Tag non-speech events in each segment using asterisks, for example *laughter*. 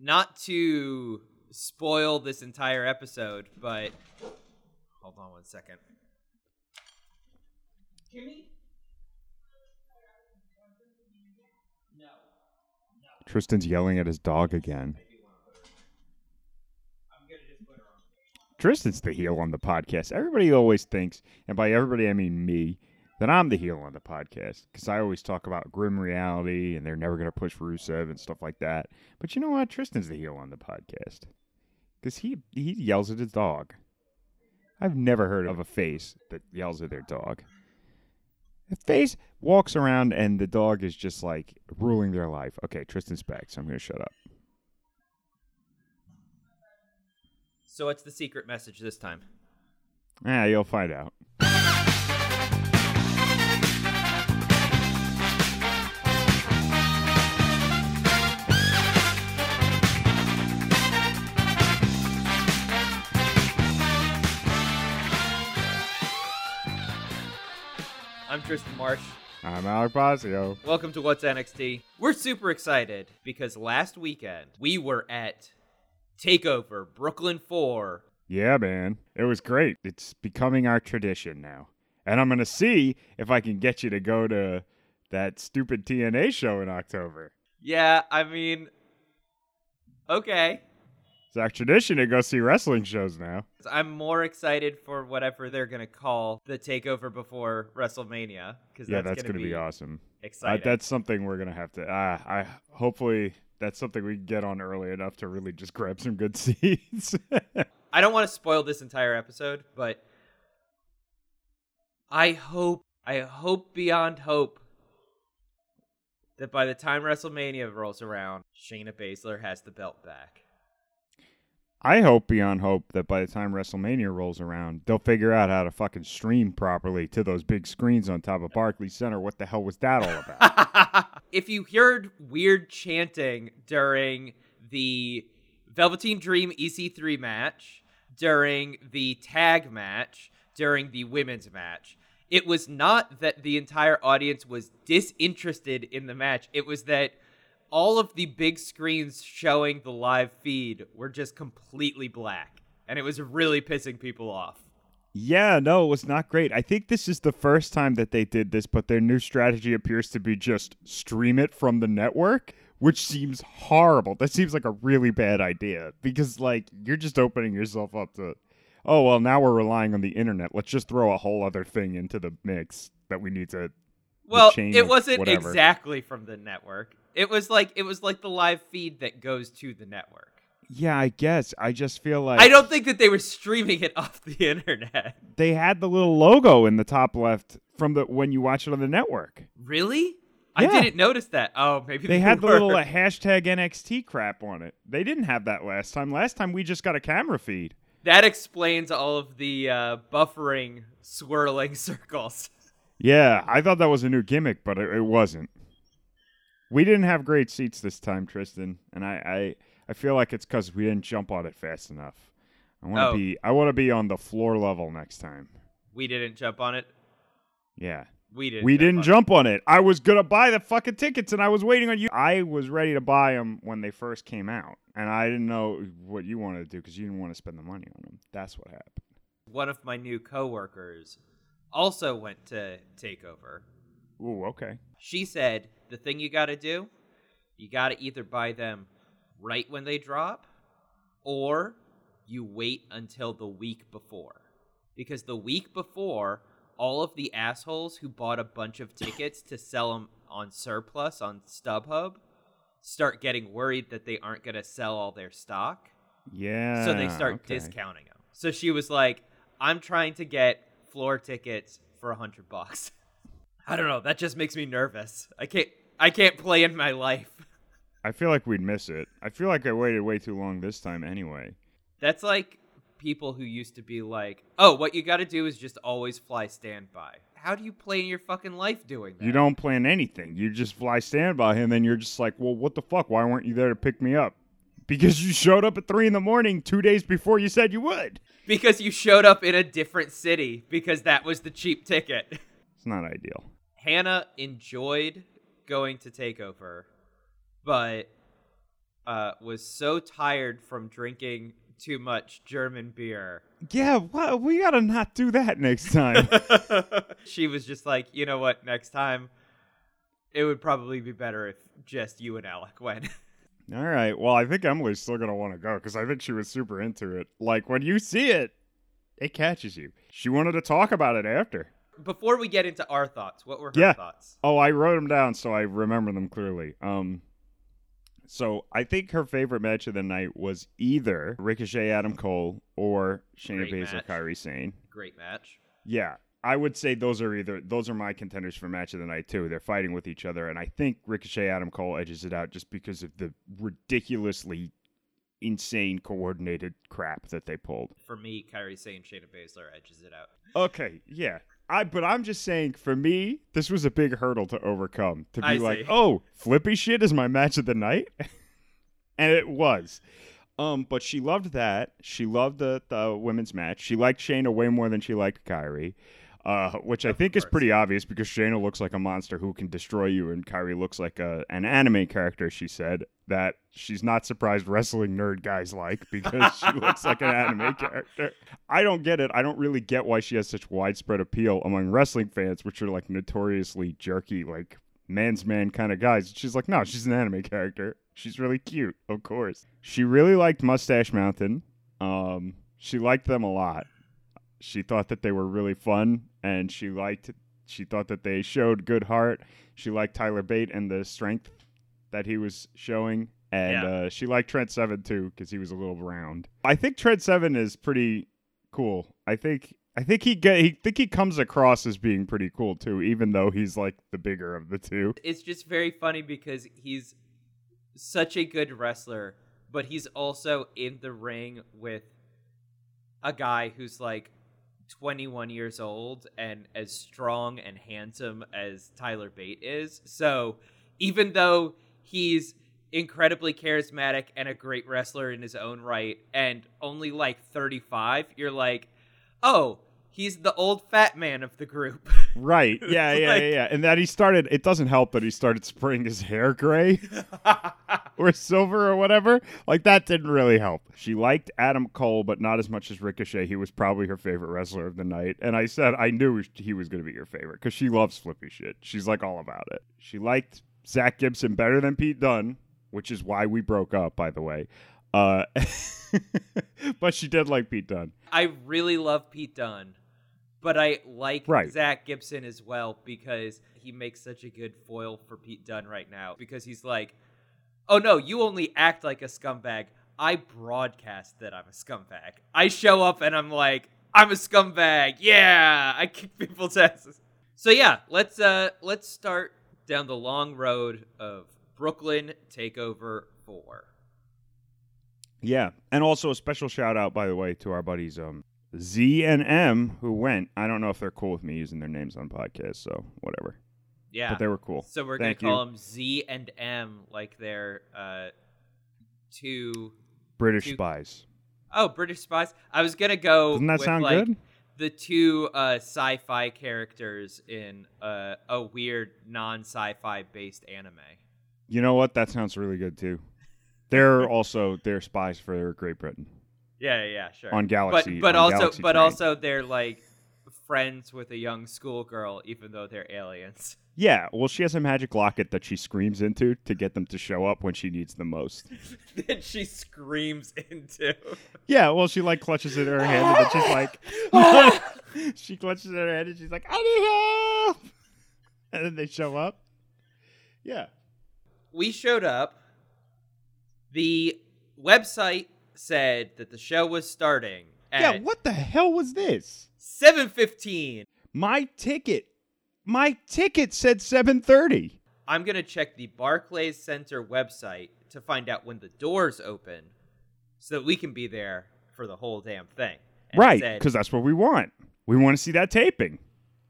not to spoil this entire episode, but hold on one second. Jimmy? No. Tristan's yelling at his dog again. Tristan's the heel on the podcast. Everybody always thinks, and by everybody I mean me, that I'm the heel on the podcast because I always talk about grim reality and they're never going to push Rusev and stuff like that. But you know what? Tristan's the heel on the podcast because he he yells at his dog. I've never heard of a face that yells at their dog. A face walks around and the dog is just like ruling their life. Okay, Tristan's back, so I'm going to shut up. So what's the secret message this time? Yeah, you'll find out. I'm Tristan Marsh. I'm Alec Basio. Welcome to What's NXT. We're super excited because last weekend we were at Takeover Brooklyn 4. Yeah, man. It was great. It's becoming our tradition now. And I'm going to see if I can get you to go to that stupid TNA show in October. Yeah, I mean, okay. It's our tradition to go see wrestling shows now. I'm more excited for whatever they're going to call the takeover before WrestleMania because yeah, that's, that's going to be, awesome. Uh, that's something we're gonna have to. Uh, I hopefully that's something we can get on early enough to really just grab some good *laughs* seats. I don't want to spoil this entire episode, but I hope, I hope beyond hope that by the time WrestleMania rolls around, Shayna Baszler has the belt back. I hope beyond hope that by the time WrestleMania rolls around, they'll figure out how to fucking stream properly to those big screens on top of Barclays Center. What the hell was that all about? *laughs* if you heard weird chanting during the Velveteen Dream EC3 match, during the tag match, during the women's match, it was not that the entire audience was disinterested in the match. It was that all of the big screens showing the live feed were just completely black. And it was really pissing people off. yeah, no, it was not great. I think this is the first time that they did this, but their new strategy appears to be just stream it from the network, which seems horrible. That seems like a really bad idea because, like, you're just opening yourself up to, oh, well, now we're relying on the internet. Let's just throw a whole other thing into the mix that we need to. Well, it wasn't whatever. exactly from the network. It was like it was like the live feed that goes to the network. Yeah, I guess. I just feel like I don't think that they were streaming it *laughs* off the internet. they had the little logo in the top left from the when you watch it on the network. Really? I didn't notice that. Oh, maybe They they, had the little uh, hashtag NXT crap on it. They didn't have that last time. Last time we just got a camera feed. That explains all of the uh, buffering, swirling *laughs* circles. Yeah, I thought that was a new gimmick, but it, it wasn't. We didn't have great seats this time, Tristan, and I I, I feel like it's because we didn't jump on it fast enough. I want to Oh. be I want to be on the floor level next time. We didn't jump on it. Yeah. We didn't. we jump didn't on jump on it. I was gonna buy the fucking tickets, and I was waiting on you. I was ready to buy them when they first came out, and I didn't know what you wanted to do because you didn't want to spend the money on them. That's what happened. One of my new coworkers also went to Takeover. Ooh, okay. She said the thing you got to do, you got to either buy them right when they drop, or you wait until the week before, because the week before, all of the assholes who bought a bunch of tickets to sell them on surplus on StubHub start getting worried that they aren't going to sell all their stock. Yeah. so they start okay. discounting them. So she was like, "I'm trying to get floor tickets for a hundred bucks." *laughs* I don't know. That just makes me nervous. I can't. I can't play in my life. I feel like we'd miss it. I feel like I waited way too long this time anyway. That's like people who used to be like, "Oh, what you got to do is just always fly standby." How do you play in your fucking life doing that? You don't plan anything. You just fly standby, and then you're just like, well, what the fuck? Why weren't you there to pick me up? Because you showed up at three in the morning two days before you said you would. because you showed up in a different city because that was the cheap ticket. It's not ideal. Hannah enjoyed going to take over, but uh, was so tired from drinking too much German beer. Yeah, well, we gotta not do that next time. *laughs* *laughs* she was just like, you know what, next time it would probably be better if just you and Alec went. *laughs* All right. Well, I think Emily's still gonna want to go because I think she was super into it. Like when you see it, it catches you. She wanted to talk about it after. Before we get into our thoughts, what were her Yeah. thoughts? Oh, I wrote them down so I remember them clearly. Um, so I think her favorite match of the night was either Ricochet Adam Cole or Shayna Great Baszler match. Kairi Sane. Great match. Yeah, I would say those are either those are my contenders for match of the night too. They're fighting with each other, and I think Ricochet Adam Cole edges it out just because of the ridiculously insane coordinated crap that they pulled. For me, Kairi Sane Shayna Baszler edges it out. Okay, yeah. I but I'm just saying for me, this was a big hurdle to overcome. To be I like, see. oh, flippy shit is my match of the night. *laughs* and it was. Um, but she loved that. She loved the, the women's match. She liked Shayna way more than she liked Kairi. Uh, which I Of think is pretty obvious because Shayna looks like a monster who can destroy you, and Kairi looks like a, an anime character. She said that she's not surprised wrestling nerd guys like because she looks like an anime *laughs* character. I don't get it. I don't really get why she has such widespread appeal among wrestling fans, which are like notoriously jerky, like man's man kind of guys. She's like, no, she's an anime character. She's really cute, of course. She really liked Mustache Mountain. Um, she liked them a lot. She thought that they were really fun, and she liked. She thought that they showed good heart. She liked Tyler Bate and the strength that he was showing, and Yeah. uh, she liked Trent Seven too because he was a little round. I think Trent Seven is pretty cool. I think I think he get he think he comes across as being pretty cool too, even though he's like the bigger of the two. It's just very funny because he's such a good wrestler, but he's also in the ring with a guy who's like 21 years old and as strong and handsome as Tyler Bate is. So even though he's incredibly charismatic and a great wrestler in his own right and only like 35, you're like, oh, he's the old fat man of the group. *laughs* Right. Yeah, yeah, Like- yeah, yeah. And that he started it doesn't help that he started spraying his hair gray *laughs* or silver or whatever. Like that didn't really help. She liked Adam Cole, but not as much as Ricochet. He was probably her favorite wrestler of the night. And I said I knew he was going to be your favorite because she loves flippy shit. She's like all about it. She liked Zach Gibson better than Pete Dunne, which is why we broke up, by the way. Uh, *laughs* but she did like Pete Dunne. I really love Pete Dunne, but I like Right. Zach Gibson as well because he makes such a good foil for Pete Dunne right now. Because he's like, oh no, you only act like a scumbag. I broadcast that I'm a scumbag. I show up and I'm like, I'm a scumbag. Yeah, I kick people's asses. So yeah, let's uh let's start down the long road of Brooklyn Takeover Four. Yeah, and also a special shout out, by the way, to our buddies um, Z and M who went. I don't know if they're cool with me using their names on podcasts, so whatever. Yeah, But they were cool. So we're Thank gonna you. call them Z and M, like they're uh, two British You- spies. oh British spies. I was gonna go. Doesn't that with, sound like, good? The two uh, sci-fi characters in uh, a weird non-sci-fi based anime. You know what? That sounds really good too. They're *laughs* also they're spies for Great Britain Yeah, yeah, yeah, sure. on Galaxy. but but also Galaxy but Train. also they're like friends with a young schoolgirl, even though they're aliens. *laughs* yeah. Well, she has a magic locket that she screams into to get them to show up when she needs them most. that she screams into. Yeah. Well, she like clutches it in her hand and then she's like, *laughs* ah! *laughs* she clutches it in her hand and she's like, I need help. And then they show up. Yeah. we showed up. The website said that the show was starting Yeah, what the hell was this? 7:15. My ticket. My ticket said 7:30. I'm going to check the Barclays Center website to find out when the doors open so that we can be there for the whole damn thing. And Right, said cuz that's what we want. We want to see that taping.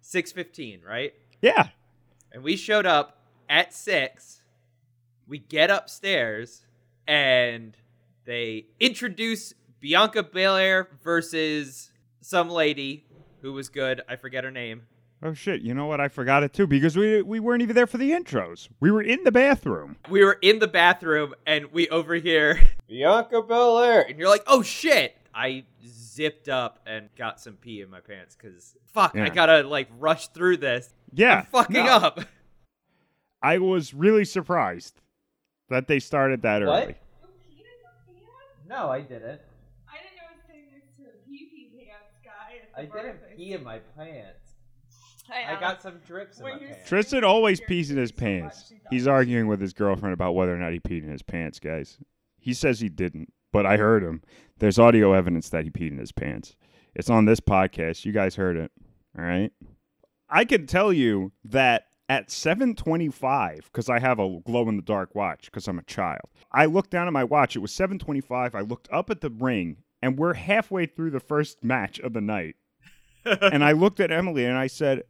6:15, right? Yeah. And we showed up at 6. We get upstairs and they introduce Bianca Belair versus some lady who was good. I forget her name. Oh shit! You know what? I forgot it too because we we weren't even there for the intros. We were in the bathroom. We were in the bathroom and we overhear *laughs* Bianca Belair, and you're like, "Oh shit!" I zipped up and got some pee in my pants because fuck, Yeah. I gotta like rush through this. Yeah, I'm fucking no. up. *laughs* I was really surprised that they started that What? early. No, I didn't. I didn't know I was sitting next to a pee pee pants guy. At I didn't birthday. pee in my pants. I, I um, got some drips in When my you're pants. Tristan always pees in his pants. He's arguing with his girlfriend about whether or not he peed in his pants, guys. He says he didn't, but I heard him. There's audio evidence that he peed in his pants. It's on this podcast. You guys heard it. All right. I can tell you that at 7:25 because I have a glow in the dark watch because I'm a child. I looked down at my watch. It was 7:25. I looked up at the ring and we're halfway through the first match of the night. *laughs* and I looked at Emily and I said,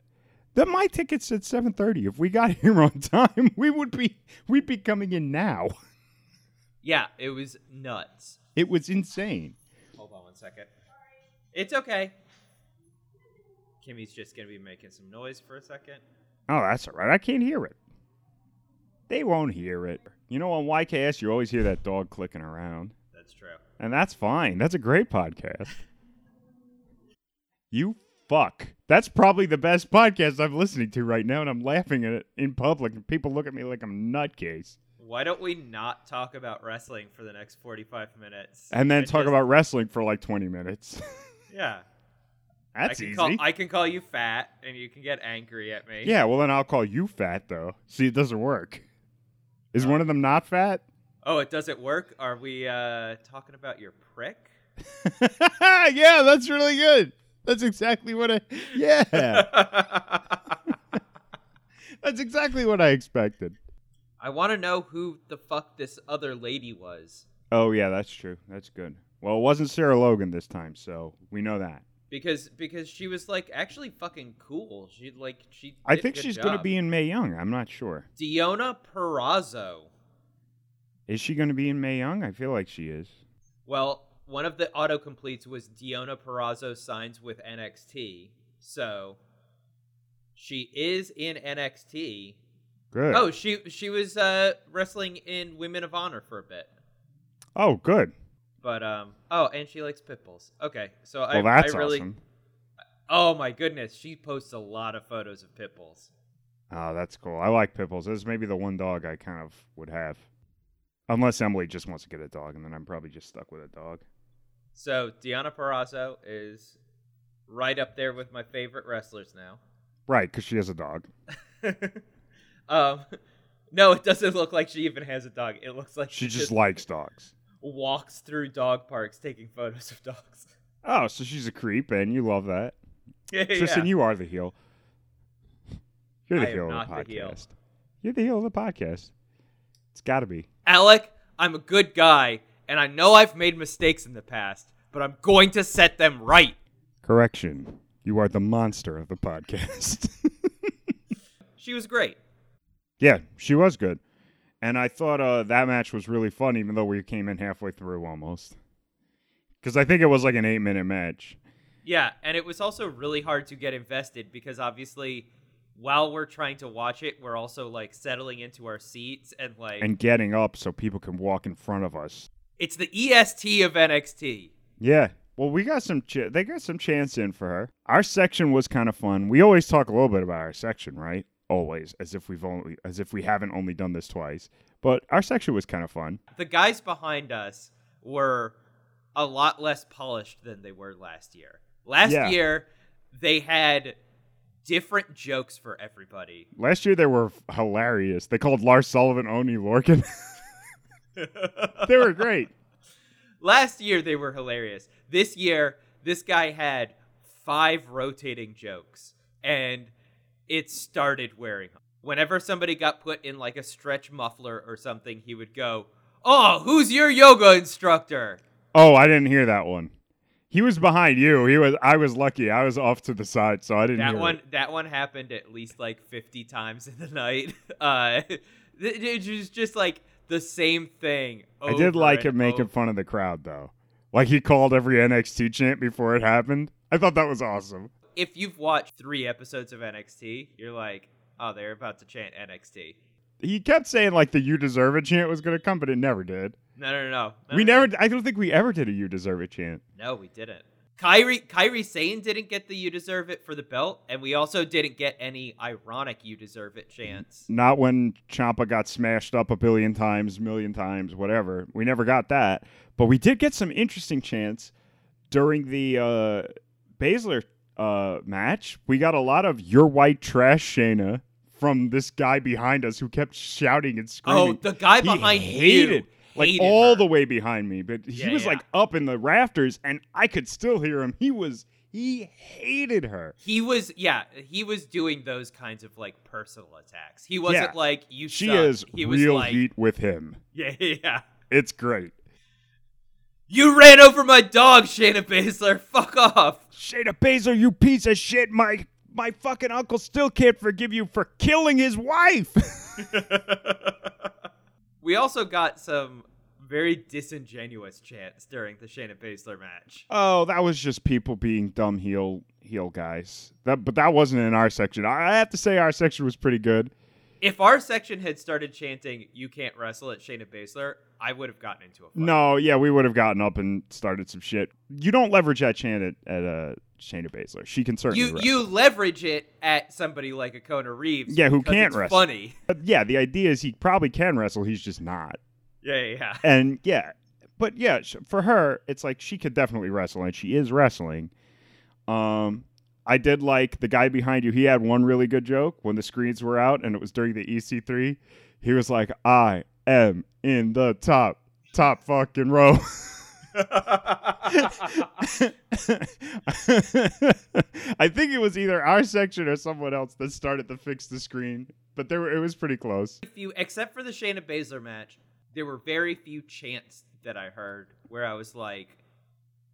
"That my ticket said 7:30. If we got here on time, *laughs* we would be we'd be coming in now." Yeah, it was nuts. It was insane. Hold on one second. It's okay. Kimmy's just gonna be making some noise for a second. Oh, that's all right. I can't hear it. They won't hear it. You know, on YKS, you always hear that dog clicking around. That's true. And that's fine. That's a great podcast. you fuck. That's probably the best podcast I'm listening to right now, and I'm laughing at it in public, and people look at me like I'm nutcase. Why don't we not talk about wrestling for the next 45 minutes? And then talk just- about wrestling for like 20 minutes. *laughs* Yeah. That's I can easy. Call, I can call you fat and you can get angry at me. yeah, well, then I'll call you fat, though. See, it doesn't work. Is one of them not fat? Oh, it doesn't work? Are we uh, talking about your prick? *laughs* yeah, that's really good. That's exactly what I. Yeah. *laughs* That's exactly what I expected. I want to know who the fuck this other lady was. Oh yeah, that's true. That's good. Well, it wasn't Sarah Logan this time, so we know that. Because because she was like actually fucking cool. She like she. I think she's going to be in Mae Young. I'm not sure. Deonna Purrazzo. Is she going to be in Mae Young? I feel like she is. Well, one of the autocompletes was Deonna Purrazzo signs with NXT, so she is in NXT. Good. Oh, she she was uh, wrestling in Women of Honor for a bit, Oh, good. But um oh, and she likes pit bulls. Okay, so I Well, that's I really awesome. oh my goodness, she posts a lot of photos of pit bulls. Oh, that's cool. I like Pipples. This is maybe the one dog I kind of would have. Unless Emily just wants to get a dog, and then I'm probably just stuck with a dog. So Deonna Purrazzo is right up there with my favorite wrestlers now. Right, because she has a dog. *laughs* um, no, it doesn't look like she even has a dog. It looks like She just likes dogs. Walks through dog parks taking photos of dogs. *laughs* Oh, so she's a creep, and you love that. yeah, Tristan, yeah. you are the heel. You're the I heel of the the heel. podcast. You're the heel of the podcast. It's got to be. Alec, I'm a good guy, and I know I've made mistakes in the past, but I'm going to set them right. Correction. You are the monster of the podcast. *laughs* She was great. yeah, she was good. And I thought uh, that match was really fun, even though we came in halfway through almost. Because I think it was like an eight minute match. Yeah, and it was also really hard to get invested because obviously while we're trying to watch it, we're also like settling into our seats and like And getting up so people can walk in front of us. it's the EST of NXT. Yeah. Well, we got some. Ch- they got some chance in for her. Our section was kind of fun. We always talk a little bit about our section, right? Always, as if we've only, as if we haven't only done this twice. But our section was kind of fun. The guys behind us were a lot less polished than they were last year. Last Yeah. year they had different jokes for everybody. Last year they were hilarious. They called Lars Sullivan Oney Lorcan. *laughs* they were great. *laughs* Last year they were hilarious. This year, this guy had five rotating jokes, and it started wearing. Whenever somebody got put in like a stretch muffler or something, he would go, "Oh, who's your yoga instructor?" Oh, I didn't hear that one. He was behind you. He was. I was lucky. I was off to the side, so I didn't That hear one, it. that one happened at least like fifty times in the night. *laughs* Uh, *laughs* it was just like the same thing. I did like him making over. fun of the crowd, though. Like he called every NXT chant before it happened. I thought that was awesome. If you've watched three episodes of NXT, you're like, oh, they're about to chant NXT. He kept saying like the "You deserve it" chant was going to come, but it never did. No, no, no, no. we no, never. I don't think we ever did a "You deserve it" chant. No, we didn't. Kairi Kairi Sane didn't get the "You deserve it" for the belt, and we also didn't get any ironic "You deserve it" chants. Not when Ciampa got smashed up a billion times, million times, whatever. We never got that, but we did get some interesting chants during the uh, Baszler uh, match. We got a lot of "You're white trash, Shayna." From this guy behind us who kept shouting and screaming. Oh, the guy He behind hated, you like hated all her. the way behind me, but he Yeah, was yeah. like up in the rafters, and I could still hear him. He was he hated her. He was, yeah, he was doing those kinds of like personal attacks. He wasn't Yeah. like you. She suck." is He was real like, heat with him. *laughs* yeah, yeah. It's great. You ran over my dog, Shayna Baszler. Fuck off. Shayna Baszler, you piece of shit. My my fucking uncle still can't forgive you for killing his wife. *laughs* *laughs* we also got some very disingenuous chants during the Shayna Baszler match. oh, that was just people being dumb heel heel guys. That but that wasn't in our section. I I have to say our section was pretty good. If our section had started chanting "You can't wrestle" at Shayna Baszler, I would have gotten into a fight. No, yeah, we would have gotten up and started some shit. You don't leverage that chant at, at uh, Shayna Baszler. She can certainly you wrestle. you leverage it at somebody like a Kona Reeves. Yeah, who can't it's wrestle. Funny. *laughs* But yeah, the idea is he probably can wrestle. He's just not. Yeah, yeah, yeah. And yeah, but yeah, for her, it's like she could definitely wrestle, and she is wrestling. Um, I did like the guy behind you. He had one really good joke when the screens were out, and it was during the EC3. He was like, "I am in the top, top fucking row." *laughs* I think it was either our section or someone else that started to fix the screen, but there were, it was pretty close. If you, except for the Shayna Baszler match, there were very few chants that I heard where I was like,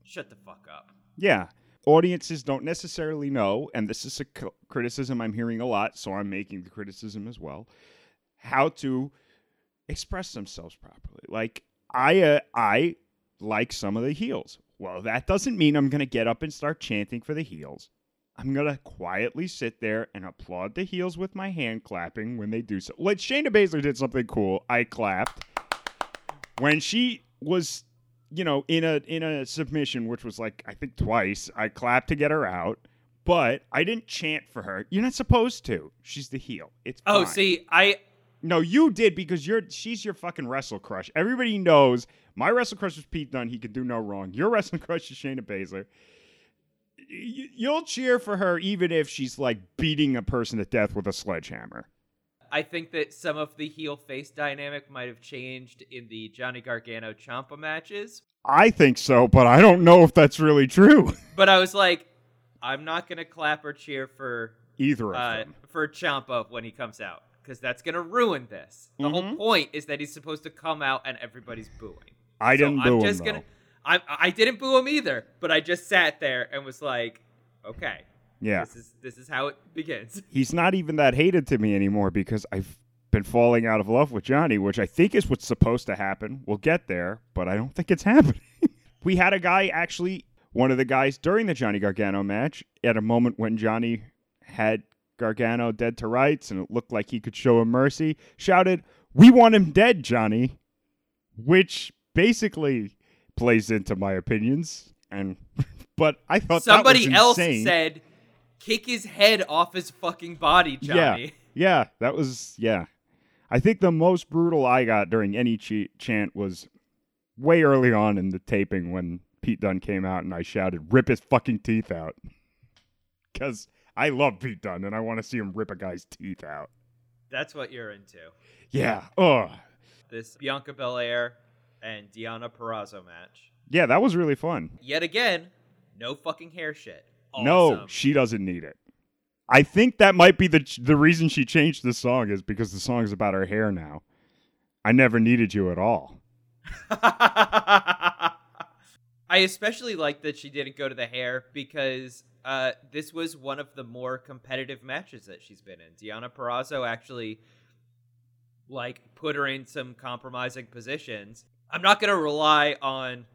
"Shut the fuck up." Yeah. Audiences don't necessarily know, and this is a criticism I'm hearing a lot, so I'm making the criticism as well, how to express themselves properly. Like, I, uh, I like some of the heels. Well, that doesn't mean I'm going to get up and start chanting for the heels. I'm going to quietly sit there and applaud the heels with my hand clapping when they do so. Like, Shayna Baszler did something cool. I clapped. When she was you know, in a in a submission, which was like I think twice, I clapped to get her out, but I didn't chant for her. You're not supposed to. She's the heel. It's Oh, fine. see, I no, you did because you're she's your fucking wrestle crush. Everybody knows my wrestle crush was Pete Dunne. He can do no wrong. Your *laughs* wrestling crush is Shayna Baszler. Y- You'll cheer for her even if she's like beating a person to death with a sledgehammer. I think that some of the heel face dynamic might have changed in the Johnny Gargano Ciampa matches, I think so, but I don't know if that's really true. *laughs* but I was like, I'm not gonna clap or cheer for Either of uh, them. for Ciampa when he comes out because that's gonna ruin this. The whole Mhm. point is that he's supposed to come out and everybody's booing. I So didn't I'm just him gonna. though. I I didn't boo him either, but I just sat there and was like, okay, Yeah. this is this is how it begins. *laughs* he's not even that hated to me anymore because I've been falling out of love with Johnny, which I think is what's supposed to happen. We'll get there, but I don't think it's *laughs* happening. we had a guy actually, one of the guys during the Johnny Gargano match, at a moment when Johnny had Gargano dead to rights and it looked like he could show him mercy, shouted, We want him dead, Johnny, which basically plays into my opinions. And *laughs* but I thought Somebody that was else said, "Kick his head off his fucking body, Johnny." Yeah, *laughs* yeah, that was yeah. I think the most brutal I got during any che- chant was way early on in the taping when Pete Dunne came out and I shouted, "Rip his fucking teeth out," *laughs* because I love Pete Dunne and I want to see him rip a guy's teeth out. That's what you're into. Yeah. Oh, This Bianca Belair and Deonna Purrazzo match. yeah, that was really fun. Yet again, no fucking hair shit. No, she doesn't need it. I think that might be the the reason she changed the song is because the song is about her hair now. I never needed you at all. *laughs* I especially like that she didn't go to the hair because uh, this was one of the more competitive matches that she's been in. Deonna Purrazzo actually like put her in some compromising positions. I'm not gonna rely on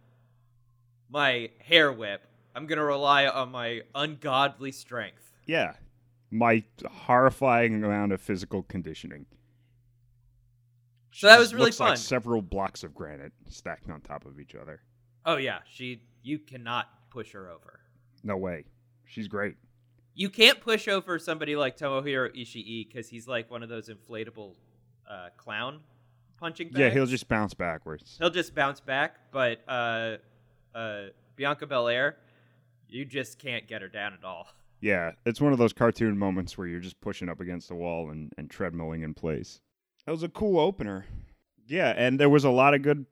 my hair whip I'm gonna rely on my ungodly strength. Yeah. My horrifying amount of physical conditioning. So that She was really looks like fun. several blocks of granite stacked on top of each other. Oh yeah, she. You cannot push her over. No way. She's great. You can't push over somebody like Tomohiro Ishii because he's like one of those inflatable uh, clown punching bags. Yeah, he'll just bounce backwards. he'll just bounce back. But uh, uh, Bianca Belair, you just can't get her down at all. *laughs* Yeah, it's one of those cartoon moments where you're just pushing up against the wall and, and treadmilling in place. That was a cool opener. Yeah, and there was a lot of good,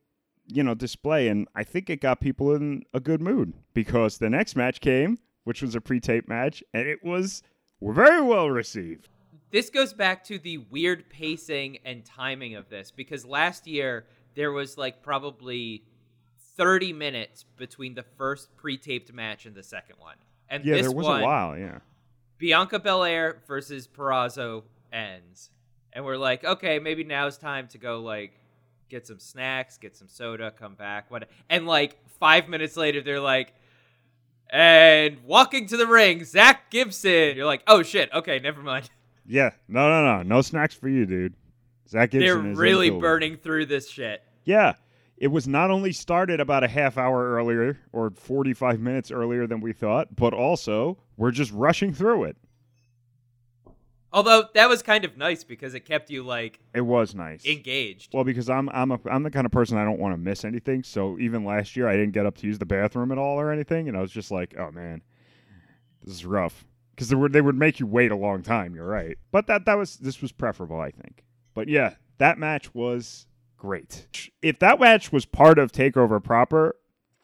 you know, display, and I think it got people in a good mood because the next match came, which was a pre-tape match, and it was very well received. This goes back to the weird pacing and timing of this because last year there was like probably 30 minutes between the first pre-taped match and the second one. And Yeah, this there was one, a while. Yeah, Bianca Belair versus Purrazzo ends. And we're like, okay, maybe now's time to go like get some snacks, get some soda, come back. What and like five minutes later they're like and walking to the ring, Zach Gibson. You're like, oh shit, okay, never mind. *laughs* yeah. No, no, no, no snacks for you, dude. Zach Gibson They're is in the really burning through this shit. Yeah. It was not only started about a half hour earlier or 45 minutes earlier than we thought, but also we're just rushing through it. Although that was kind of nice because it kept you like It was nice. engaged. well, because I'm I'm a, I'm the kind of person I don't want to miss anything. So even last year I didn't get up to use the bathroom at all or anything, and I was just like, oh man, this is rough. Because they would they would make you wait a long time. You're right, but that that was this was preferable, I think. But yeah, that match was great. If that match was part of Takeover proper,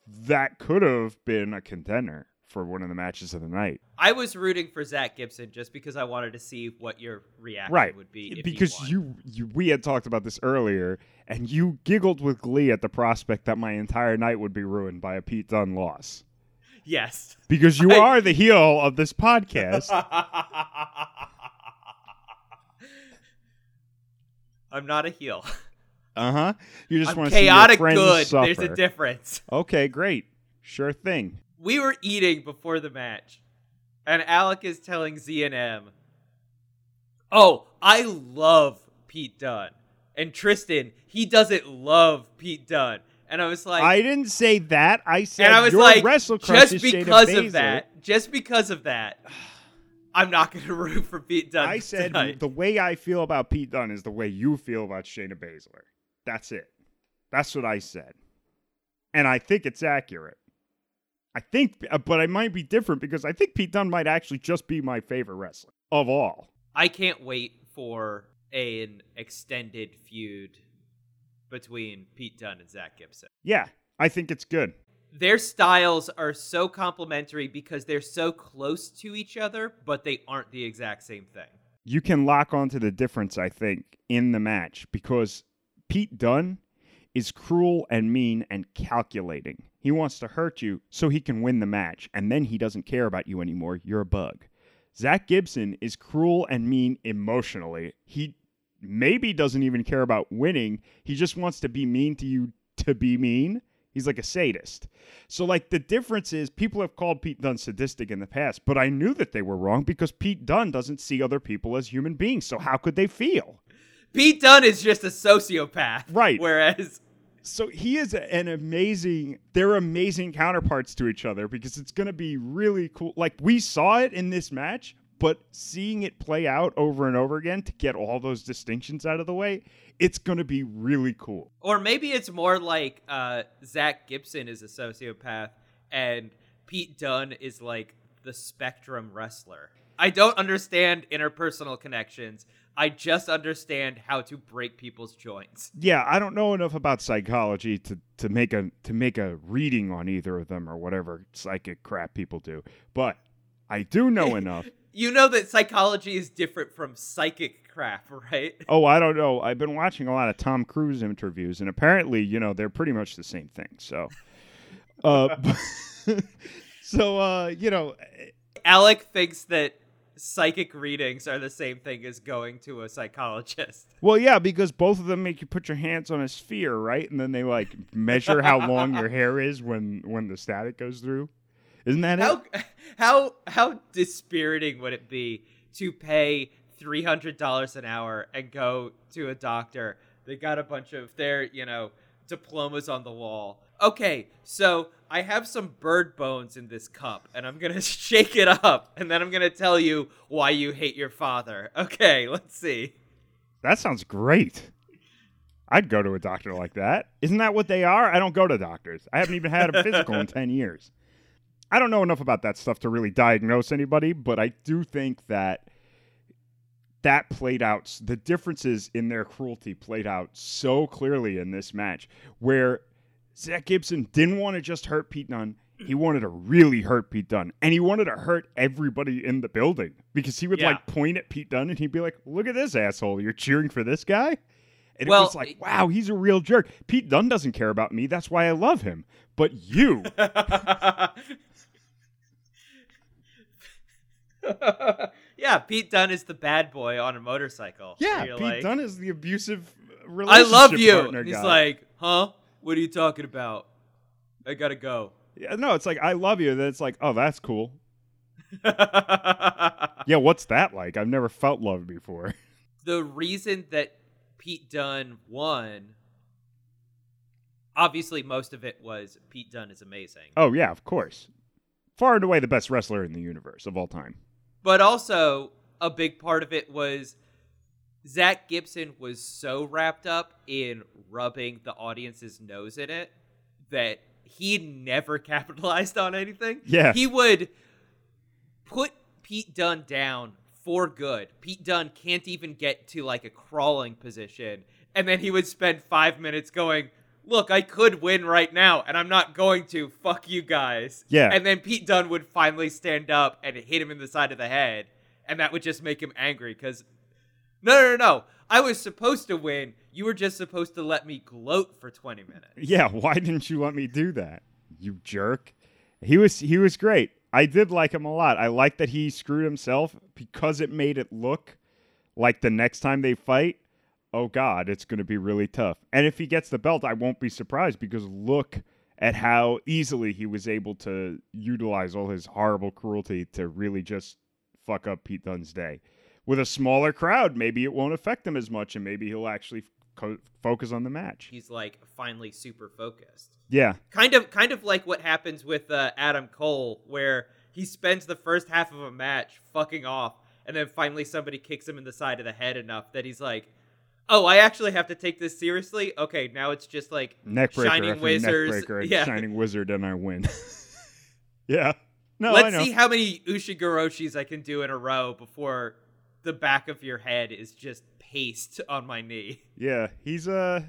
that could have been a contender for one of the matches of the night. I was rooting for Zach Gibson just because I wanted to see what your reaction right would be. If because you, you we had talked about this earlier and you giggled with glee at the prospect that my entire night would be ruined by a pete dunne loss Yes. because you *laughs* I- are the heel of this podcast *laughs* I'm not a heel. *laughs* uh-huh you just I'm want to see your chaotic good. suffer. There's a difference. *laughs* okay great sure thing We were eating before the match, and Alec is telling Z and M, "Oh, I love Pete Dunne." and Tristan, he doesn't love Pete Dunne. and I was like, i didn't say that i said and I was your like, wrestle just because of that, just because of that, *sighs* I'm not going *laughs* to root for Pete Dunne. i said tonight. the way i feel about pete dunne is the way you feel about shayna baszler that's it that's what i said and i think it's accurate I think, uh, but I might be different because I think Pete Dunne might actually just be my favorite wrestler of all. I can't wait for an extended feud between Pete Dunne and Zach Gibson. Yeah, I think it's good. Their styles are so complementary because they're so close to each other, but they aren't the exact same thing. You can lock onto the difference, I think, in the match because Pete Dunne is cruel and mean and calculating. He wants to hurt you so he can win the match, and then he doesn't care about you anymore. You're a bug. Zach Gibson is cruel and mean emotionally. He maybe doesn't even care about winning. He just wants to be mean to you to be mean. He's like a sadist. So, like, the difference is people have called Pete Dunne sadistic in the past, but I knew that they were wrong because Pete Dunne doesn't see other people as human beings. So, how could they feel? Pete Dunne is just a sociopath. Right. Whereas So, he is an amazing, they're amazing counterparts to each other because it's going to be really cool. Like, we saw it in this match, but seeing it play out over and over again to get all those distinctions out of the way, it's going to be really cool. Or maybe it's more like uh, Zach Gibson is a sociopath and Pete dunn is like the spectrum wrestler. I don't understand interpersonal connections. I just understand how to break people's joints. yeah, I don't know enough about psychology to, to make a to make a reading on either of them or whatever psychic crap people do. But I do know *laughs* enough. You know that psychology is different from psychic crap, right? Oh, I don't know. I've been watching a lot of Tom Cruise interviews, and apparently, you know, they're pretty much the same thing. So, uh, *laughs* so uh, you know, Alec thinks that psychic readings are the same thing as going to a psychologist. *laughs* well, yeah, because both of them make you put your hands on a sphere, right? And then they like measure how long your hair is when when the static goes through. Isn't that it? How how how dispiriting would it be to pay three hundred dollars an hour and go to a doctor? They got a bunch of their you know diplomas on the wall. Okay, so I have some bird bones in this cup, and I'm gonna *laughs* shake it up, and then I'm gonna tell you why you hate your father. Okay, let's see. That sounds great. I'd go to a doctor like that. Isn't that what they are? I don't go to doctors. I haven't even had a physical in *laughs* 10 years. I don't know enough about that stuff to really diagnose anybody, but I do think that that played out, the differences in their cruelty played out so clearly in this match where Zach Gibson didn't want to just hurt Pete Dunne. He wanted to really hurt Pete Dunne, and he wanted to hurt everybody in the building because he would Yeah. like point at Pete Dunne and he'd be like, "Look at this asshole! You're cheering for this guy." And Well, it was like, "Wow, he's a real jerk." Pete Dunne doesn't care about me. That's why I love him. But you, *laughs* yeah, Pete Dunne is the bad boy on a motorcycle. yeah, Pete like, Dunne is the abusive I love you. partner he's guy. like, huh? What are you talking about? I gotta go. yeah, no, it's like I love you. Then it's like, oh, that's cool. *laughs* Yeah, what's that like? I've never felt love before. *laughs* the reason that Pete Dunne won, obviously, most of it was Pete Dunne is amazing. Oh yeah, of course. Far and away the best wrestler in the universe of all time. But also, a big part of it was Zach Gibson was so wrapped up in rubbing the audience's nose in it that he never *laughs* capitalized on anything. Yeah. He would put Pete Dunne down for good. Pete Dunne can't even get to like a crawling position. And then he would spend five minutes going, Look, I could win right now, and I'm not going to. Fuck you guys. Yeah. And then Pete Dunne would finally stand up and hit him in the side of the head. And that would just make him angry because, no, no, no. I was supposed to win. You were just supposed to let me gloat for 20 minutes. Yeah, why didn't you let me do that? You jerk. He was he was great. I did like him a lot. I like that he screwed himself because it made it look like the next time they fight, oh god, it's going to be really tough. And if he gets the belt, I won't be surprised because look at how easily he was able to utilize all his horrible cruelty to really just fuck up Pete Dunne's day. With a smaller crowd, maybe it won't affect him as much and maybe he'll actually co- focus on the match. He's like finally super focused. Yeah. kind of kind of like what happens with uh, Adam Cole where he spends the first half of a match fucking off and then finally somebody kicks him in the side of the head enough that he's like oh I actually have to take this seriously okay now it's just like Neckbreaker Shining Wizards, neckbreaker yeah. Shining *laughs* Wizard, and I win. *laughs* yeah. No, let's know. see how many Ushigoroshis I can do in a row before the back of your head is just paste on my knee yeah, he's uh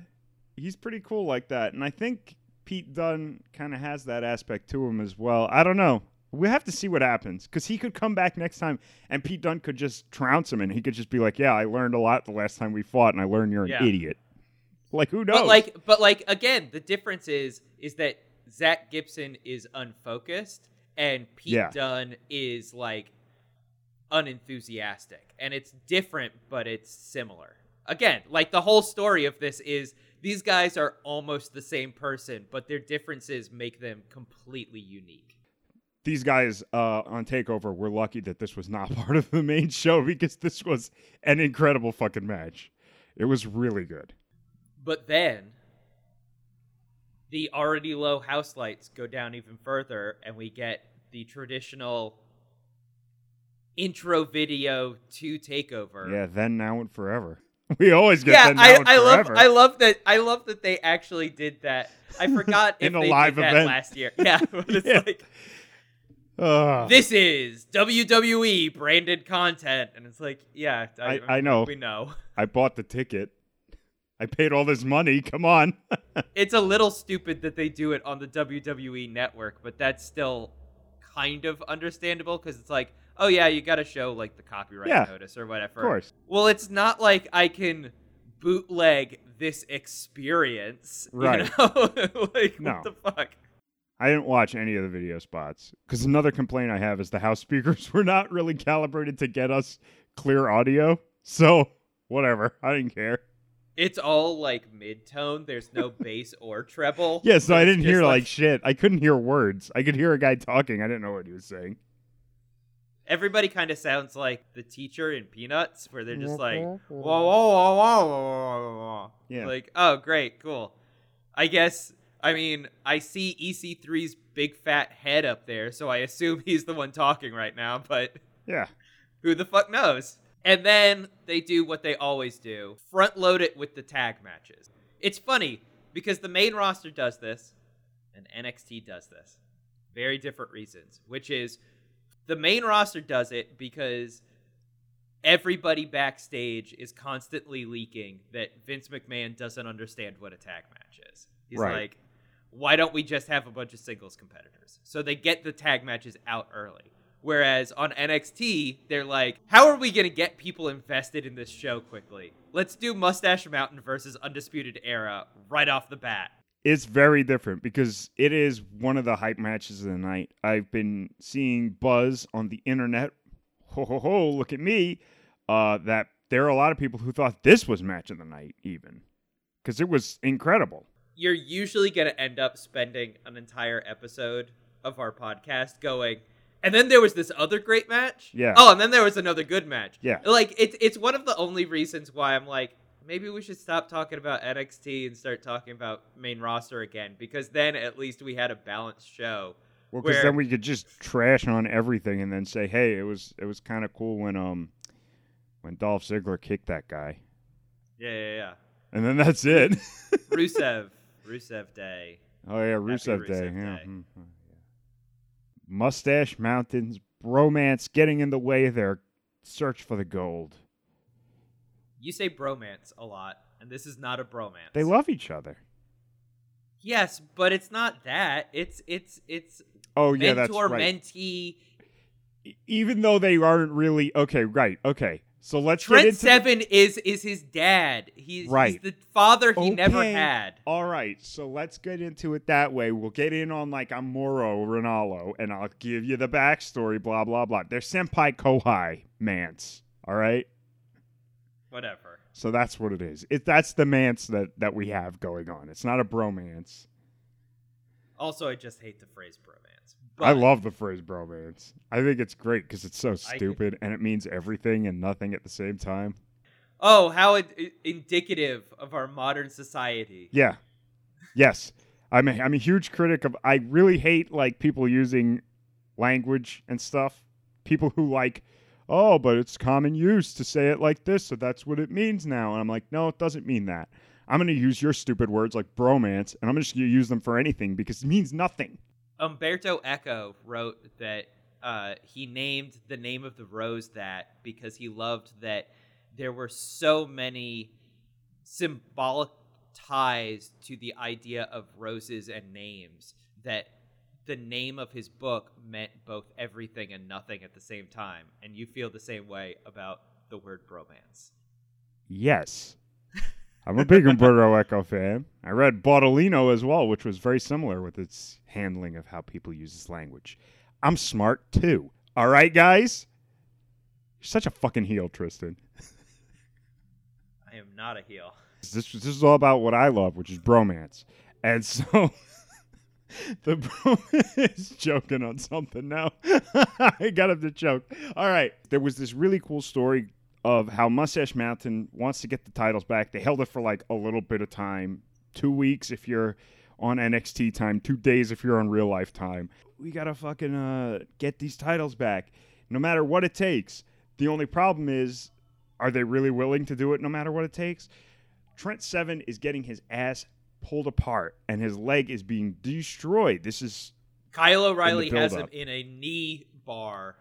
he's pretty cool like that, and I think Pete Dunne kind of has that aspect to him as well. I don't know. We have to see what happens because he could come back next time, and Pete Dunne could just trounce him, and he could just be like, "Yeah, I learned a lot the last time we fought, and I learned you're an Yeah. idiot." Like who knows? But like, but like again, the difference is is that Zach Gibson is unfocused and Pete Yeah. Dunne is like unenthusiastic, and it's different, but it's similar. Again, like the whole story of this is these guys are almost the same person, but their differences make them completely unique. these guys uh, on Takeover were lucky that this was not *laughs* part of the main show because this was an incredible fucking match. It was really good. But then the already low house lights go down even further, and we get the traditional intro video to Takeover. Yeah, then, now, and forever. *laughs* We always get yeah, then, now, I, I love. I love that I love that they actually did that. I *laughs* forgot if In a they live did that event. last year. *laughs* Yeah, but it's Yeah. like Ugh. this is WWE branded content, and it's like, yeah, I- I know. we know. I bought the ticket. I paid all this money. Come on. It's a little stupid that they do it on the WWE network, but that's still kind of understandable because it's like, oh yeah, you got to show like the copyright Yeah, notice or whatever. of course. Well, it's not like I can bootleg this experience, Right. You *laughs* know? like No. what the fuck? I didn't watch any of the video spots because another complaint I have is the house *laughs* speakers were not really calibrated to get us clear audio. So, whatever. I didn't care. It's all like mid tone. There's no *laughs* bass or treble. Yeah, so I didn't hear like shit. I couldn't hear words. I could hear a guy talking. I didn't know what he was saying. Everybody kind of sounds like the teacher in Peanuts, where they're just like, mm-hmm. whoa, whoa, whoa, whoa, whoa, whoa, whoa. Yeah. Like, oh, great, cool. I guess, I mean, I see EC3's big fat head up there, so I assume *laughs* he's the one talking right now, but Yeah. who the fuck knows? And then they do what they always do front load it with the tag matches. It's funny because the main roster does this and NXT does this. Very different reasons, which is the main roster does it because everybody backstage is constantly leaking that Vince McMahon doesn't understand what a tag match is. He's Right. like, why don't we just have a bunch of singles competitors? So they get the tag matches out early. Whereas on NXT, they're like, how are we going to get people invested in this show quickly? Let's do Mustache Mountain versus Undisputed Era right off the bat. It's very different because it is one of the hype matches of the night. I've been seeing buzz on the internet. Ho ho ho! Look at me. Uh, that there are a lot of people who thought this was match of the night, even because it was incredible. You're usually going to end up spending an entire episode of our podcast going, and then there was this other great match. Yeah. Oh, and then there was another good match. Yeah. Like it's it's one of the only reasons why I'm like maybe we should stop talking about NXT and start talking about main roster again because then at least we had a balanced show. Well, because Where- then we could just trash on everything and then say, "Hey, it was it was kind of cool when um when Dolph Ziggler kicked that guy," Yeah, yeah, yeah. and then that's it. *laughs* Rusev, Rusev Day. Oh yeah, Rusev, Rusev Day. Day. Yeah. mhm. Mustache Mountains, bromance getting in the way of their search for the gold. You say bromance a lot, and this is not a bromance. They love each other. Yes, but it's not that. It's it's it's Oh yeah, mentor that's right. mentee. Even though they aren't really okay, right? Okay, so let's get Trent Seven is is his dad. He's, Right. he's the father he never had. All right, so let's get into it that way. We'll get in on like I'm Mauro Ranallo, and I'll give you the backstory. Blah blah blah. They're senpai kohai mance. All right, Whatever. so that's what it is. It that's the mance that that we have going on. It's not a bromance. Also, I just hate the phrase bromance. I love the phrase bromance. I think it's great because it's so I- stupid and it means everything and nothing at the same time. Oh, how it, i- indicative of our modern society. Yeah. Yes. I'm a, I'm a huge critic of I really hate like people using language and stuff. People who like, "Oh, but it's common use to say it like this, so that's what it means now." And I'm like, "No, it doesn't mean that. I'm going to use your stupid words like bromance and I'm just going to use them for anything because it means nothing." Umberto Eco wrote that uh, he named the name of the rose that because he loved that there were so many symbolic ties to the idea of roses and names that the name of his book meant both everything and nothing at the same time. And you feel the same way about the word bromance. Yes. I'm a big Umberto *laughs* Eco fan. I read Baudolino as well, which was very similar with its handling of how people use this language. I'm smart too. All right, guys? You're such a fucking heel, Tristan. I am not a heel. This, this is all about what I love, which is bromance. And so *laughs* *laughs* the bro *laughs* is joking on something now. *laughs* I got him to choke. All right. There was this really cool story of how Mustache Mountain wants to get the titles back. They held it for like a little bit of time two weeks if you're on NXT time, two days if you're on real life time. We got to fucking uh, get these titles back no matter what it takes. The only problem is, are they really willing to do it no matter what it takes? Trent Seven is getting his ass pulled apart and his leg is being destroyed. This is Kyle O'Reilly has him in a knee bar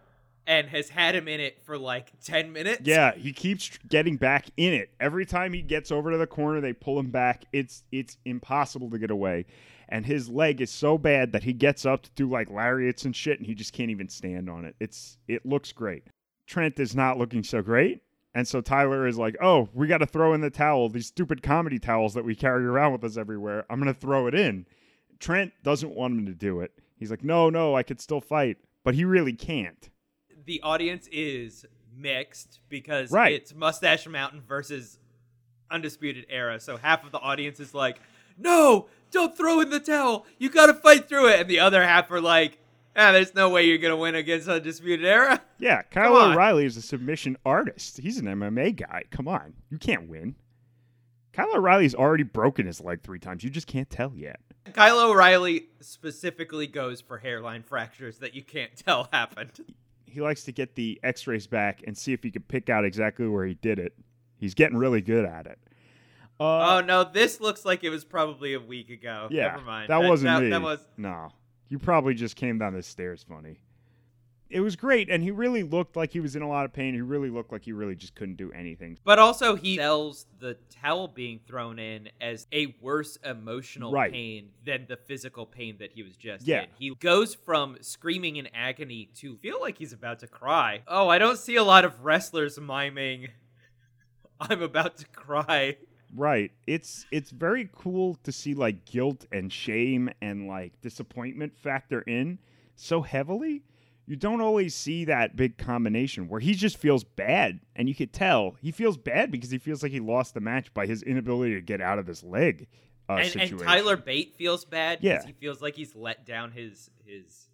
and has had him in it for like 10 minutes. yeah, he keeps getting back in it. Every time he gets over to the corner, they pull him back. It's it's impossible to get away. And his leg is so bad that he gets up to do like lariats and shit and he just can't even stand on it. It's it looks great. Trent is not looking so great. And so Tyler is like, "Oh, we got to throw in the towel. These stupid comedy towels that we carry around with us everywhere. I'm going to throw it in." Trent doesn't want him to do it. He's like, "No, no, I could still fight." But he really can't. The audience is mixed because Right. it's Mustache Mountain versus Undisputed Era. So half of the audience is like, "No, don't throw in the towel. You got to fight through it." And the other half are like, "Ah, there's no way you're gonna win against Undisputed Era." Yeah, Kyle. O'Reilly is a submission artist. He's an MMA guy. Come on, you can't win. Kyle O'Reilly's already broken his leg three times. You just can't tell yet. Kyle O'Reilly specifically goes for hairline fractures that you can't tell happened. He likes to get the X-rays back and see if he can pick out exactly where he did it. He's getting really good at it. Uh, oh no, this looks like it was probably a week ago. yeah, Never mind. that wasn't that, me. That was no. You probably just came down the stairs funny. It was great, and he really looked like he was in a lot of pain. He really looked like he really just couldn't do anything. But also, he sells the towel being thrown in as a worse emotional Right. pain than the physical pain that he was just Yeah. in. He goes from screaming in agony to feel like he's about to cry. Oh, I don't see a lot of wrestlers miming, *laughs* I'm about to cry. Right. It's it's very cool to see like guilt and shame and like disappointment factor in so heavily. You don't always see that big combination where he just feels bad and you could tell he feels bad because he feels like he lost the match by his inability to get out of this leg uh, and, situation. and Tyler Bate feels bad because Yeah. he feels like he's let down his his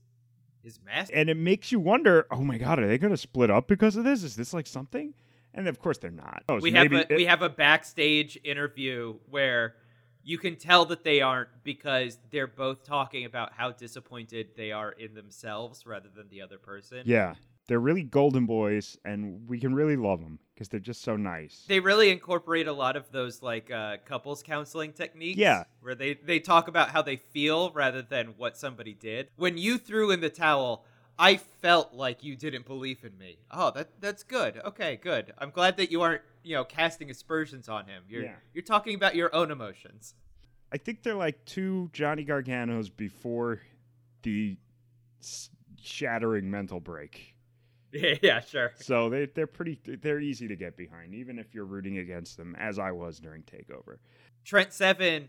his master. and it makes you wonder, oh my god, are they going to split up because of this? Is this like something? And of course they're not. Oh, so we have a it- we have a backstage interview where you can tell that they aren't because they're both talking about how disappointed they are in themselves rather than the other person. yeah, they're really golden boys, and we can really love them because they're just so nice. They really incorporate a lot of those like uh, couples counseling techniques. Yeah. where they they talk about how they feel rather than what somebody did. When you threw in the towel, I felt like you didn't believe in me. Oh, that that's good. Okay, good. I'm glad that you aren't you know casting aspersions on him. You're Yeah. you're talking about your own emotions. I think they're like two Johnny Garganos before the shattering mental break. Yeah, *laughs* yeah, sure. So they they're pretty they're easy to get behind, even if you're rooting against them, as I was during Takeover. Trent Seven,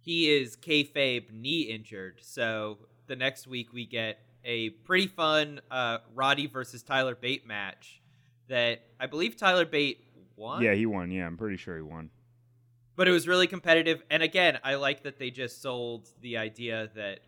he is kayfabe knee injured. So the next week we get a pretty fun uh, Roddy versus Tyler Bate match that I believe Tyler Bate won. Yeah, he won. Yeah, I'm pretty sure he won. but it was really competitive. And again, I like that they just sold the idea that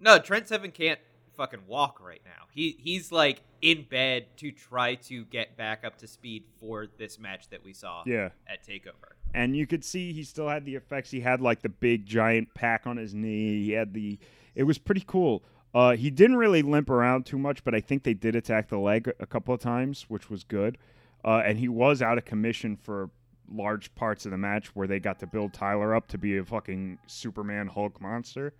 no, Trent Seven can't fucking walk right now. He he's like in bed to try to get back up to speed for this match that we saw Yeah. at Takeover. and you could see he still had the effects. He had like the big giant pack on his knee. He had the. It was pretty cool. Uh, he didn't really limp around too much, but I think they did attack the leg a couple of times, which was good. Uh, and he was out of commission for large parts of the match where they got to build Tyler up to be a fucking Superman Hulk monster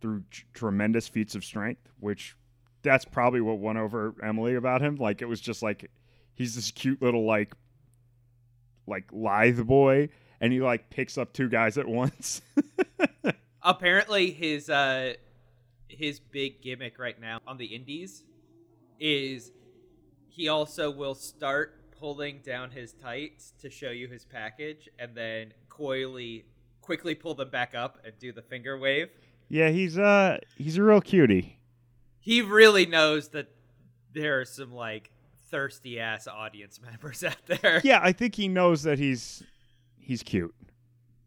through tr- tremendous feats of strength, which that's probably what won over Emily about him. Like it was just like he's this cute little like like lithe boy and he like picks up two guys at *laughs* once. apparently his uh his big gimmick right now on the indies is he also will start pulling down his tights to show you his package and then coyly quickly pull them back up and do the finger wave yeah, he's uh he's a real cutie. he really knows that there are some like thirsty ass audience *laughs* members out there Yeah, I think he knows that he's he's cute.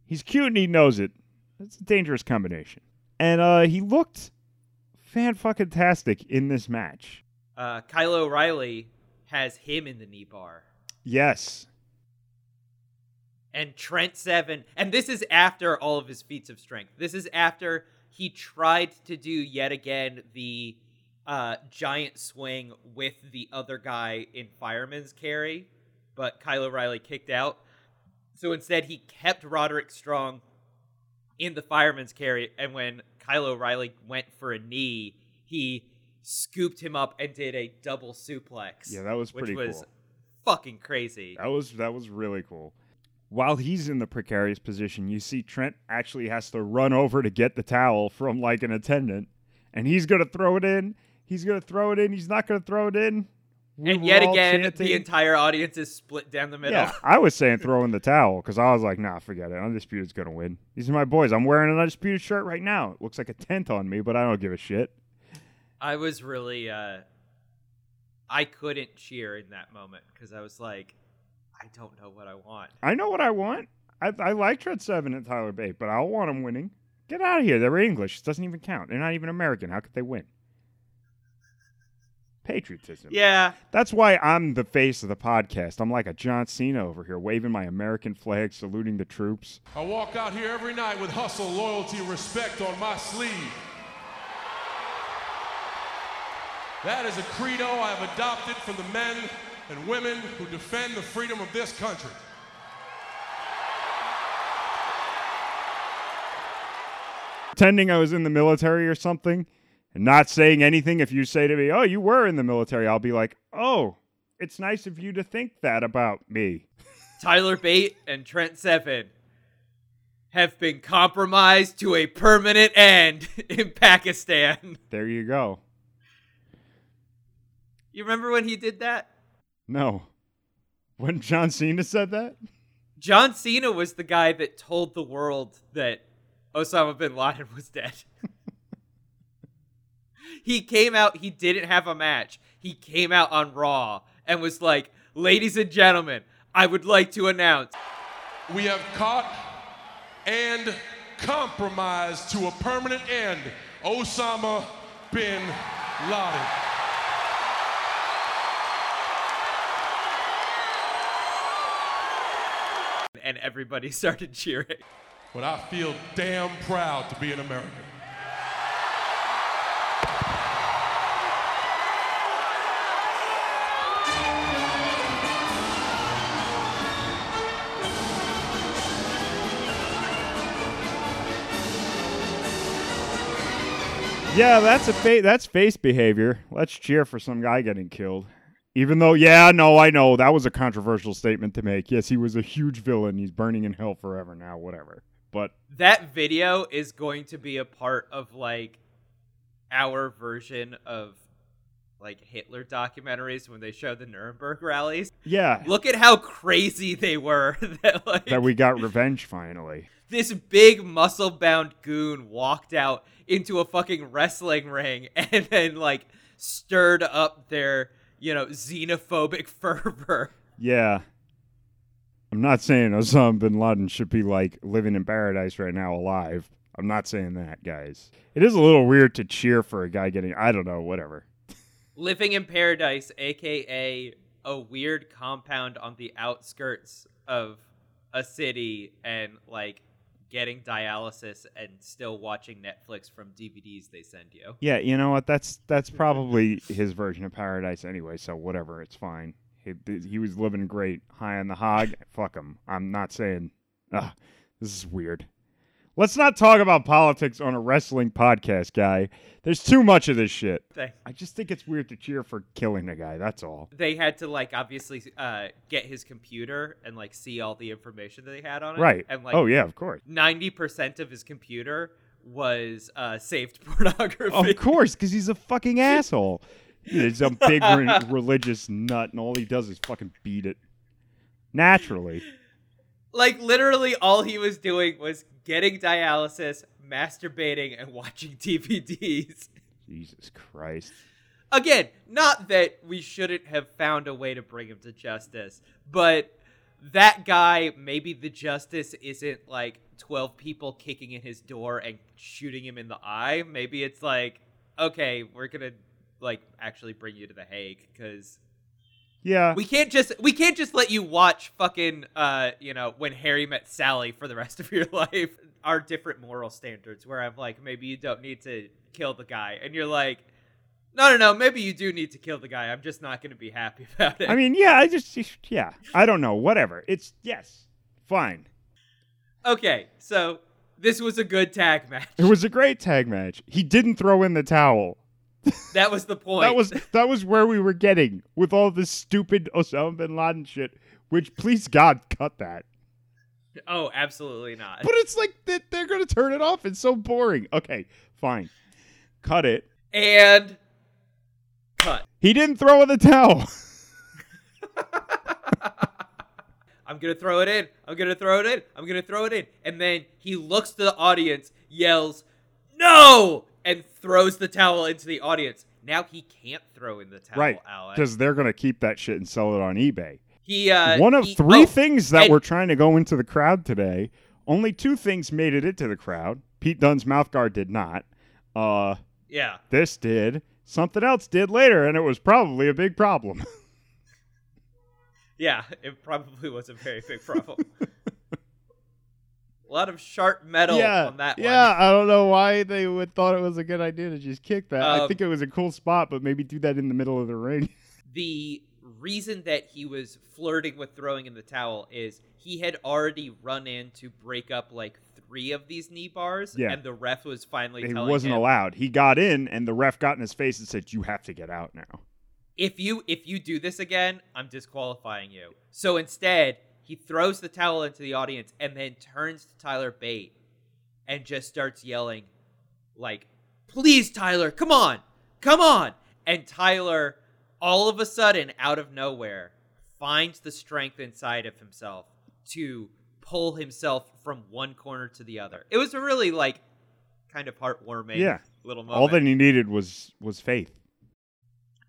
He's cute and he knows it. It's a dangerous combination. And uh he looked fan fucking tastic in this match. uh kyle o'reilly has him in the knee bar Yes. and Trent Seven, and this is after all of his feats of strength. This is after he tried to do yet again the uh, giant swing with the other guy in fireman's carry, but Kyle O'Reilly kicked out. So instead, he kept Roderick Strong in the fireman's carry, and when Kyle O'Reilly went for a knee, he scooped him up and did a double suplex. Yeah, that was which pretty was cool. fucking crazy. That was that was really cool. While he's in the precarious position, you see Trent actually has to run over to get the towel from like an attendant, and he's gonna throw it in. He's gonna throw it in. He's not gonna throw it in. We And yet again, chanting. the entire audience is split down the middle. Yeah, I was saying throw in the towel because I was like, nah, forget it. Undisputed's gonna win. These are my boys. I'm wearing an undisputed shirt right now. It looks like a tent on me, but I don't give a shit. I was really, uh, I couldn't cheer in that moment because I was like, I don't know what I want. I know what I want. I, I like Trent Seven and Tyler Bate, but I don't want them winning. Get out of here. They're English. It doesn't even count. They're not even American. How could they win? Patriotism. Yeah, That's why I'm the face of the podcast. I'm like a John Cena over here, waving my American flag, saluting the troops. I walk out here every night with hustle, loyalty, and respect on my sleeve. That is a credo I have adopted from the men and women who defend the freedom of this country. Pretending I was in the military or something and not saying anything. If you say to me, Oh, you were in the military, I'll be like, Oh, it's nice of you to think that about me. *laughs* Tyler Bate and Trent Seven have been compromised to a permanent end *laughs* in Pakistan. There you go. You remember when he did that? No. When John Cena said that? John Cena was the guy that told the world that Osama bin Laden was dead. *laughs* he came out, he didn't have a match. He came out on Raw and was like, Ladies and gentlemen, I would like to announce We have caught and compromised to a permanent end Osama bin Laden. and everybody *laughs* started cheering. But I feel damn proud to be an American. Yeah, that's a fa- that's face behavior. Let's cheer for some guy getting killed. Even though, yeah, no, I know that was a controversial statement to make. Yes, he was a huge villain. He's burning in hell forever now, whatever. But That video is going to be a part of like our version of like Hitler documentaries when they show the Nuremberg rallies. yeah, Look at how crazy they were *laughs* that like that we got revenge finally. this big muscle bound goon walked out into a fucking wrestling ring *laughs* and then like stirred up their, you know, xenophobic *laughs* fervor. Yeah. I'm not saying Osama bin Laden should be like living in paradise right now alive. I'm not saying that, guys. It is a little weird to cheer for a guy getting I don't know, whatever. Living in Paradise, aka a weird compound on the outskirts of a city and like getting dialysis and still watching Netflix from DVDs they send you. Yeah, you know what? That's that's *laughs* probably his version of paradise anyway, so whatever, it's fine. He, he was living great, high on the hog. Fuck him. I'm not saying. Ugh, this is weird. Let's not talk about politics on a wrestling podcast, guy. There's too much of this shit. I just think it's weird to cheer for killing a guy. That's all. they had to like obviously uh, get his computer and like see all the information that they had on it. Right. And like oh yeah, of course. ninety percent of his computer was uh, saved *laughs* pornography. Of course, because he's a fucking asshole. He's a big re- *laughs* religious nut, and all he does is fucking beat it. Naturally. Like literally all he was doing was getting dialysis, masturbating, and watching *laughs* DVDs. Jesus Christ. Again, not that we shouldn't have found a way to bring him to justice, but that guy, maybe the justice isn't like 12 people kicking in his door and shooting him in the eye. Maybe it's like, okay, we're going to like actually bring you to the Hague because Yeah. we can't just we can't just let you watch fucking uh you know when Harry met Sally for the rest of your *laughs* life. Our different moral standards where I'm like maybe you don't need to kill the guy and you're like no no no maybe you do need to kill the guy. I'm just not going to be happy *laughs* about it. I mean, yeah, I just, yeah. I don't know. Whatever. It's, yes. Fine. okay, so this was a good tag match. It was a great tag match. He didn't throw in the towel. That was the point. That was that was where we were getting with all this stupid Osama bin Laden shit. Which, please God, cut that. Oh, absolutely not. But it's like they- they're gonna turn it off. It's so boring. Okay, fine, cut it. And cut. He didn't throw in the towel. *laughs* I'm gonna throw it in. I'm gonna throw it in. I'm gonna throw it in. And then he looks to the audience, yells, "No!" And throws the towel into the audience. Now he can't throw in the towel, right, Alex. because they're gonna keep that shit and sell it on eBay. He uh, One of he- three oh, things that and- were trying to go into the crowd today. Only two things made it into the crowd. Pete Dunne's mouth guard did not. Uh, Yeah, this did. Something else did later, and it was probably a big problem. *laughs* yeah. It probably was a very big problem. *laughs* a lot of sharp metal yeah, on that yeah. one. I don't know why they would thought it was a good idea to just kick that. I Um, think it was a cool spot, but maybe do that in the middle of the ring. *laughs* the reason that he was flirting with throwing in the towel is he had already run in to break up like three of these knee bars, Yeah. and the ref was finally He wasn't him, allowed. He got in, and the ref got in his face and said, "You have to get out now." if you if you do this again, I'm disqualifying you. So instead, he throws the towel into the audience and then turns to Tyler Bate and just starts yelling like, "Please Tyler, come on. Come on." And Tyler all of a sudden out of nowhere finds the strength inside of himself to pull himself from one corner to the other. It was a really like kind of heartwarming Yeah. little moment. All that he needed was was faith.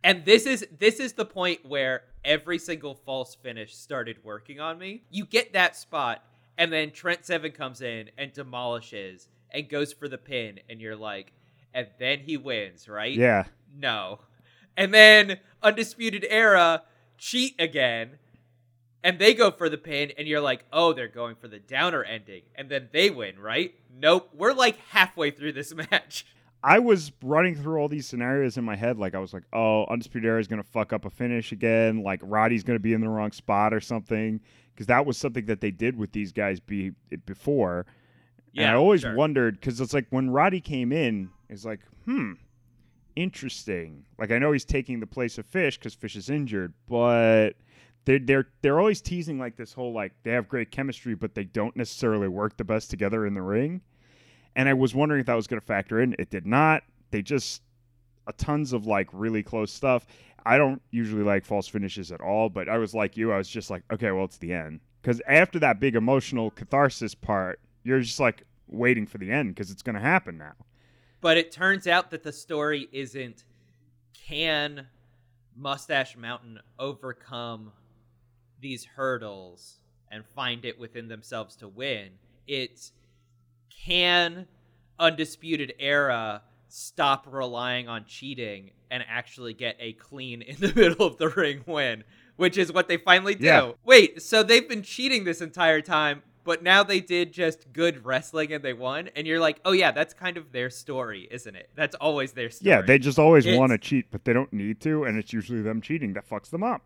And this is this is the point where every single false finish started working on me. You get that spot, and then Trent Seven comes in and demolishes and goes for the pin, and you're like, and then he wins, right? Yeah. No. And then Undisputed Era cheat again, and they go for the pin, and you're like, oh, they're going for the downer ending, and then they win, right? Nope. We're like halfway through this *laughs* match. I was running through all these scenarios in my head. Like I was like, "Oh, Undisputed Era is going to fuck up a finish again. Like Roddy's going to be in the wrong spot or something." Because that was something that they did with these guys be before. and I always sure. wondered because it's like when Roddy came in, it's like, hmm, interesting. Like I know he's taking the place of Fish because Fish is injured, but they're they're they're always teasing like this whole like they have great chemistry, but they don't necessarily work the best together in the ring. And I was wondering if that was going to factor in. It did not. They just a tons of like really close stuff. I don't usually like false finishes at all, but I was like you. I was just like, okay, well, it's the end. Because after that big emotional catharsis part, you're just like waiting for the end because it's going to happen now. But it turns out that the story isn't can Mustache Mountain overcome these hurdles and find it within themselves to win. It's can Undisputed Era stop relying on cheating and actually get a clean in the *laughs* middle of the ring win, which is what they finally do. Yeah. Wait, so they've been cheating this entire time, but now they did just good wrestling and they won, and you're like, oh yeah, that's kind of their story, isn't it? That's always their story. Yeah, they just always want to cheat, but they don't need to, and it's usually them cheating that fucks them up.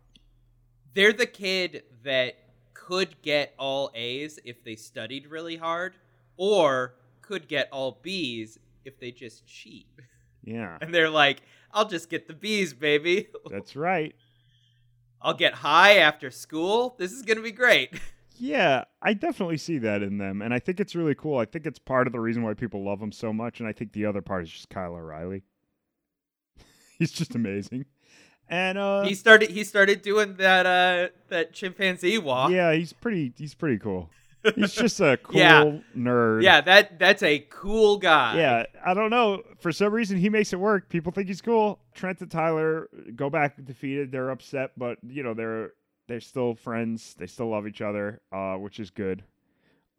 they're the kid that could get all A's if they studied really hard, or could get all B's if they just cheat. Yeah, *laughs* And they're like, I'll just get the B's, baby. *laughs* that's right. I'll get high after school. This is gonna be great. *laughs* Yeah, I definitely see that in them, and I think it's really cool. I think it's part of the reason why people love him so much, and I think the other part is just Kyle O'Reilly. He's just amazing, and uh, he started he started doing that uh that chimpanzee walk. yeah, he's pretty. He's pretty cool. He's just a *laughs* cool Yeah. nerd. Yeah, that that's a cool guy. Yeah, I don't know. For some reason, he makes it work. People think he's cool. Trent and Tyler go back defeated. They're upset, but you know they're they're still friends. They still love each other, uh, which is good.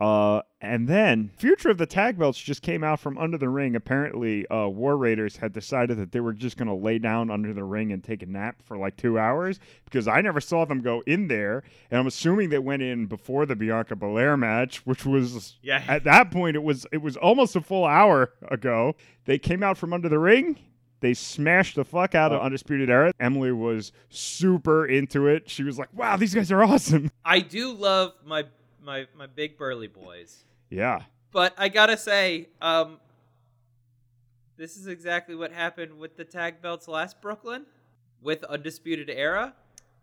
Uh, and then future of the tag belts just came out from under the ring. Apparently, uh, War Raiders had decided that they were just going to lay down under the ring and take a nap for like two hours because I never saw them go in there, and I'm assuming they went in before the Bianca Belair match, which was Yeah. *laughs* at that point it was it was almost a full hour ago. They came out from under the ring. They smashed the fuck out of Undisputed Era. Emily was super into it. She was like, "Wow, these guys are awesome." I do love my my my big burly boys. Yeah. But I gotta say, um, this is exactly what happened with the tag belts last Brooklyn with Undisputed Era.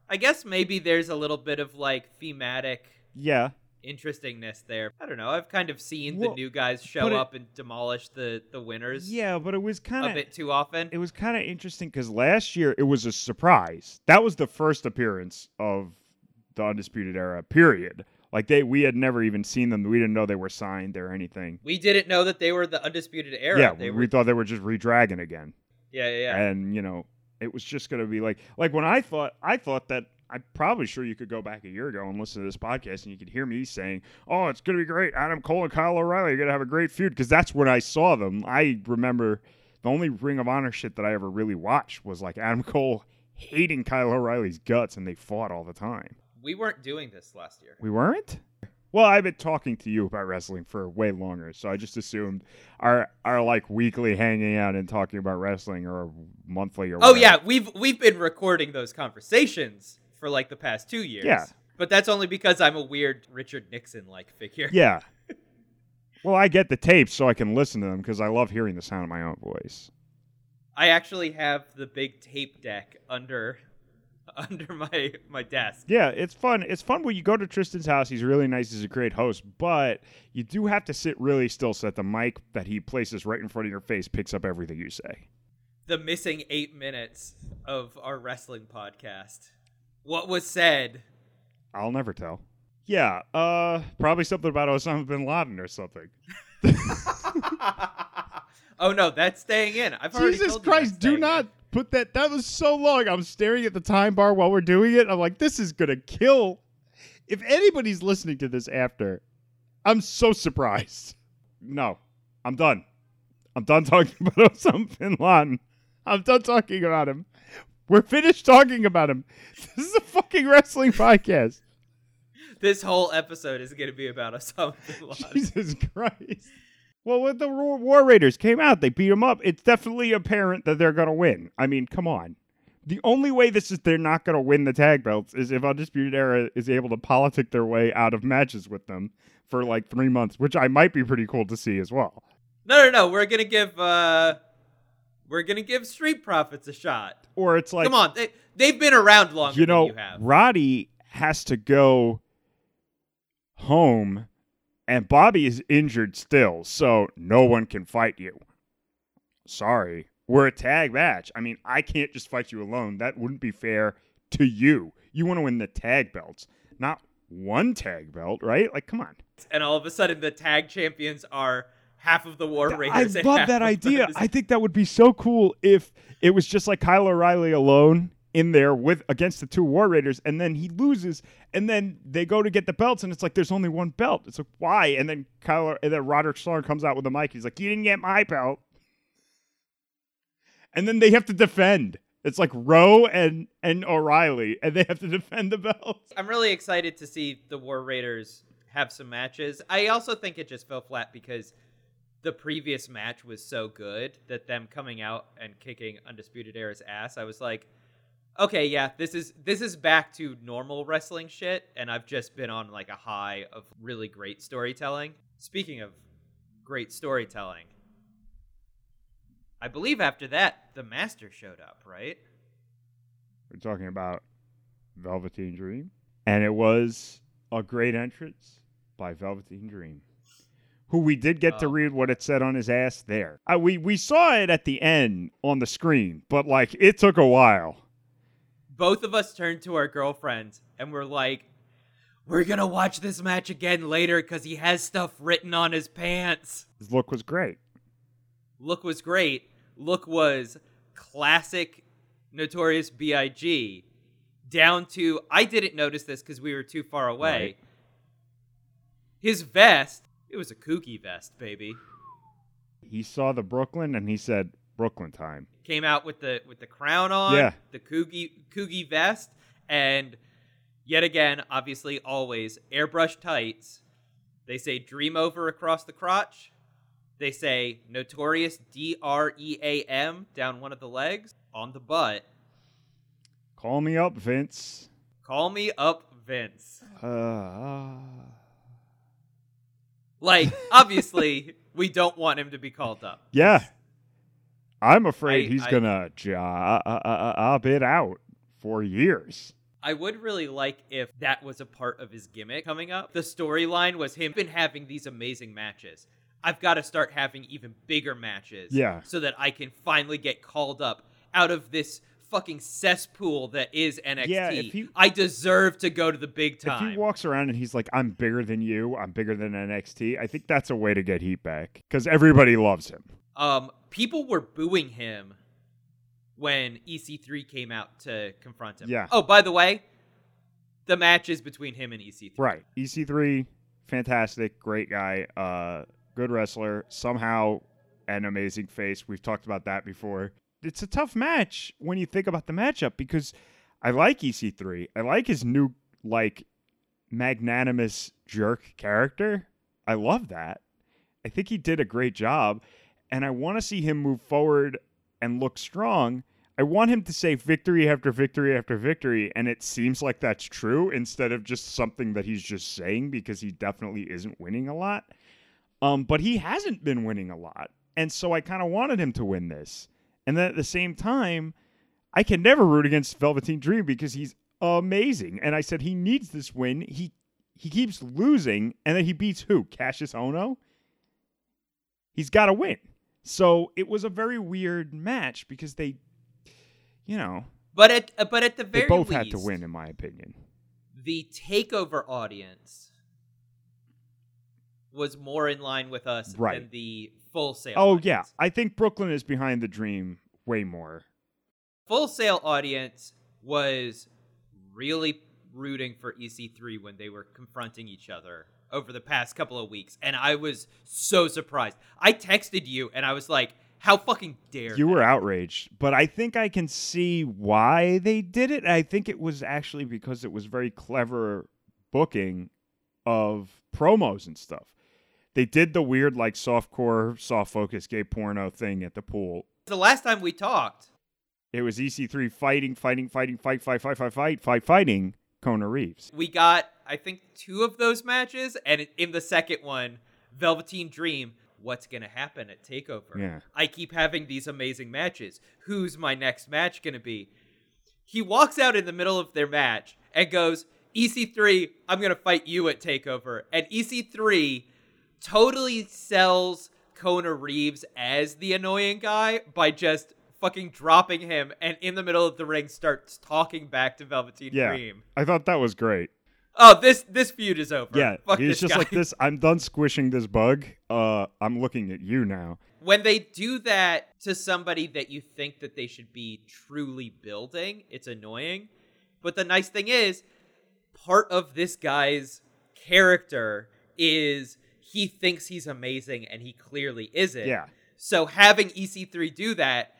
I guess maybe there's a little bit of like thematic Yeah. interestingness there. I don't know. I've kind of seen Well, the new guys show it- up and demolish the the winners Yeah, but it was kind of a bit too often. it was kind of interesting because last year it was a surprise. That was the first appearance of the Undisputed Era. Period. Like they, we had never even seen them. We didn't know they were signed or anything. we didn't know that they were the Undisputed Era. yeah, they we were. thought they were just redragging again. yeah, yeah, yeah. and you know it was just going to be like like when i thought i thought that I'm probably sure you could go back a year ago and listen to this podcast and you could hear me saying, "Oh, it's going to be great. Adam Cole and Kyle O'Reilly are going to have a great feud." Because that's when I saw them. I remember the only Ring of Honor shit that I ever really watched was like Adam Cole hating Kyle O'Reilly's guts, and they fought all the time. We weren't doing this last year. We weren't. Well, I've been talking to you about wrestling for way longer, so I just assumed our our like weekly hanging out and talking about wrestling or monthly or Oh whatever. yeah, we've we've been recording those conversations for like the past two years. Yeah. But that's only because I'm a weird Richard Nixon like figure. Yeah. *laughs* Well, I get the tapes so I can listen to them because I love hearing the sound of my own voice. I actually have the big tape deck under *laughs* under my my desk. Yeah, it's fun. It's fun when you go to Tristan's house. He's really nice. He's a great host, but you do have to sit really still so that the mic that he places right in front of your face picks up everything you say. The missing eight minutes of our wrestling podcast. What was said? I'll never tell. Yeah, uh, probably something about Osama bin Laden or something. *laughs* oh no, that's staying in. I've already Jesus told you that's Christ, do not. Put that. That was so long. I'm staring at the time bar while we're doing it. I'm like, this is to kill. If anybody's listening to this after, I'm so surprised. No, I'm done. I'm done talking *laughs* about Osama bin Laden. I'm done talking about him. We're finished talking about him. *laughs* This is a fucking wrestling podcast. This whole episode is going to be about Osama bin Laden. *laughs* Jesus Christ. Well, when the War Raiders came out, they beat them up. It's definitely apparent that they're going to win. I mean, come on. The only way this is they're not going to win the tag belts is if Undisputed Era is able to politic their way out of matches with them for like three months, which I might be pretty cool to see as well. No, no, no. We're gonna give uh, we're gonna give Street Profits a shot. Or it's like, Come on, they they've been around longer you know, than you have. Roddy has to go home, and Bobby is injured still, so no one can fight you. Sorry, we're a tag match. I mean, I can't just fight you alone. That wouldn't be fair to you. You want to win the tag belts, not one tag belt, right? Like, come on. And all of a sudden, the tag champions are half of the War I Raiders. and love that idea. I think that would be so cool if it was just like Kyle O'Reilly alone in there with against the two War Raiders, and then he loses, and then they go to get the belts, and it's like there's only one belt. It's like why? And then Kyle and then Roderick Strong comes out with the mic. He's like, "You didn't get my belt," and then they have to defend. It's like Rowe and and O'Reilly, and they have to defend the belts. I'm really excited to see the War Raiders have some matches. I also think it just fell flat because the previous match was so good that them coming out and kicking Undisputed Era's ass, I was like, okay, yeah, this is this is back to normal wrestling shit, and I've just been on like a high of really great storytelling. Speaking of great storytelling, I believe after that the Master showed up, right? We're talking about Velveteen Dream, and it was a great entrance by Velveteen Dream, who we did get to Oh. read what it said on his ass there. Uh, we we saw it at the end on the screen, but like it took a while. Both of us turned to our girlfriends and we're like, we're gonna watch this match again later because he has stuff written on his pants. His look was great. Look was great. Look was classic Notorious B.I.G. Down to, I didn't notice this because we were too far away. Right. His vest, it was a Coogi vest, baby. He saw the Brooklyn and he said, "Brooklyn time." came out with the with the crown on, Yeah. the Coogi Coogi vest, and yet again, obviously, always airbrush tights. They say "Dream Over" across the crotch. They say "Notorious" D R E A M down one of the legs on the butt. Call me up, Vince. Call me up, Vince. Uh, Like, obviously, *laughs* we don't want him to be called up. yeah. I'm afraid I- he's I- gonna job it out for years. I would really like if that was a part of his gimmick coming up. The storyline was him been having these amazing matches. I've got to start having even bigger matches. Yeah. So that I can finally get called up out of this fucking cesspool that is NXT. Yeah, if he- I deserve to go to the big time. If he walks around and he's like, "I'm bigger than you. I'm bigger than NXT," I think that's a way to get heat back because everybody loves him. um, people were booing him when EC3 came out to confront him. Yeah. Oh, by the way, the matches between him and E EC3. Right. EC3, fantastic, great guy, uh, good wrestler, somehow an amazing face. We've talked about that before. It's a tough match when you think about the matchup because I like EC3. I like his new, like, magnanimous jerk character. I love that. I think he did a great job, and I want to see him move forward and look strong. I want him to say victory after victory after victory, and it seems like that's true instead of just something that he's just saying because he definitely isn't winning a lot. Um, but he hasn't been winning a lot, and so I kind of wanted him to win this. And then at the same time, I can never root against Velveteen Dream because he's amazing, and I said he needs this win. He he keeps losing, and then he beats who? Kassius Ohno. He's got to win. So it was a very weird match because they, you know, But at uh, but at the very they both least, had to win, in my opinion. the takeover audience was more in line with us Right. than the Full Sail. Oh audience. yeah, I think Brooklyn is behind the dream way more. Full Sail audience was really rooting for EC3 when they were confronting each other over the past couple of weeks, and I was so surprised. I texted you, and I was like, "How fucking dare You they?" were outraged, but I think I can see why they did it. I think it was actually because it was very clever booking of promos and stuff. They did the weird like softcore, soft focus gay porno thing at the pool. The last time we talked, It was EC3 fighting, fighting, fighting, fight, fight, fight, fight, fight, fight, fighting Kona Reeves. we got I think two of those matches, and in the second one, Velveteen Dream. What's gonna happen at Takeover? Yeah. I keep having these amazing matches. Who's my next match gonna be? He walks out in the middle of their match and goes, "EC3, I'm gonna fight you at Takeover." And EC3 totally sells Kona Reeves as the annoying guy by just fucking dropping him and in the middle of the ring starts talking back to Velveteen Yeah. Dream. I thought that was great. Oh, this this feud is over. Yeah, Fuck he's just guy. like this. I'm done squishing this bug. Uh, I'm looking at you now. when they do that to somebody that you think that they should be truly building, it's annoying. But the nice thing is, part of this guy's character is he thinks he's amazing and he clearly isn't. Yeah. So having EC3 do that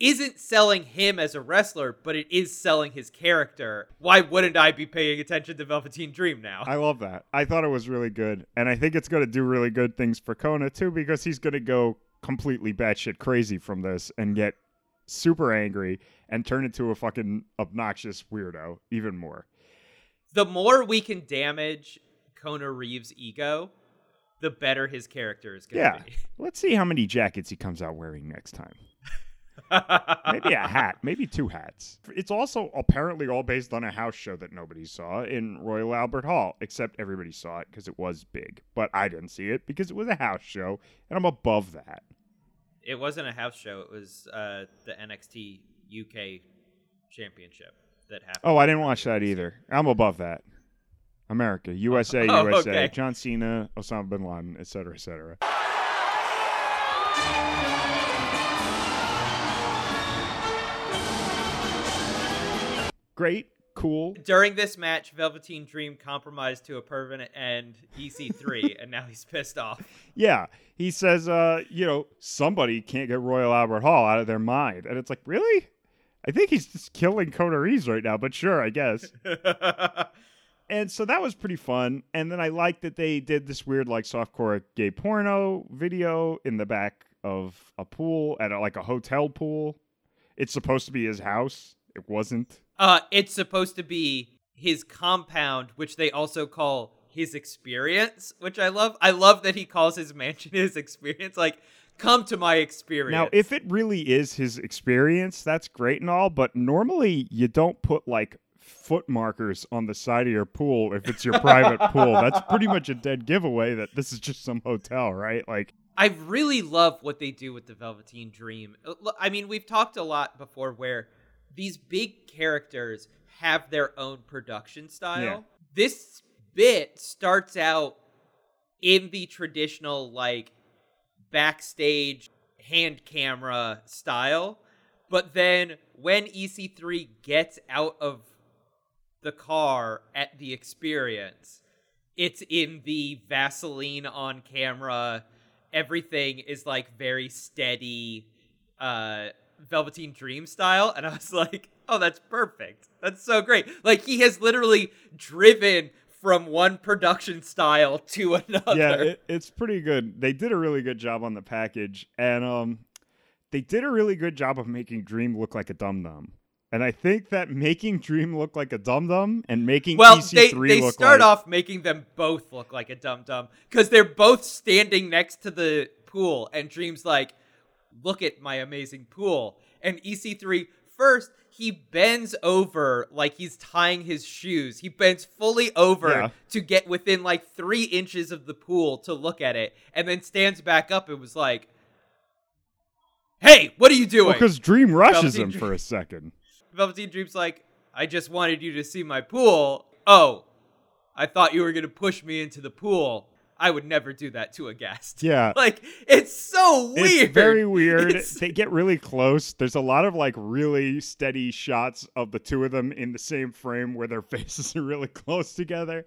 isn't selling him as a wrestler, but it is selling his character. Why wouldn't I be paying attention to Velveteen Dream now? I love that. I thought it was really good, and I think it's going to do really good things for Kona too, because he's going to go completely batshit crazy from this and get super angry and turn into a fucking obnoxious weirdo even more. the more we can damage Kona Reeves' ego, the better his character is going to Yeah. to *laughs* Let's see how many jackets he comes out wearing next time. Be. Maybe a *laughs* hat, maybe two hats. It's also apparently all based on a house show that nobody saw in Royal Albert Hall, except everybody saw it because it was big. But I didn't see it because it was a house show, and I'm above that. it wasn't a house show. It was uh, the NXT UK Championship that happened. Oh, I didn't watch that either. I'm above that. America, USA, *laughs* Oh, USA, okay. John Cena, Osama bin Laden, et cetera, Great, cool. During this match, Velveteen Dream compromised to a permanent end EC3, and now he's pissed off. Yeah, he says, uh, you know, somebody can't get Royal Albert Hall out of their mind, and it's like, really? I think he's just killing Kona Reeves right now, but sure, I guess. *laughs* and so that was pretty fun. And then I liked that they did this weird like softcore gay porno video in the back of a pool at a, like a hotel pool. It's supposed to be his house. It wasn't. Uh, it's supposed to be his compound, which they also call his experience, which I love. I love that he calls his mansion *laughs* his experience. Like, come to my experience. Now, if it really is his experience, that's great and all, but normally you don't put like foot markers on the side of your pool if it's your private *laughs* pool. That's pretty much a dead giveaway that this is just some hotel, right? Like, I really love what they do with the Velveteen Dream. I mean, we've talked a lot before where these big characters have their own production style. Yeah. This bit starts out in the traditional, like, backstage hand camera style, but then when EC3 gets out of the car at the experience, it's in the Vaseline on camera. Everything is like very steady, uh, Velveteen Dream style. And I was like, oh, that's perfect. That's so great. Like, he has literally driven from one production style to another. Yeah, it, it's pretty good. They did a really good job on the package, and um, they did a really good job of making Dream look like a dum dum. And I think that making Dream look like a dum dum and making well, EC3 they, they look start like off making them both look like a dum dum because they're both standing next to the pool, and Dream's like, "Look at my amazing pool." And EC3 first he bends over like he's tying his shoes. He bends fully over Yeah. to get within like three inches of the pool to look at it, and then stands back up and was like, "Hey, what are you doing?" because Dream rushes Velveteen him Dream- for a second. *laughs* Velveteen Dream's like, I just wanted you to see my pool. Oh, I thought you were gonna push me into the pool. I would never do that to a guest. Yeah. *laughs* Like, it's so weird. It's very weird. It's- They get really close. There's a lot of like really steady shots of the two of them in the same frame where their *laughs* faces are really close together.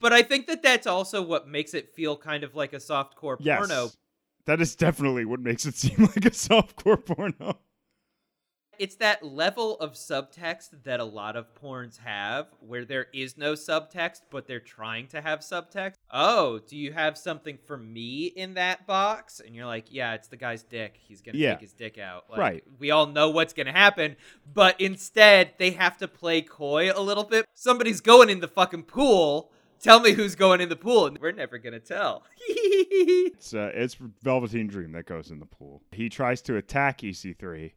But I think that that's also what makes it feel kind of like a softcore Yes. porno. That is definitely what makes it *laughs* seem like a softcore porno. It's that level of subtext that a lot of porns have where there is no subtext, but they're trying to have subtext. Oh, do you have something for me in that box? And you're like, yeah, it's the guy's dick. He's going to Yeah. take his dick out. Like, Right. We all know what's going to happen, but instead they have to play coy a little bit. Somebody's going in the fucking pool. Tell me who's going in the pool, and we're never going to tell. *laughs* It's uh, it's Velveteen Dream that goes in the pool. He tries to attack EC3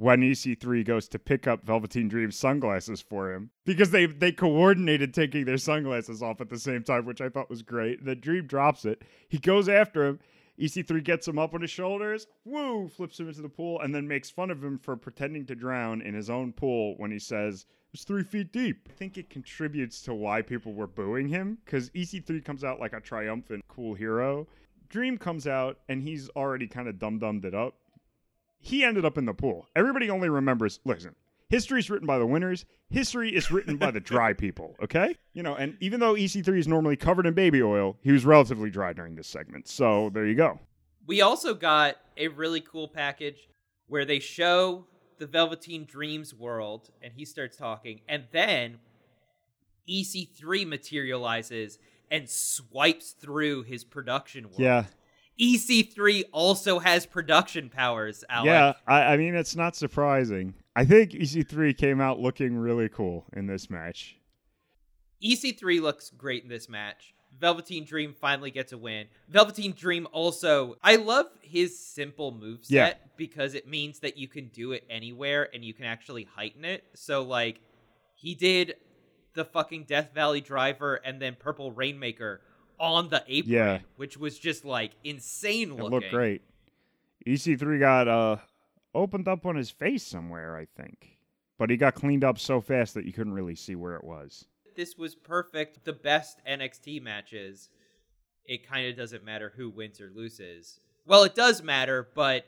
when EC3 goes to pick up Velveteen Dream's sunglasses for him because they they coordinated taking their sunglasses off at the same time, which I thought was great. The Dream drops it. He goes after him. EC3 gets him up on his shoulders, woo, flips him into the pool, and then makes fun of him for pretending to drown in his own pool when he says, It's three feet deep. I think it contributes to why people were booing him because EC3 comes out like a triumphant, cool hero. Dream comes out and he's already kind of dum dummed it up. He ended up in the pool. Everybody only remembers, listen, history's written by the winners, history is written by the dry people, okay? You know, and even though EC3 is normally covered in baby oil, he was relatively dry during this segment. So there you go. We also got a really cool package where they show the Velveteen Dreams world and he starts talking, and then EC3 materializes and swipes through his production world. Yeah. EC3 also has production powers, Alec. Yeah, I, I mean, it's not surprising. I think EC3 came out looking really cool in this match. EC3 looks great in this match. Velveteen Dream finally gets a win. Velveteen Dream also, I love his simple moveset Yeah. because it means that you can do it anywhere and you can actually heighten it. So, like, he did the fucking Death Valley Driver and then Purple Rainmaker on the apron, Yeah. which was just like insane It looked great. EC3 got uh opened up on his face somewhere, I think. But he got cleaned up so fast that you couldn't really see where it was. This was perfect. The best NXT matches, it kind of doesn't matter who wins or loses. Well, it does matter, but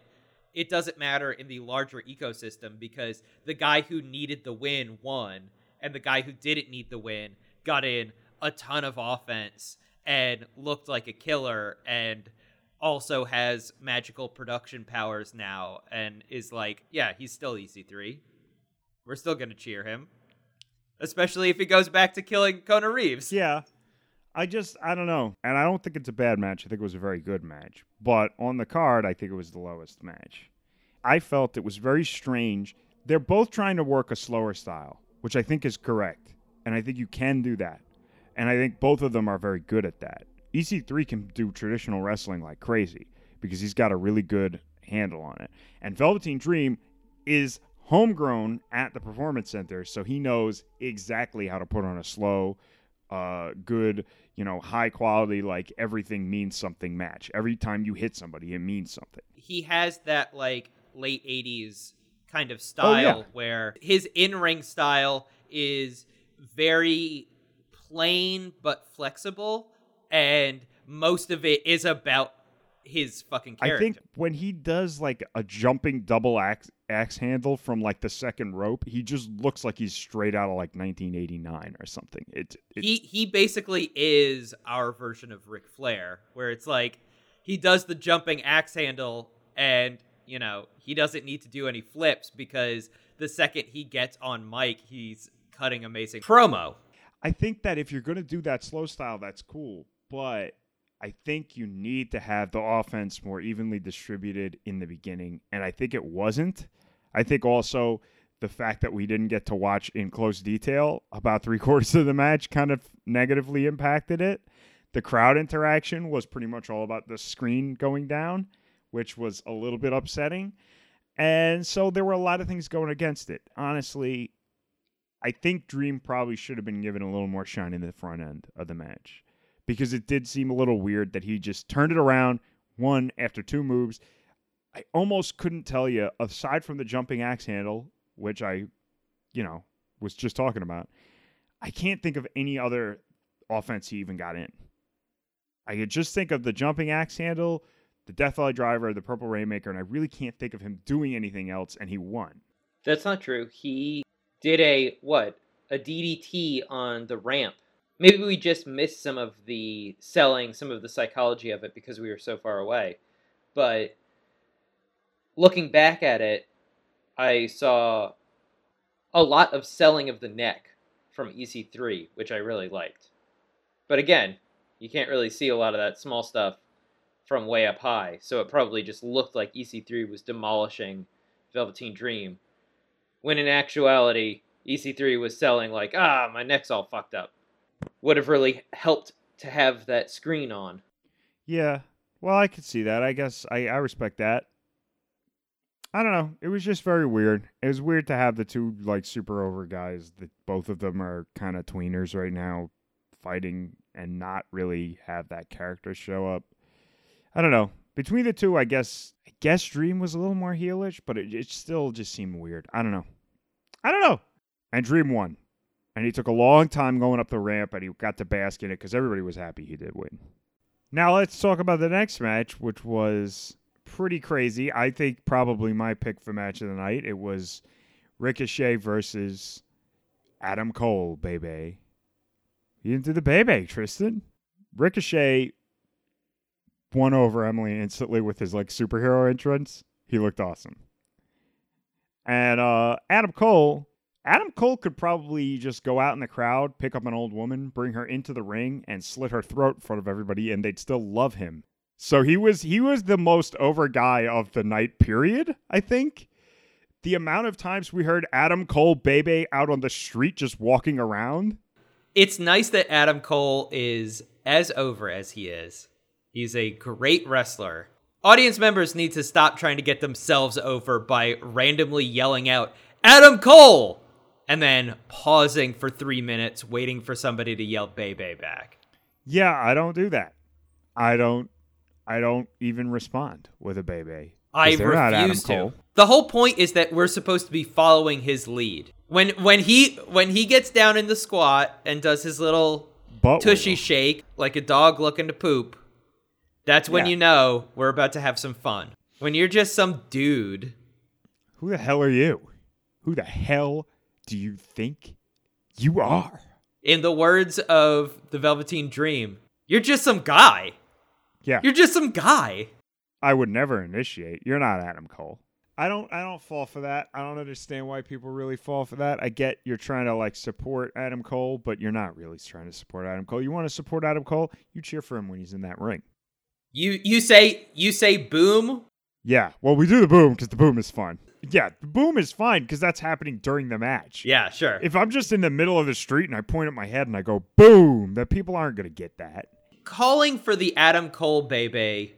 it doesn't matter in the larger ecosystem because the guy who needed the win won, and the guy who didn't need the win got in a ton of offense and looked like a killer and also has magical production powers now and is like, yeah, he's still EC3. We're still going to cheer him. Especially if he goes back to killing Kona Reeves. Yeah. I just I don't know. And I don't think it's a bad match. I think it was a very good match. But on the card, I think it was the lowest match. I felt it was very strange. They're both trying to work a slower style, which I think is correct. And I think you can do that. And I think both of them are very good at that. EC3 can do traditional wrestling like crazy because he's got a really good handle on it. And Velveteen Dream is homegrown at the performance center, so he knows exactly how to put on a slow, uh, good, you know, high quality, like everything means something match. Every time you hit somebody, it means something. He has that like late 80s kind of style yeah. where his in-ring style is very plain but flexible and most of it is about his fucking character. I think when he does like a jumping double axe axe handle from like the second rope, he just looks like he's straight out of like 1989 or something. It, it he he basically is our version of Ric Flair, where it's like he does the jumping axe handle, and you know he doesn't need to do any flips because the second he gets on mic, he's cutting amazing promo. I think that if you're going to do that slow style, that's cool. But I think you need to have the offense more evenly distributed in the beginning. And I think it wasn't. I think also the fact that we didn't get to watch in close detail about three *laughs* quarters of the match kind of negatively impacted it. The crowd interaction was pretty much all about the screen going down, which was a little bit upsetting. And so there were a lot of things going against it. Honestly, I think Dream probably should have been given a little more shine in the front end of the match because it did seem a little weird that he just turned it around one after two moves. I almost couldn't tell you, aside from the jumping axe handle, which I, you know, was just talking about, I can't think of any other offense he even got in. I could just think of the jumping axe handle, the Death Valley Driver, the Purple Rainmaker, and I really can't think of him doing anything else, and he won. That's not true. He did a what? A DDT on the ramp. Maybe we just missed some of the selling, some of the psychology of it because we were so far away. But looking back at it, I saw a lot of selling of the neck from EC3, which I really liked. But again, you can't really see a lot of that small stuff from way up high, so it probably just looked like EC3 was demolishing Velveteen Dream when in actuality EC3 was selling like ah my neck's all fucked up. Would have really helped to have that screen on. Yeah. Well, I could see that. I guess I, I respect that. I don't know. It was just very weird. It was weird to have the two like super over guys that both of them are kind of tweeners right now fighting and not really have that character show up. I don't know. Between the two, I guess I guess Dream was a little more heelish, but it, it still just seemed weird. I don't know. I don't know. And Dream won. And he took a long time going up the ramp and he got to bask in it because everybody was happy he did win. Now let's talk about the next match, which was pretty crazy. I think probably my pick for match of the night. It was Ricochet versus Adam Cole, baby. You didn't do the baby, Tristan. Ricochet won over Emily instantly with his like superhero entrance. He looked awesome. And uh Adam Cole, Adam Cole could probably just go out in the crowd, pick up an old woman, bring her into the ring, and slit her throat in front of everybody, and they'd still love him. So he was he was the most over guy of the night. Period. I think the amount of times we heard Adam Cole Bebe out on the street just walking around. It's nice that Adam Cole is as over as he is. He's a great wrestler. Audience members need to stop trying to get themselves over by randomly yelling out, Adam Cole! And then pausing for three minutes, waiting for somebody to yell Bebe back. Yeah, I don't do that. I don't. I don't even respond with a Bebe. I refuse to. Cole. The whole point is that we're supposed to be following his lead. When when he when he gets down in the squat and does his little Butt tushy wiggle. shake like a dog looking to poop, that's when Yeah. you know we're about to have some fun. When you're just some dude, Who the hell are you? Who the hell do you think you are? in the words of the Velveteen Dream, you're just some guy. Yeah. You're just some guy. I would never initiate. You're not Adam Cole. I don't I don't fall for that. I don't understand why people really fall for that. I get you're trying to like support Adam Cole, but you're not really trying to support Adam Cole. You want to support Adam Cole, you cheer for him when he's in that ring. You you say you say boom. Yeah. Well, we do the boom because the boom is fun. Yeah, the boom is fine because that's happening during the match. Yeah, sure. If I'm just in the middle of the street and I point at my head and I go boom, then people aren't gonna get that. calling for the Adam Cole Bebe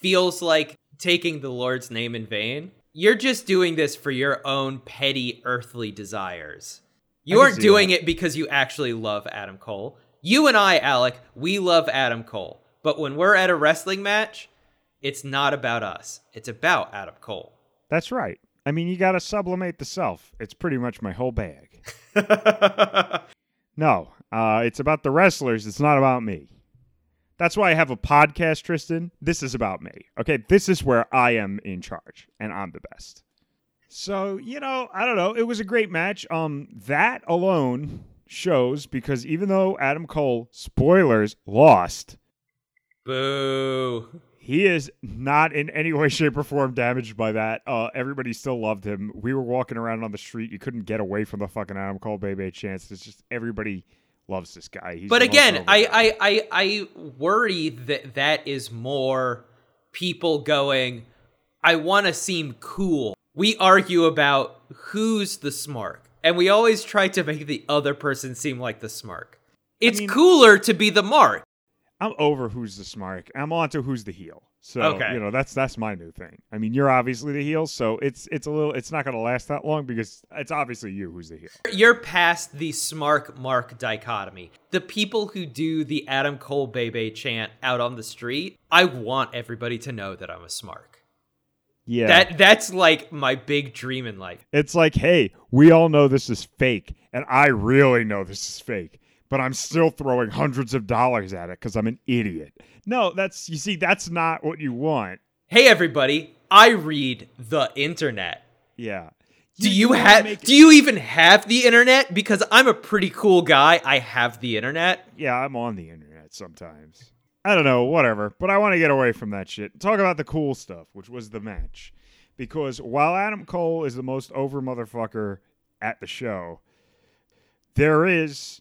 feels like taking the Lord's name in vain. You're just doing this for your own petty earthly desires. You aren't doing that. it because you actually love Adam Cole. You and I, Alec, we love Adam Cole. But when we're at a wrestling match, it's not about us. It's about Adam Cole. That's right. I mean, you got to sublimate the self. It's pretty much my whole bag. *laughs* No, uh, it's about the wrestlers. It's not about me. That's why I have a podcast, Tristan. This is about me. Okay, this is where I am in charge, and I'm the best. So you know, I don't know. It was a great match. Um, that alone shows because even though Adam Cole, spoilers, lost, Boo. he is not in any way, shape, or form damaged by that. Uh, everybody still loved him. We were walking around on the street. You couldn't get away from the fucking Adam Cole baby chance. It's just everybody loves this guy. He's But again, I. I, I, I worry that that is more people going, I want to seem cool. We argue about who's the smark, and we always try to make the other person seem like the smark. It's mean- cooler to be the mark. I'm over who's the smark. I'm on to who's the heel. So Okay. you know that's that's my new thing. I mean, you're obviously the heel, so it's it's a little it's not going to last that long because it's obviously you who's the heel. You're past the smark mark dichotomy. The people who do the Adam Cole Bebe chant out on the street, I want everybody to know that I'm a smark. Yeah, That that's like my big dream in life. it's like, hey, we all know this is fake, and I really know this is fake, but I'm still throwing hundreds of dollars at it because I'm an idiot. No, that's you see, that's not what you want. Hey everybody, I read the internet. Yeah. Do you have make- do you even have the internet? Because I'm a pretty cool guy. I have the internet. Yeah, I'm on the internet sometimes. I don't know, whatever. But I want to get away from that shit. Talk about the cool stuff, which was the match. Because while Adam Cole is the most over motherfucker at the show, there is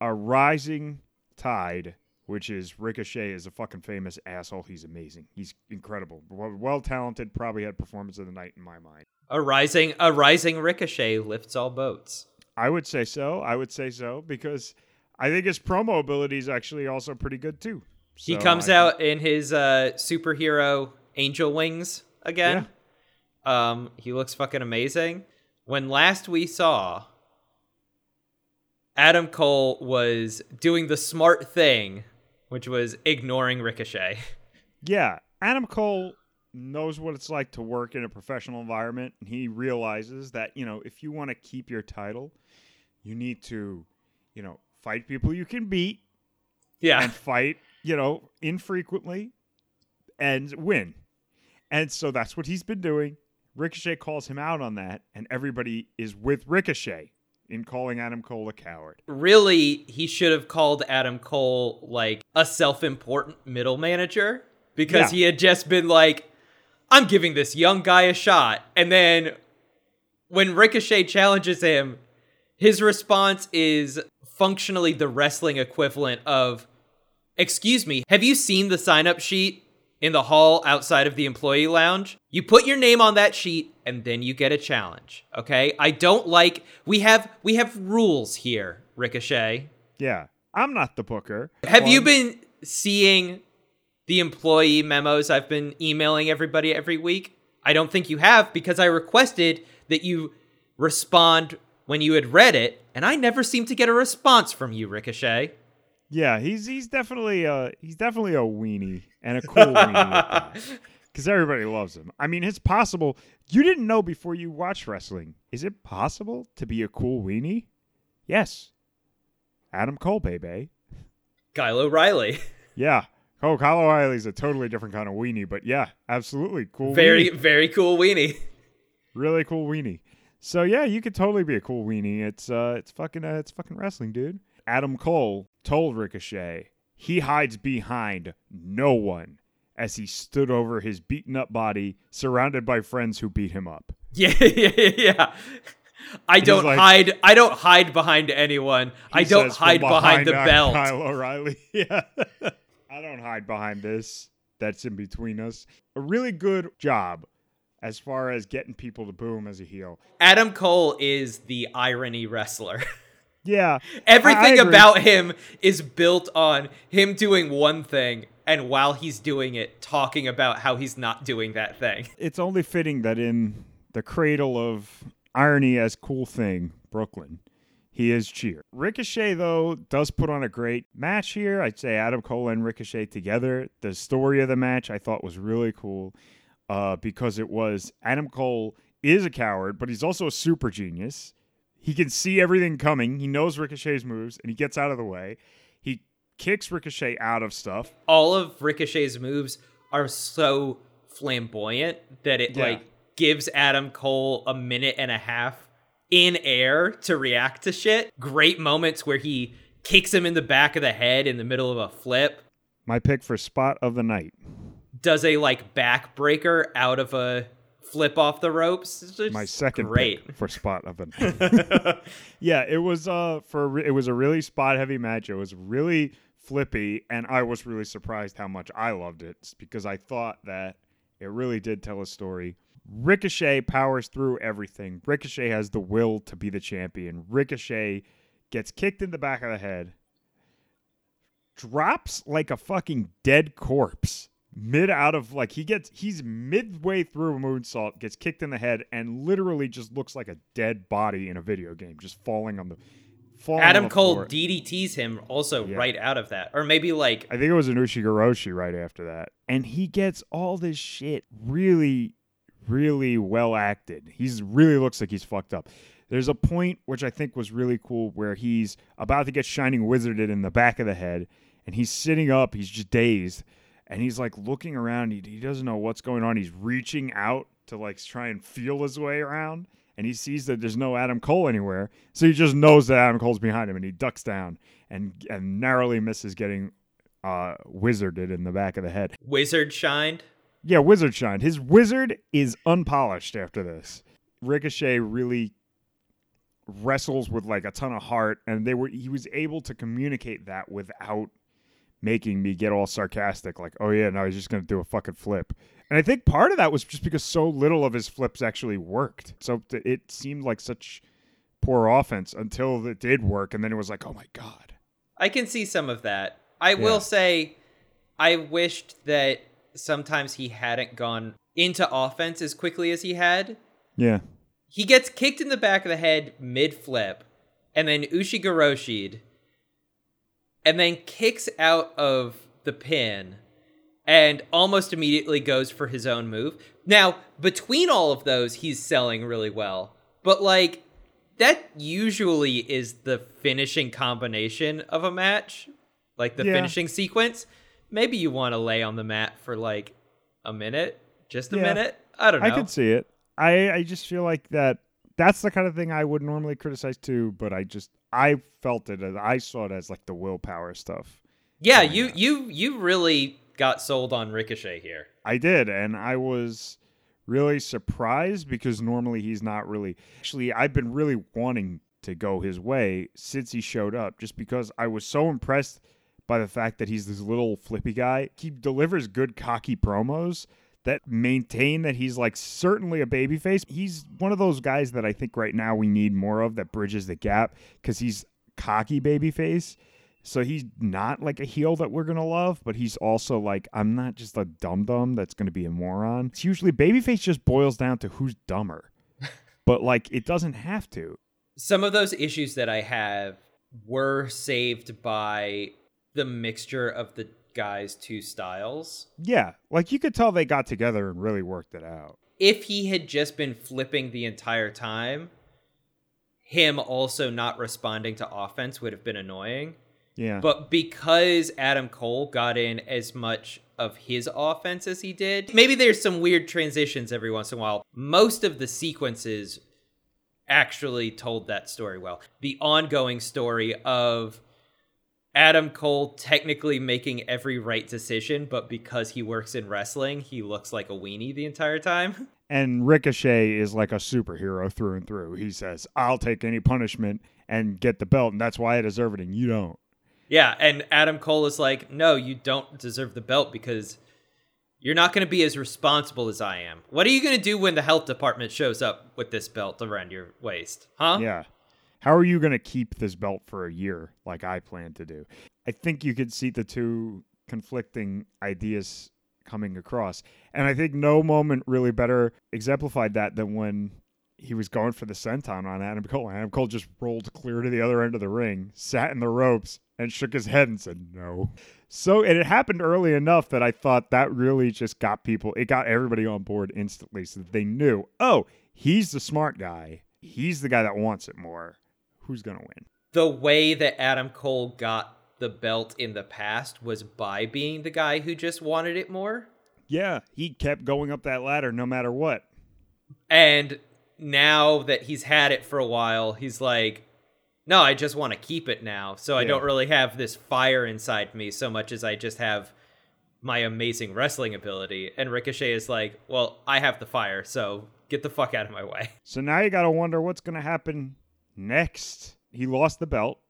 a rising tide, which is Ricochet is a fucking famous asshole. He's amazing. He's incredible. Well talented, probably had performance of the night in my mind. A rising a rising ricochet lifts all boats. I would say so. I would say so because I think his promo ability is actually also pretty good too. He comes I out in his uh, superhero angel wings again. Um, he looks fucking amazing. When last we saw, Adam Cole was doing the smart thing, which was ignoring Ricochet. Yeah, Adam Cole knows what it's like to work in a professional environment, and he realizes that you know if you want to keep your title, you need to, you know, fight people you can beat Yeah. and fight, you know, infrequently and win. And so that's what he's been doing. Ricochet calls him out on that, and everybody is with Ricochet in calling Adam Cole a coward. really he should have called Adam Cole like a self-important middle manager because Yeah. he had just been like I'm giving this young guy a shot and then when Ricochet challenges him his response is functionally the wrestling equivalent of excuse me have you seen the sign up sheet in the hall outside of the employee lounge you put your name on that sheet and then you get a challenge okay i don't like we have we have rules here ricochet Yeah, I'm not the booker. have you been seeing the employee memos I've been emailing everybody every week? I don't think you have because I requested that you respond when you had read it, and I never seem to get a response from you, Ricochet. Yeah, he's he's definitely uh he's definitely a weenie and a cool weenie *laughs* because everybody loves him. I mean, it's possible. You didn't know before you watched wrestling. Is it possible to be a cool weenie? Yes. Adam Cole, baby. Kyle O'Reilly. *laughs* Yeah. Oh, Kyle O'Reilly's a totally different kind of weenie, but yeah, absolutely cool. Very, weenie. very cool weenie. really cool weenie. So yeah, you could totally be a cool weenie. It's uh, it's fucking uh, it's fucking wrestling, dude. Adam Cole told Ricochet he hides behind no one as he stood over his beaten up body, surrounded by friends who beat him up. Yeah, *laughs* yeah, yeah. I don't like- hide. I don't hide behind anyone. I don't hide behind the uh, belt. Kyle O'Reilly. *laughs* Yeah. *laughs* I don't hide behind this. That's in between us. A really good job as far as getting people to boom as a heel. Adam Cole is the irony wrestler. Yeah. Everything about him is built on him doing one thing and while he's doing it, talking about how he's not doing that thing. *laughs* it's only fitting that in the cradle of irony as cool thing, Brooklyn, he is cheer. Ricochet, though, does put on a great match here. I'd say Adam Cole and Ricochet together. The story of the match I thought was really cool uh, because it was Adam Cole is a coward, but he's also a super genius. He can see everything coming. He knows Ricochet's moves, and he gets out of the way. He kicks Ricochet out of stuff. All of Ricochet's moves are so flamboyant that it Yeah. like gives Adam Cole a minute and a half in air to react to shit. Great moments where he kicks him in the back of the head in the middle of a flip, My pick for spot of the night. does a like backbreaker out of a flip off the ropes. My second great. pick for spot of the *laughs* night. *laughs* yeah, it was uh for it was a really spot heavy match. It was really flippy, and I was really surprised how much I loved it because I thought that it really did tell a story. Ricochet powers through everything. Ricochet has the will to be the champion. Ricochet gets kicked in the back of the head, drops like a fucking dead corpse mid out of like he gets he's midway through a moonsault, gets kicked in the head, and literally just looks like a dead body in a video game, just falling on the Adam Cole. DDTs him also Yeah. right out of that. Or maybe like I think it was an Ushigoroshi right after that. And he gets all this shit really, really well acted. He's really looks like he's fucked up. There's a point which I think was really cool where he's about to get Shining Wizarded in the back of the head, and he's sitting up, he's just dazed, and he's like looking around. He, he doesn't know what's going on. He's reaching out to like try and feel his way around, and he sees that there's no Adam Cole anywhere. So he just knows that Adam Cole's behind him, and he ducks down and and narrowly misses getting uh, wizarded in the back of the head. Wizard shined. Yeah, wizard shined. His wizard is unpolished after this. Ricochet really wrestles with like a ton of heart, and they were he was able to communicate that without making me get all sarcastic, like, oh yeah, no, he's just gonna do a fucking flip. And I think part of that was just because so little of his flips actually worked. So it seemed like such poor offense until it did work, and then it was like, oh my god. I can see some of that. I Yeah. will say, I wished that sometimes he hadn't gone into offense as quickly as he had. Yeah. He gets kicked in the back of the head mid flip, and then Ushigoroshi'd, and then kicks out of the pin, and almost immediately goes for his own move. Now, between all of those, he's selling really well, but like that usually is the finishing combination of a match, like the Yeah. finishing sequence. Maybe you want to lay on the mat for like a minute, just a Yeah. minute. I don't know. I could see it. I I just feel like that that's the kind of thing I would normally criticize too, but I just I felt it as I saw it as like the willpower stuff. Yeah, you on. you you really got sold on Ricochet here. I did, and I was really surprised because normally he's not really actually I've been really wanting to go his way since he showed up just because I was so impressed by the fact that he's this little flippy guy. He delivers good cocky promos that maintain that he's like certainly a babyface. He's one of those guys that I think right now we need more of that bridges the gap because he's cocky babyface. So he's not like a heel that we're gonna love, but he's also like I'm not just a dum dum that's gonna be a moron. It's usually babyface just boils down to who's dumber, *laughs* but like it doesn't have to. Some of those issues that I have were saved by the mixture of the guys' two styles. Yeah, like you could tell they got together and really worked it out. If he had just been flipping the entire time, him also not responding to offense would have been annoying. Yeah, But because Adam Cole got in as much of his offense as he did, maybe there's some weird transitions every once in a while. Most of the sequences actually told that story well. The ongoing story of Adam Cole technically making every right decision, but because he works in wrestling, he looks like a weenie the entire time. *laughs* and Ricochet is like a superhero through and through. He says, "I'll take any punishment and get the belt, and that's why I deserve it, and you don't." Yeah, and Adam Cole is like, no, you don't deserve the belt because you're not going to be as responsible as I am. What are you going to do when the health department shows up with this belt around your waist? Huh? Yeah. How are you going to keep this belt for a year like I plan to do? I think you could see the two conflicting ideas coming across. And I think no moment really better exemplified that than when he was going for the senton on Adam Cole. Adam Cole just rolled clear to the other end of the ring, sat in the ropes, and shook his head and said no. So, and it happened early enough that I thought that really just got people, it got everybody on board instantly so that they knew, oh, he's the smart guy. He's the guy that wants it more. Who's going to win? The way that Adam Cole got the belt in the past was by being the guy who just wanted it more. Yeah, he kept going up that ladder no matter what. And now that he's had it for a while, he's like, no, I just want to keep it now. So I don't really have this fire inside me so much as I just have my amazing wrestling ability. And Ricochet is like, well, I have the fire, so get the fuck out of my way. So now you got to wonder what's going to happen next. He lost the belt.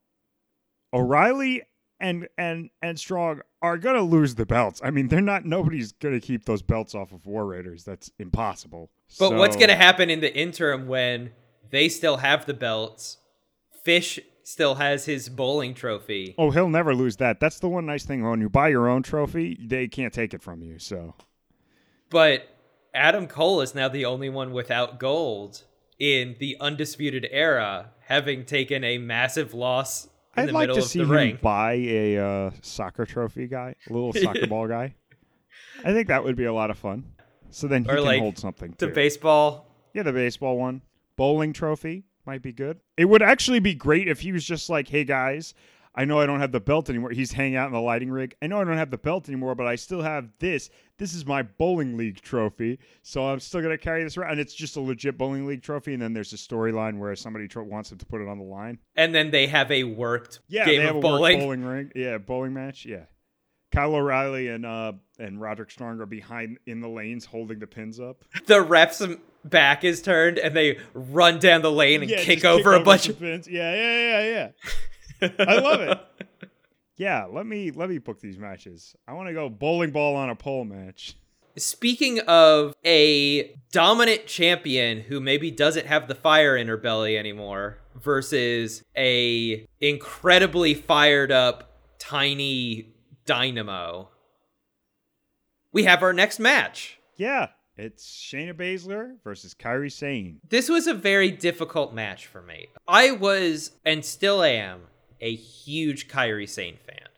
O'Reilly and and and Strong are going to lose the belts. I mean, they're not nobody's going to keep those belts off of War Raiders. That's impossible. But what's going to happen in the interim when they still have the belts? Fish still has his bowling trophy. Oh, he'll never lose that. That's the one nice thing when you buy your own trophy, they can't take it from you. So, But Adam Cole is now the only one without gold in the undisputed era, having taken a massive loss in I'd the like middle to of see the him ring. buy a uh, soccer trophy guy, a little *laughs* soccer ball guy. I think that would be a lot of fun. So then he Or can like hold something The too. baseball. Yeah, the baseball one. Bowling trophy might be good. It would actually be great if he was just like, hey guys, I know I don't have the belt anymore. He's hanging out in the lighting rig. I know I don't have the belt anymore, but I still have this. This is my bowling league trophy. So I'm still going to carry this around. And it's just a legit bowling league trophy. And then there's a storyline where somebody tro- wants him to put it on the line. And then they have a worked Yeah, game of bowling. bowling ring. Yeah, bowling match. Yeah. Kyle O'Reilly and uh and Roderick Strong are behind in the lanes holding the pins up. *laughs* The ref's back is turned and they run down the lane and Yeah, kick just over a bunch of. pins. Yeah, yeah, yeah, yeah. *laughs* I love it. *laughs* Yeah, let me let me book these matches. I want to go bowling ball on a pole match. Speaking of a dominant champion who maybe doesn't have the fire in her belly anymore versus a incredibly fired up tiny dynamo. We have our next match. Yeah, it's Shayna Baszler versus Kairi Sane. This was a very difficult match for me. I was and still am a huge Kairi Sane fan.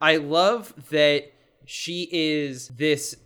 I love that she is this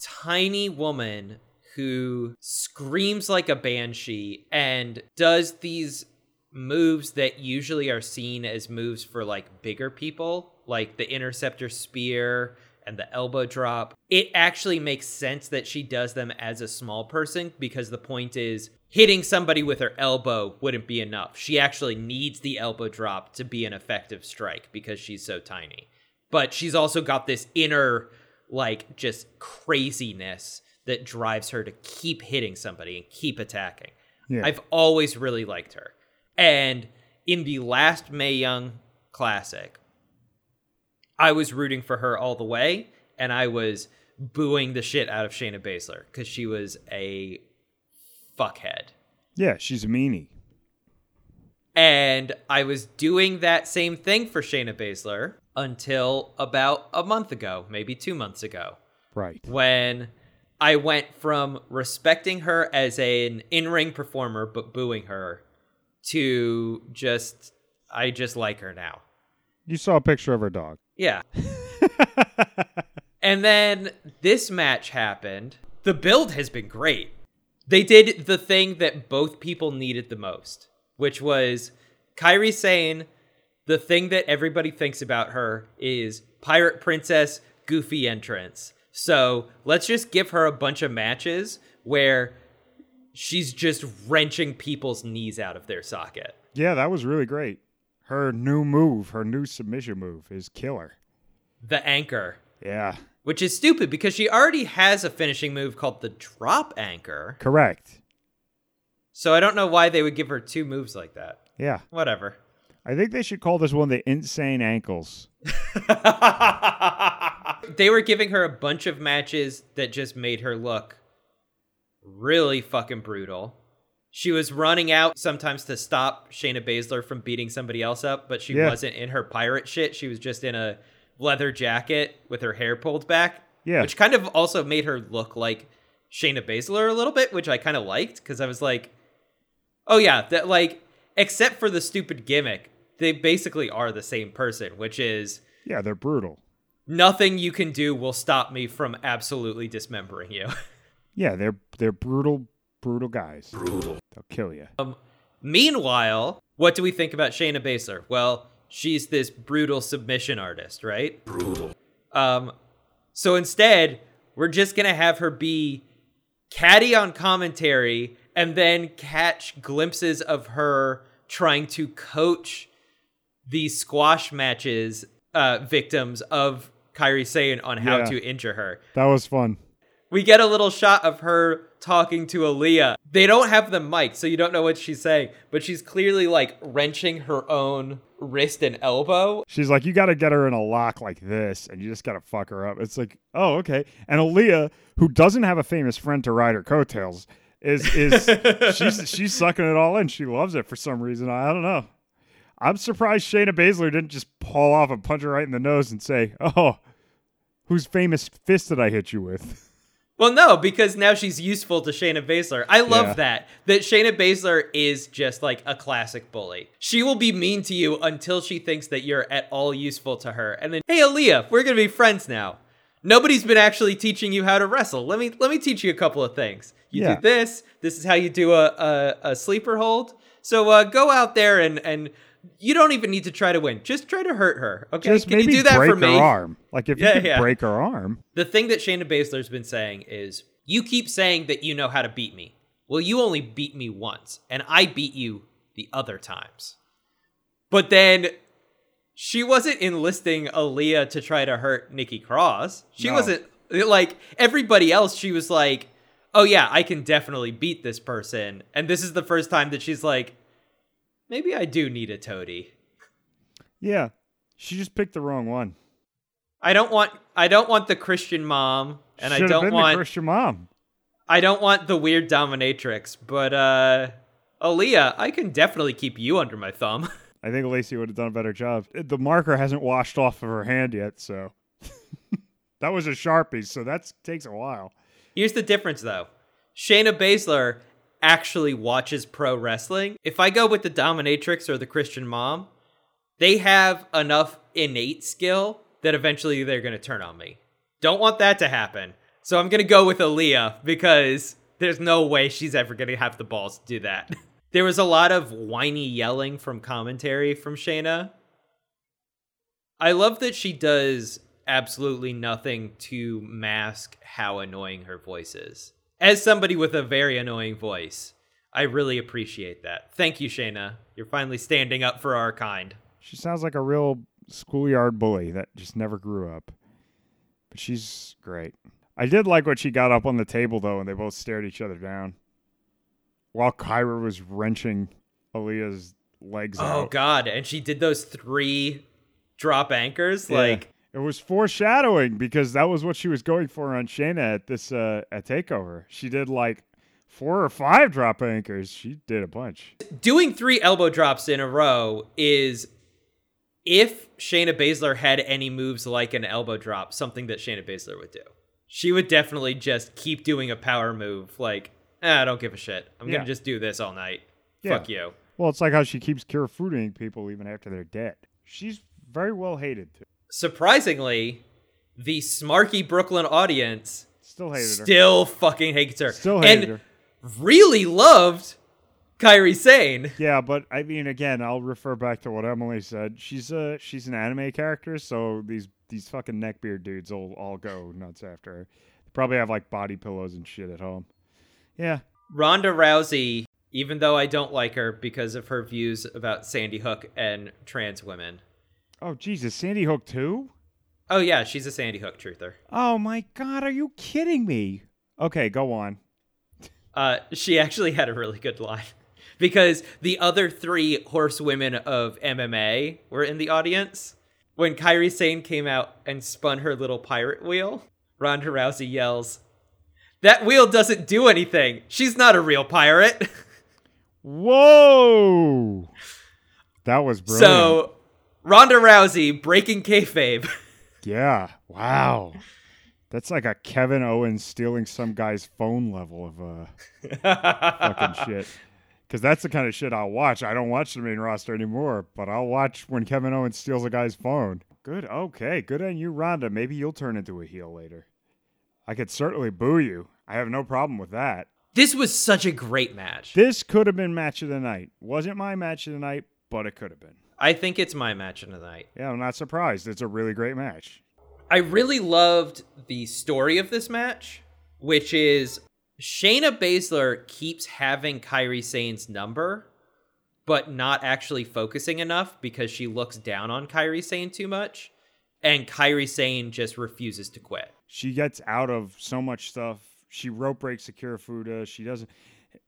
tiny woman who screams like a banshee and does these moves that usually are seen as moves for like bigger people, like the interceptor spear and the elbow drop. It actually makes sense that she does them as a small person because the point is hitting somebody with her elbow wouldn't be enough. She actually needs the elbow drop to be an effective strike because she's so tiny. But she's also got this inner like just craziness that drives her to keep hitting somebody and keep attacking. Yeah. I've always really liked her. And in the last Mae Young Classic, I was rooting for her all the way, and I was booing the shit out of Shayna Baszler because she was a fuckhead. Yeah, she's a meanie. And I was doing that same thing for Shayna Baszler until about a month ago, maybe two months ago, Right. when I went from respecting her as an in ring performer but booing her to just, I just like her now. You saw a picture of her dog. Yeah. *laughs* and then this match happened. The build has been great. They did the thing that both people needed the most, which was Kairi Sane the thing that everybody thinks about her is Pirate Princess goofy entrance. So let's just give her a bunch of matches where she's just wrenching people's knees out of their socket. Yeah, that was really great. Her new move, her new submission move is killer. The anchor. Yeah, Which is stupid because she already has a finishing move called the drop anchor. correct. So I don't know why they would give her two moves like that. Yeah. Whatever. I think they should call this one the insane ankles. *laughs* they were giving her a bunch of matches that just made her look really fucking brutal. She was running out sometimes to stop Shayna Baszler from beating somebody else up, but she Yeah. wasn't in her pirate shit. She was just in a leather jacket with her hair pulled back. Yeah. Which kind of also made her look like Shayna Baszler a little bit, which I kind of liked because I was like, oh yeah, that like, except for the stupid gimmick, they basically are the same person, which is Yeah, they're brutal. nothing you can do will stop me from absolutely dismembering you. *laughs* Yeah, they're they're brutal, brutal guys. Brutal. They'll kill you. Um, Meanwhile, what do we think about Shayna Baszler? Well, she's this brutal submission artist, right? Brutal. Um, so instead, we're just gonna have her be catty on commentary and then catch glimpses of her trying to coach these squash matches uh, victims of Kairi Sane on how Yeah. to injure her. That was fun. We get a little shot of her talking to Aaliyah. They don't have the mic, so you don't know what she's saying, but she's clearly like wrenching her own wrist and elbow. She's like, you got to get her in a lock like this, and you just got to fuck her up. It's like, oh, okay. And Aaliyah, who doesn't have a famous friend to ride her coattails, is is *laughs* she's she's sucking it all in. She loves it for some reason. I don't know. I'm surprised Shayna Baszler didn't just pull off and punch her right in the nose and say, "Oh, whose famous fist did I hit you with?" Well, no, because now she's useful to Shayna Baszler. I love Yeah. that. That Shayna Baszler is just like a classic bully. She will be mean to you until she thinks that you're at all useful to her. And then, hey Aaliyah, we're gonna be friends now. Nobody's been actually teaching you how to wrestle. Let me let me teach you a couple of things. You Yeah. do this. This is how you do a a, a sleeper hold. So uh, go out there and and you don't even need to try to win. Just try to hurt her. Okay? Just Can you do that for me? her arm. Like if Yeah, you yeah. break her arm, The thing that Shayna Baszler's been saying is, you keep saying that you know how to beat me. Well, you only beat me once, and I beat you the other times. But then she wasn't enlisting Aaliyah to try to hurt Nikki Cross. She No. wasn't like everybody else. She was like, "Oh yeah, I can definitely beat this person." And this is the first time that she's like, "Maybe I do need a toady." yeah, she just picked the wrong one. I don't want I don't want the Christian mom, and I Should've don't want the Christian mom. I don't want the weird dominatrix, but uh Aaliyah, I can definitely keep you under my thumb. *laughs* I think Lacey would have done a better job. The marker hasn't washed off of her hand yet, so *laughs* that was a sharpie, so that takes a while. Here's the difference though. Shayna Baszler actually watches pro wrestling. If I go with the dominatrix or the Christian mom, they have enough innate skill that eventually they're going to turn on me. Don't want that to happen. So I'm going to go with Aaliyah because there's no way she's ever going to have the balls to do that. *laughs* there was a lot of whiny yelling from commentary from Shayna. I love that she does absolutely nothing to mask how annoying her voice is. As somebody with a very annoying voice, I really appreciate that. Thank you, Shayna. You're finally standing up for our kind. She sounds like a real schoolyard bully that just never grew up. But she's great. I did like what she got up on the table though, and they both stared each other down. While Kairi was wrenching Aaliyah's legs Oh out. god, and she did those three drop anchors Yeah. like it was foreshadowing because that was what she was going for on Shayna at this uh at Takeover. She did like four or five drop anchors. She did a bunch. doing three elbow drops in a row is if Shayna Baszler had any moves like an elbow drop, something that Shayna Baszler would do. She would definitely just keep doing a power move like, ah, I don't give a shit. I'm Yeah. gonna just do this all night. Yeah. Fuck you. Well, it's like how she keeps cure fooding people even after they're dead. She's very well hated too. Surprisingly, the smarky Brooklyn audience Still hated her. still fucking hates her. Still hated and her. really loved Kairi Sane. Yeah, but I mean, again, I'll refer back to what Emily said. She's a she's an anime character, so these these fucking neckbeard dudes will all go nuts after her. They probably have like body pillows and shit at home. Yeah, Ronda Rousey, even though I don't like her because of her views about Sandy Hook and trans women. Oh Jesus, Sandy Hook too? Oh yeah, she's a Sandy Hook truther. Oh my God, are you kidding me? Okay, go on. Uh, she actually had a really good line *laughs* because the other three horsewomen of MMA were in the audience. When Kairi Sane came out and spun her little pirate wheel, Ronda Rousey yells, "That wheel doesn't do anything. She's not a real pirate." *laughs* Whoa, that was brilliant. so, Ronda Rousey breaking kayfabe. *laughs* yeah, wow, that's like a Kevin Owens stealing some guy's phone level of uh fucking *laughs* shit. Because that's the kind of shit I'll watch. I don't watch the main roster anymore, but I'll watch when Kevin Owens steals a guy's phone. Good, okay, good on you, Ronda. Maybe you'll turn into a heel later. I could certainly boo you. I have no problem with that. This was such a great match. This could have been match of the night. Wasn't my match of the night, but it could have been. I think it's my match of the night. Yeah, I'm not surprised. It's a really great match. I really loved the story of this match, which is Shayna Baszler keeps having Kairi Sane's number, but not actually focusing enough because she looks down on Kairi Sane too much. And Kairi Sane just refuses to quit. She gets out of so much stuff. She rope breaks a Kirifuda. She doesn't,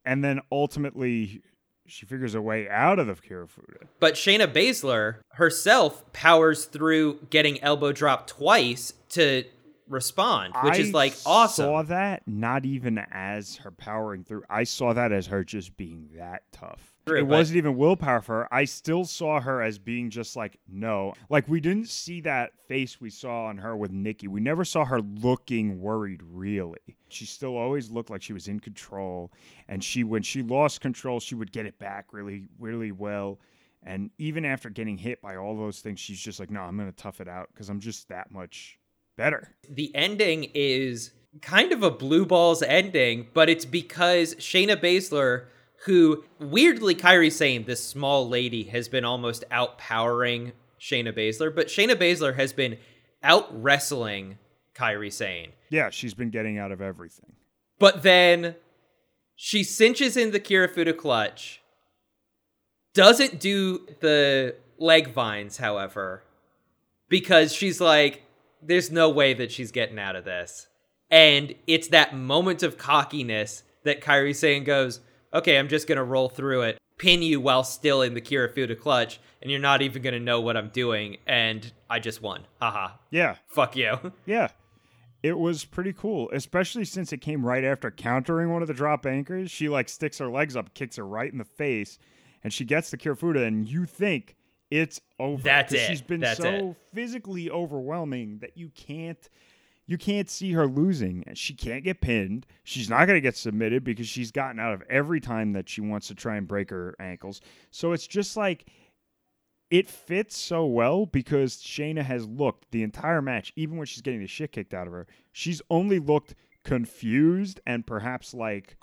and then ultimately she figures a way out of the Kirifuda. But Shayna Baszler herself powers through getting elbow dropped twice to respond, which I is like awesome. I saw that not even as her powering through. I saw that as her just being that tough. True, it but- wasn't even willpower for her. I still saw her as being just like no. Like we didn't see that face we saw on her with Nikki. We never saw her looking worried really. She still always looked like she was in control and she when she lost control, she would get it back really really well. And even after getting hit by all those things, she's just like, no, I'm going to tough it out because I'm just that much better. the ending is kind of a blue balls ending, but it's because Shayna Baszler, who weirdly Kairi Sane this small lady has been almost outpowering Shayna Baszler, but Shayna Baszler has been out wrestling Kairi Sane. Yeah, she's been getting out of everything. But then she cinches in the Kirifuda clutch, doesn't do the leg vines, however, because she's like, there's no way that she's getting out of this. And it's that moment of cockiness that Kairi Sane goes, okay, I'm just going to roll through it, pin you while still in the Kirifuda clutch, and you're not even going to know what I'm doing. And I just won. Haha. Yeah, Fuck you. *laughs* yeah. It was pretty cool, especially since it came right after countering one of the drop anchors. She like sticks her legs up, kicks her right in the face, and she gets the Kirifuda, and you think it's over. That's it. She's been That's so it. physically overwhelming that you can't you can't see her losing. She can't get pinned. She's not going to get submitted because she's gotten out of every time that she wants to try and break her ankles. So it's just like it fits so well because Shayna has looked the entire match, even when she's getting the shit kicked out of her, she's only looked confused and perhaps like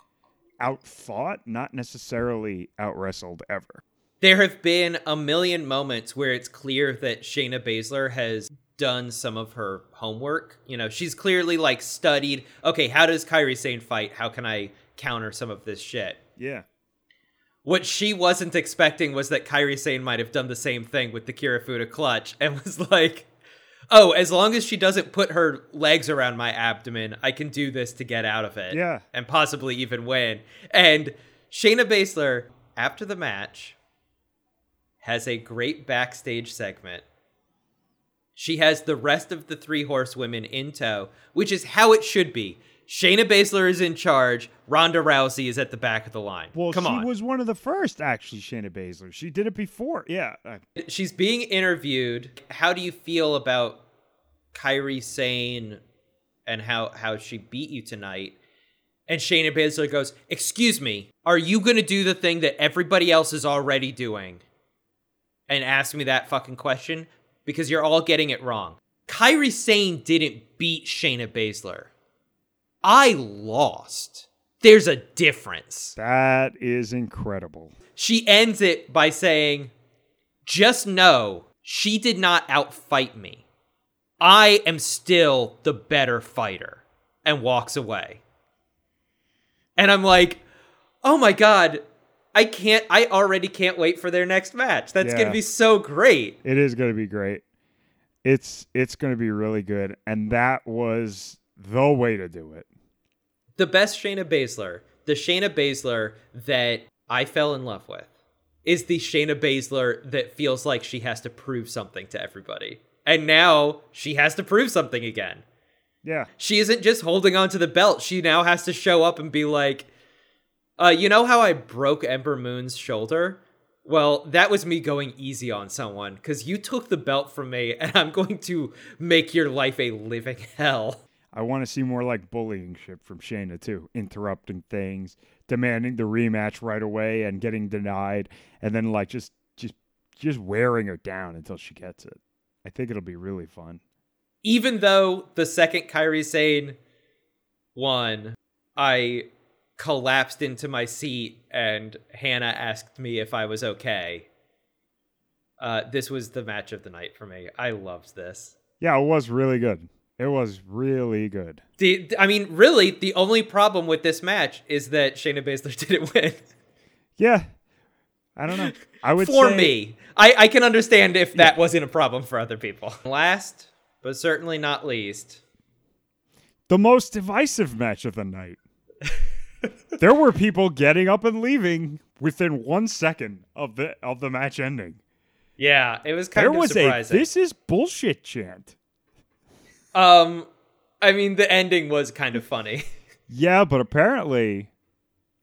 outthought, not necessarily out wrestled ever. There have been a million moments where it's clear that Shayna Baszler has done some of her homework. You know, she's clearly like studied, okay, how does Kairi Sane fight? How can I counter some of this shit? Yeah. What she wasn't expecting was that Kairi Sane might have done the same thing with the Kirifuda clutch and was *laughs* like, oh, as long as she doesn't put her legs around my abdomen, I can do this to get out of it. Yeah. And possibly even win. And Shayna Baszler, after the match, has a great backstage segment. She has the rest of the three horsewomen in tow, which is how it should be. Shayna Baszler is in charge. Ronda Rousey is at the back of the line. Well, Come she on. was one of the first, actually, Shayna Baszler. She did it before. Yeah. She's being interviewed. How do you feel about Kairi Sane and how how she beat you tonight? And Shayna Baszler goes, "Excuse me, are you going to do the thing that everybody else is already doing?" And ask me that fucking question because you're all getting it wrong. Kairi Sane didn't beat Shayna Baszler. I lost. There's a difference. That is incredible. She ends it by saying, Just know she did not outfight me. I am still the better fighter. And walks away. And I'm like, Oh my God, I can't, I already can't wait for their next match. That's gonna be so great. It is going to be great. It's it's going to be really good, and that was the way to do it. The best Shayna Baszler, the Shayna Baszler that I fell in love with, is the Shayna Baszler that feels like she has to prove something to everybody. And now she has to prove something again. Yeah, She isn't just holding on to the belt. She now has to show up and be like, uh, you know how I broke Ember Moon's shoulder? Well, that was me going easy on someone because you took the belt from me and I'm going to make your life a living hell. I want to see more like bullying shit from Shayna too, interrupting things, demanding the rematch right away, and getting denied, and then like just just just wearing her down until she gets it. I think it'll be really fun. Even though the second Kairi Sane won, I collapsed into my seat and Hannah asked me if I was okay. Uh, this was the match of the night for me. I loved this. Yeah, it was really good. It was really good. The, I mean, really, the only problem with this match is that Shayna Baszler *laughs* didn't win. Yeah. I don't know. I would for say- me. I, I can understand if that wasn't a problem for other people. Last, but certainly not least, the most divisive match of the night. *laughs* there were people getting up and leaving within one second of the of the match ending. yeah, it was kind there of was surprising. a "This is bullshit" chant. um, I mean, the ending was kind of funny. *laughs* Yeah, but apparently,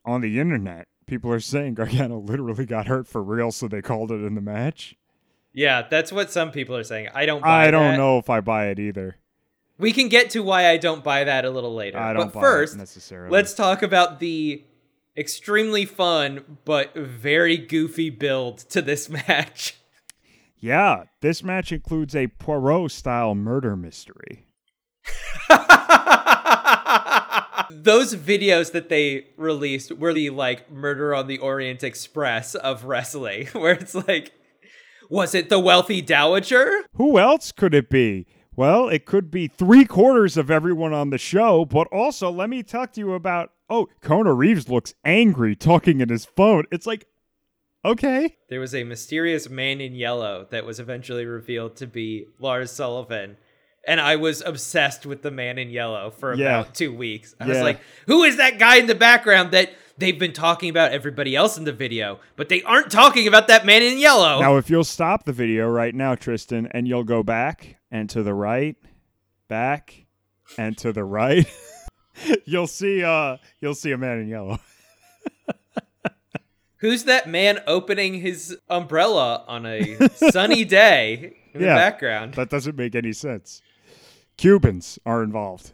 on the internet, people are saying Gargano literally got hurt for real, so they called it in the match. yeah, that's what some people are saying. I don't. Buy I don't that. know if I buy it either. We can get to why I don't buy that a little later. I don't but buy first, necessarily. let's talk about the extremely fun but very goofy build to this *laughs* match. Yeah, this match includes a Poirot style murder mystery. *laughs* Those videos that they released were the like Murder on the Orient Express of wrestling, *laughs* where it's like, was it the wealthy dowager? Who else could it be? Well, it could be three quarters of everyone on the show, but also let me talk to you about. Oh, Kona Reeves looks angry talking in his phone. It's like, okay. There was a mysterious man in yellow that was eventually revealed to be Lars Sullivan. And I was obsessed with the man in yellow for Yeah. about two weeks. I was like, who is that guy in the background that they've been talking about everybody else in the video, but they aren't talking about that man in yellow? Now, if you'll stop the video right now, Tristan, and you'll go back and to the right, back and to the right, *laughs* you'll see. Uh, you'll see a man in yellow. *laughs* Who's that man opening his umbrella on a *laughs* sunny day in the background? That doesn't make any sense. Cubans are involved,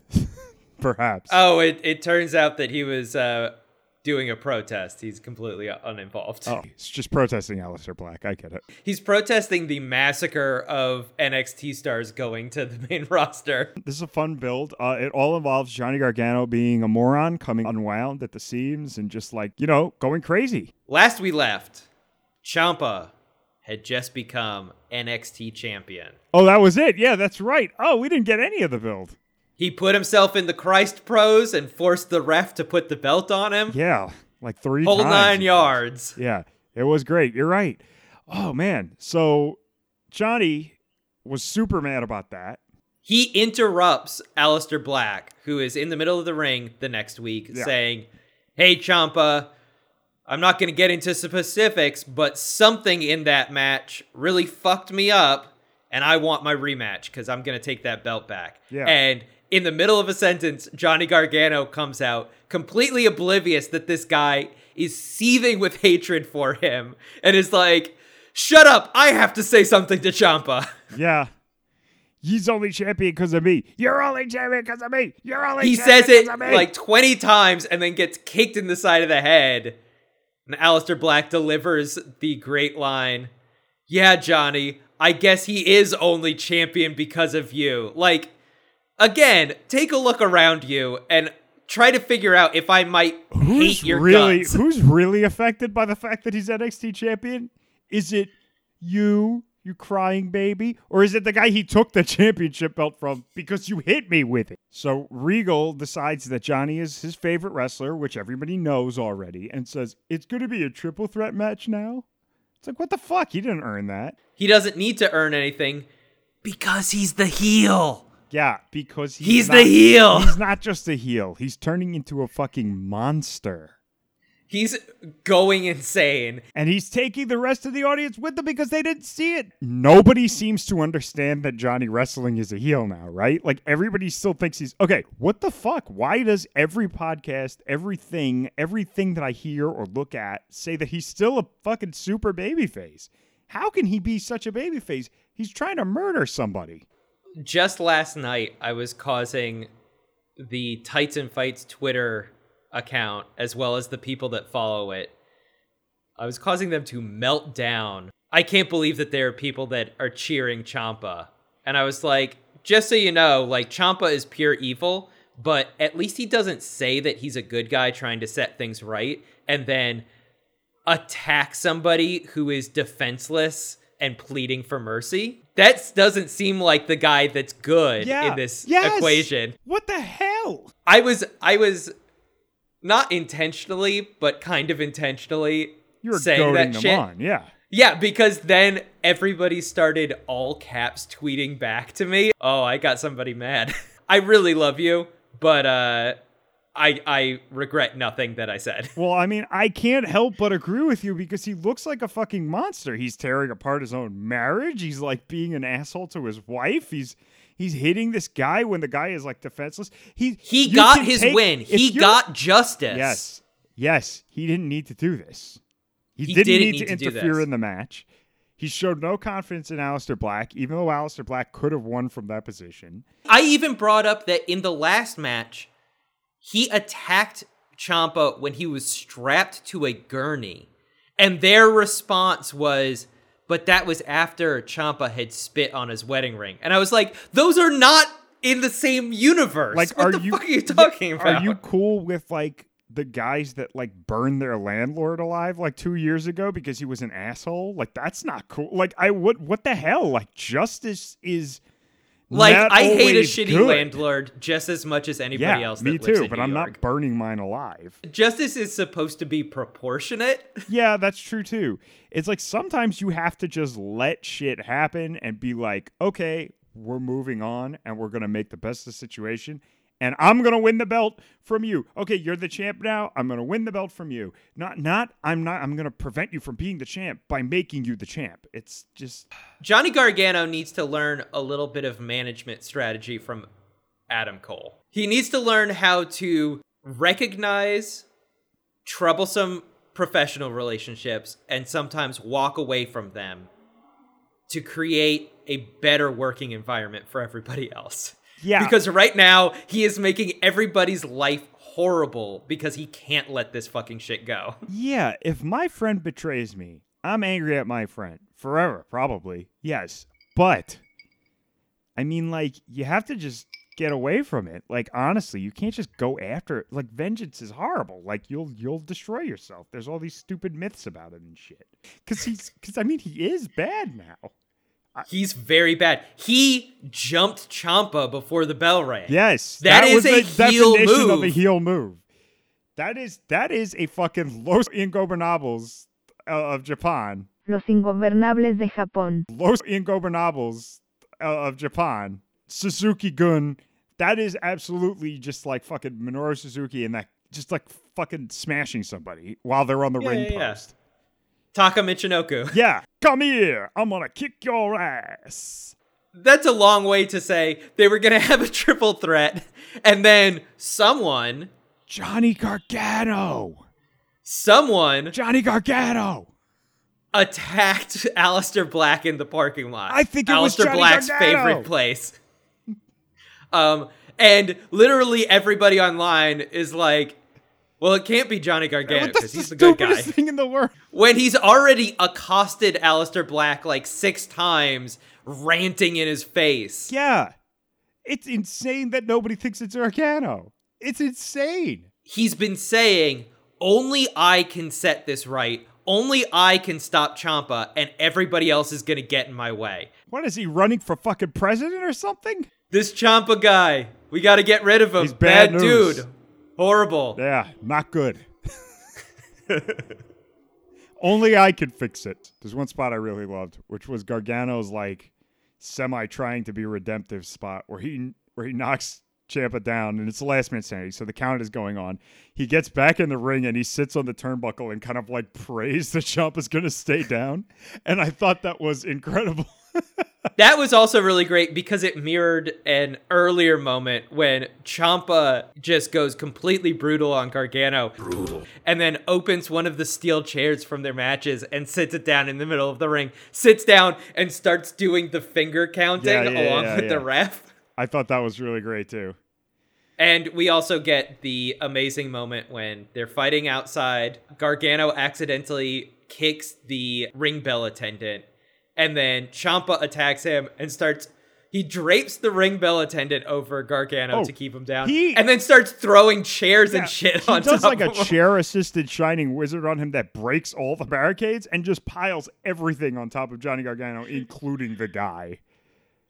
perhaps. Oh, it, it turns out that he was uh, doing a protest. He's completely uninvolved. Oh, it's just protesting Aleister Black. I get it. He's protesting the massacre of NXT stars going to the main *laughs* roster. This is a fun build. Uh, it all involves Johnny Gargano being a moron, coming unwound at the seams, and just like, you know, going crazy. Last we left, Ciampa had just become NXT champion. Oh, that was it. Yeah, that's right. Oh, we didn't get any of the build. He put himself in the Christ pros and forced the ref to put the belt on him. Yeah, like three Whole times. nine yards. Yeah, it was great. You're right. Oh, man. So Johnny was super mad about that. He interrupts Aleister Black, who is in the middle of the ring the next week, Yeah. saying, Hey, Ciampa, I'm not going to get into specifics, but something in that match really fucked me up, and I want my rematch because I'm going to take that belt back. Yeah. And in the middle of a sentence, Johnny Gargano comes out completely oblivious that this guy is seething with hatred for him and is like, Shut up! I have to say something to Ciampa. *laughs* Yeah. He's only champion because of me. You're only champion because of me. You're only he champion says it of me. like 20 times and then gets kicked in the side of the head. And Aleister Black delivers the great line Yeah, Johnny, I guess he is only champion because of you. Like, again, take a look around you and try to figure out if I might who's hate your really guts. who's really affected by the fact that he's NXT champion? Is it you, you crying baby, or is it the guy he took the championship belt from because you hit me with it? So Regal decides that Johnny is his favorite wrestler, which everybody knows already, and says it's going to be a triple threat match now. It's like what the fuck? He didn't earn that. He doesn't need to earn anything because he's the heel. Yeah, because he's, He's not- the heel. He's not just a heel. He's turning into a fucking monster. He's going insane. and he's taking the rest of the audience with him because they didn't see it. Nobody seems to understand that Johnny Wrestling is a heel now, right? Like everybody still thinks he's okay. What the fuck? Why does every podcast, everything, everything that I hear or look at say that he's still a fucking super babyface? How can he be such a babyface? He's trying to murder somebody. Just last night I was causing the Tights and Fights Twitter account as well as the people that follow it. I was causing them to melt down. I can't believe that there are people that are cheering Ciampa. And I was like, just so you know, like Ciampa is pure evil, but at least he doesn't say that he's a good guy trying to set things right and then attack somebody who is defenseless and pleading for mercy. That doesn't seem like the guy that's good Yeah. in this Yes. equation. What the hell? I was I was not intentionally, but kind of intentionally You were saying that them shit. on. Yeah. Yeah, because then everybody started all caps tweeting back to me. Oh, I got somebody mad. *laughs* I really love you, but uh I I regret nothing that I said. *laughs* Well, I mean, I can't help but agree with you because he looks like a fucking monster. He's tearing apart his own marriage. He's like being an asshole to his wife. He's he's hitting this guy when the guy is like defenseless. He He got his take- win. He got justice. Yes. Yes, he didn't need to do this. He, He didn't, didn't need, need to to interfere in the match. He showed no confidence in Aleister Black, even though Aleister Black could have won from that position. I even brought up that in the last match, he attacked Ciampa when he was strapped to a gurney. And their response was, but that was after Ciampa had spit on his wedding ring. And I was like, those are not in the same universe. Like, what are the you fuck are you talking about? Are you cool with like the guys that like burned their landlord alive like two years ago because he was an asshole? Like that's not cool. Like I would what the hell? Like justice is like, not I hate a shitty good. landlord just as much as anybody Yeah, else. That me too. But New I'm York. not burning mine alive. Justice is supposed to be proportionate. *laughs* Yeah, that's true too. It's like sometimes you have to just let shit happen and be like, okay, we're moving on and we're gonna make the best of the situation. And I'm gonna win the belt from you. Okay, you're the champ now. I'm gonna win the belt from you. Not, not. I'm not. I'm gonna prevent you from being the champ by making you the champ. It's just Johnny Gargano needs to learn a little bit of management strategy from Adam Cole. He needs to learn how to recognize troublesome professional relationships and sometimes walk away from them to create a better working environment for everybody *laughs* else. Yeah. Because right now, he is making everybody's life horrible because he can't let this fucking shit go. *laughs* Yeah, if my friend betrays me, I'm angry at my friend forever, probably. Yes. But I mean like you have to just get away from it. Like honestly, you can't just go after it. Like vengeance is horrible. Like you'll you'll destroy yourself. There's all these stupid myths about it and shit. Cuz he's cuz I mean he is bad now. He's very bad. He jumped Ciampa before the bell rang. Yes. That is was a the heel definition of a move. heel move. That is that is a fucking Los Ingobernables uh, of Japan. Los ingobernables de Japón. Los Ingobernables uh, of Japan, Suzuki Gun, that is absolutely just like fucking Minoru Suzuki and that just like fucking smashing somebody while they're on the Yeah, ring yeah, yeah. post. Taka Michinoku. Yeah, come here. I'm gonna kick your ass. That's a long way to say they were going *laughs* to have a triple threat, and then someone, Johnny Gargano. someone Johnny Gargano. attacked *laughs* Aleister Black in the parking lot. I think it was Aleister Johnny Black's Gargano. favorite place. *laughs* Um, and literally everybody online is like, well, it can't be Johnny Gargano because the he's the good guy. thing in the world. when he's already accosted Aleister Black like six times, ranting in his face. Yeah. It's insane that nobody thinks it's Gargano. It's insane. He's been saying, only I can set this right. Only I can stop Ciampa, and everybody else is gonna get in my way. What is he running for fucking president or something? This Ciampa guy, we gotta get rid of him. He's bad news. dude. Horrible. Yeah, not good. Only I could fix it. There's one spot I really loved, which was Gargano's like semi trying to be redemptive spot where he where he knocks Ciampa down and it's the last minute standing, so the count is going on. He gets back in the ring and he sits on the turnbuckle and kind of like prays that Ciampa's gonna stay down. And I thought that was incredible. *laughs* That was also really great because it mirrored an earlier moment when Ciampa just goes completely brutal on Gargano. Brutal. And then opens one of the steel chairs from their matches and sits it down in the middle of the ring. Sits down and starts doing the finger counting Yeah, yeah, along yeah, with the ref. I thought that was really great too. And we also get the amazing moment when they're fighting outside. Gargano accidentally kicks the ring bell attendant, and then Ciampa attacks him and starts He drapes the ring bell attendant over Gargano Oh, to keep him down, he- and then starts throwing chairs Yeah, and shit he on does like a chair assisted shining wizard on him that breaks all the barricades and just piles everything on top of Johnny Gargano, including the guy.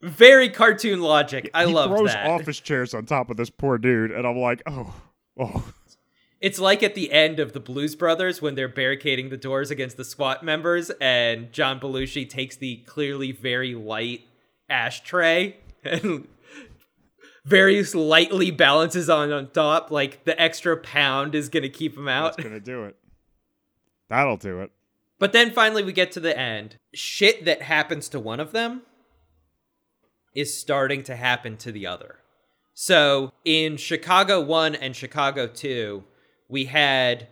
Very cartoon logic. I he love throws that. office chairs on top of this poor dude, and I'm like, oh, oh. It's like at the end of the Blues Brothers when they're barricading the doors against the SWAT members, and John Belushi takes the clearly very light ashtray and *laughs* very lightly balances on on top, like the extra pound is gonna keep him out. That's gonna do it. That'll do it. But then finally we get to the end. Shit that happens to one of them is starting to happen to the other. So in Chicago 1 and Chicago 2, we had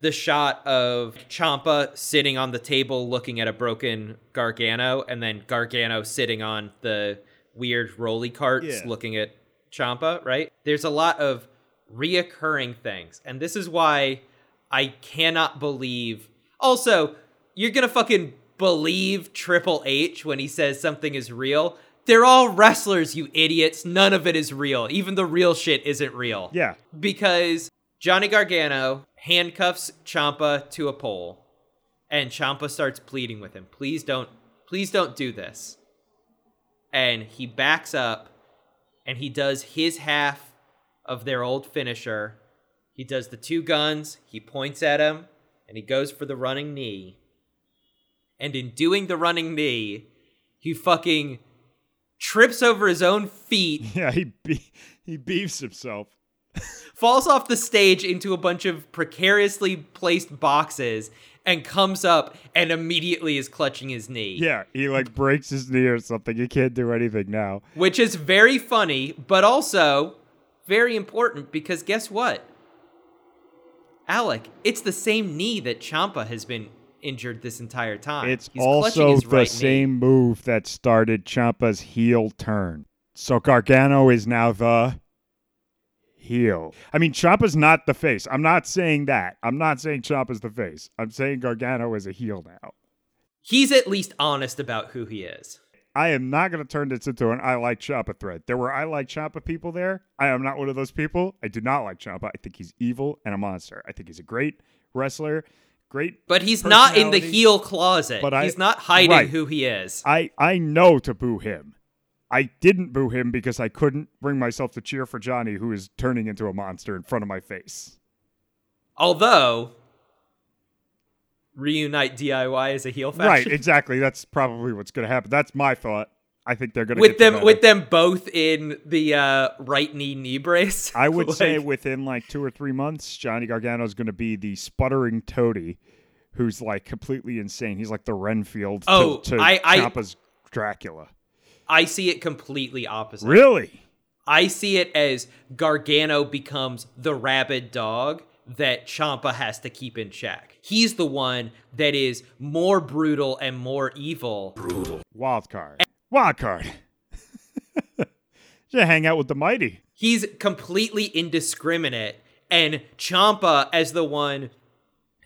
the shot of Ciampa sitting on the table looking at a broken Gargano, and then Gargano sitting on the weird rolly carts Yeah. looking at Ciampa, right? There's a lot of reoccurring things. And this is why I cannot believe. Also, you're gonna fucking believe Triple H when he says something is real. They're all wrestlers, you idiots. None of it is real. Even the real shit isn't real Yeah. because Johnny Gargano handcuffs Ciampa to a pole, and Ciampa starts pleading with him, "Please don't, please don't do this." And he backs up, and he does his half of their old finisher. He does the two guns. He points at him, and he goes for the running knee. And in doing the running knee, he fucking trips over his own feet *laughs* Yeah, he be- he beefs himself. Falls off the stage into a bunch of precariously placed boxes and comes up and immediately is clutching his knee. Yeah, he like breaks his knee or something. He can't do anything now. Which is very funny, but also very important because guess what? Alec, it's the same knee that Ciampa has been injured this entire time. It's He's also his the right knee. same move that started Ciampa's heel turn. So Gargano is now the heel. I mean, Ciampa's not the face. I'm not saying that. I'm not saying Ciampa's the face. I'm saying Gargano is a heel now. He's at least honest about who he is. I am not going to turn this into an I like Ciampa thread. There were I like Ciampa people there. I am not one of those people. I do not like Ciampa. I think he's evil and a monster. I think he's a great wrestler. Great. But he's not in the heel closet. But I- he's not hiding right. who he is. I I know to boo him. I didn't boo him because I couldn't bring myself to cheer for Johnny, who is turning into a monster in front of my face. Although reunite DIY as a heel faction. Right, exactly. That's probably what's going to happen. That's my thought. I think they're going to with get them together. with them both in the uh, right knee knee brace. I would *laughs* say within like two or three months, Johnny Gargano is going to be the sputtering toady, who's like completely insane. He's like the Renfield to- Oh, to, I- I- Ciampa's Dracula. I see it completely opposite. Really? I see it as Gargano becomes the rabid dog that Ciampa has to keep in check. He's the one that is more brutal and more evil. Brutal. Wild card. Wild card. *laughs* Should hang out with the mighty. He's completely indiscriminate, and Ciampa, as the one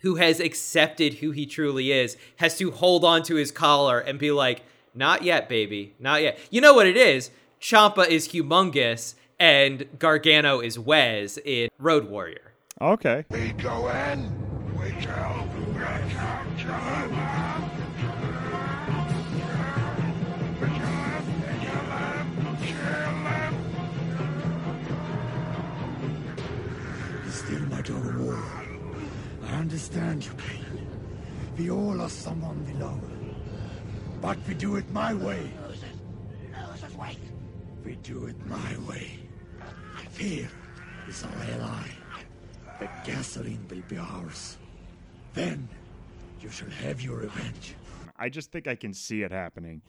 who has accepted who he truly is, has to hold on to his collar and be like, "Not yet, baby, not yet." You know what it is? Ciampa is humongous, and Gargano is Wez in Road Warrior. Okay. We go in, we kill, we. We we. Still my. I understand your pain. We all are someone below. But we do it my way. We do it my way. Fear is our ally. The gasoline will be ours. Then you shall have your revenge. I just think I can see it happening.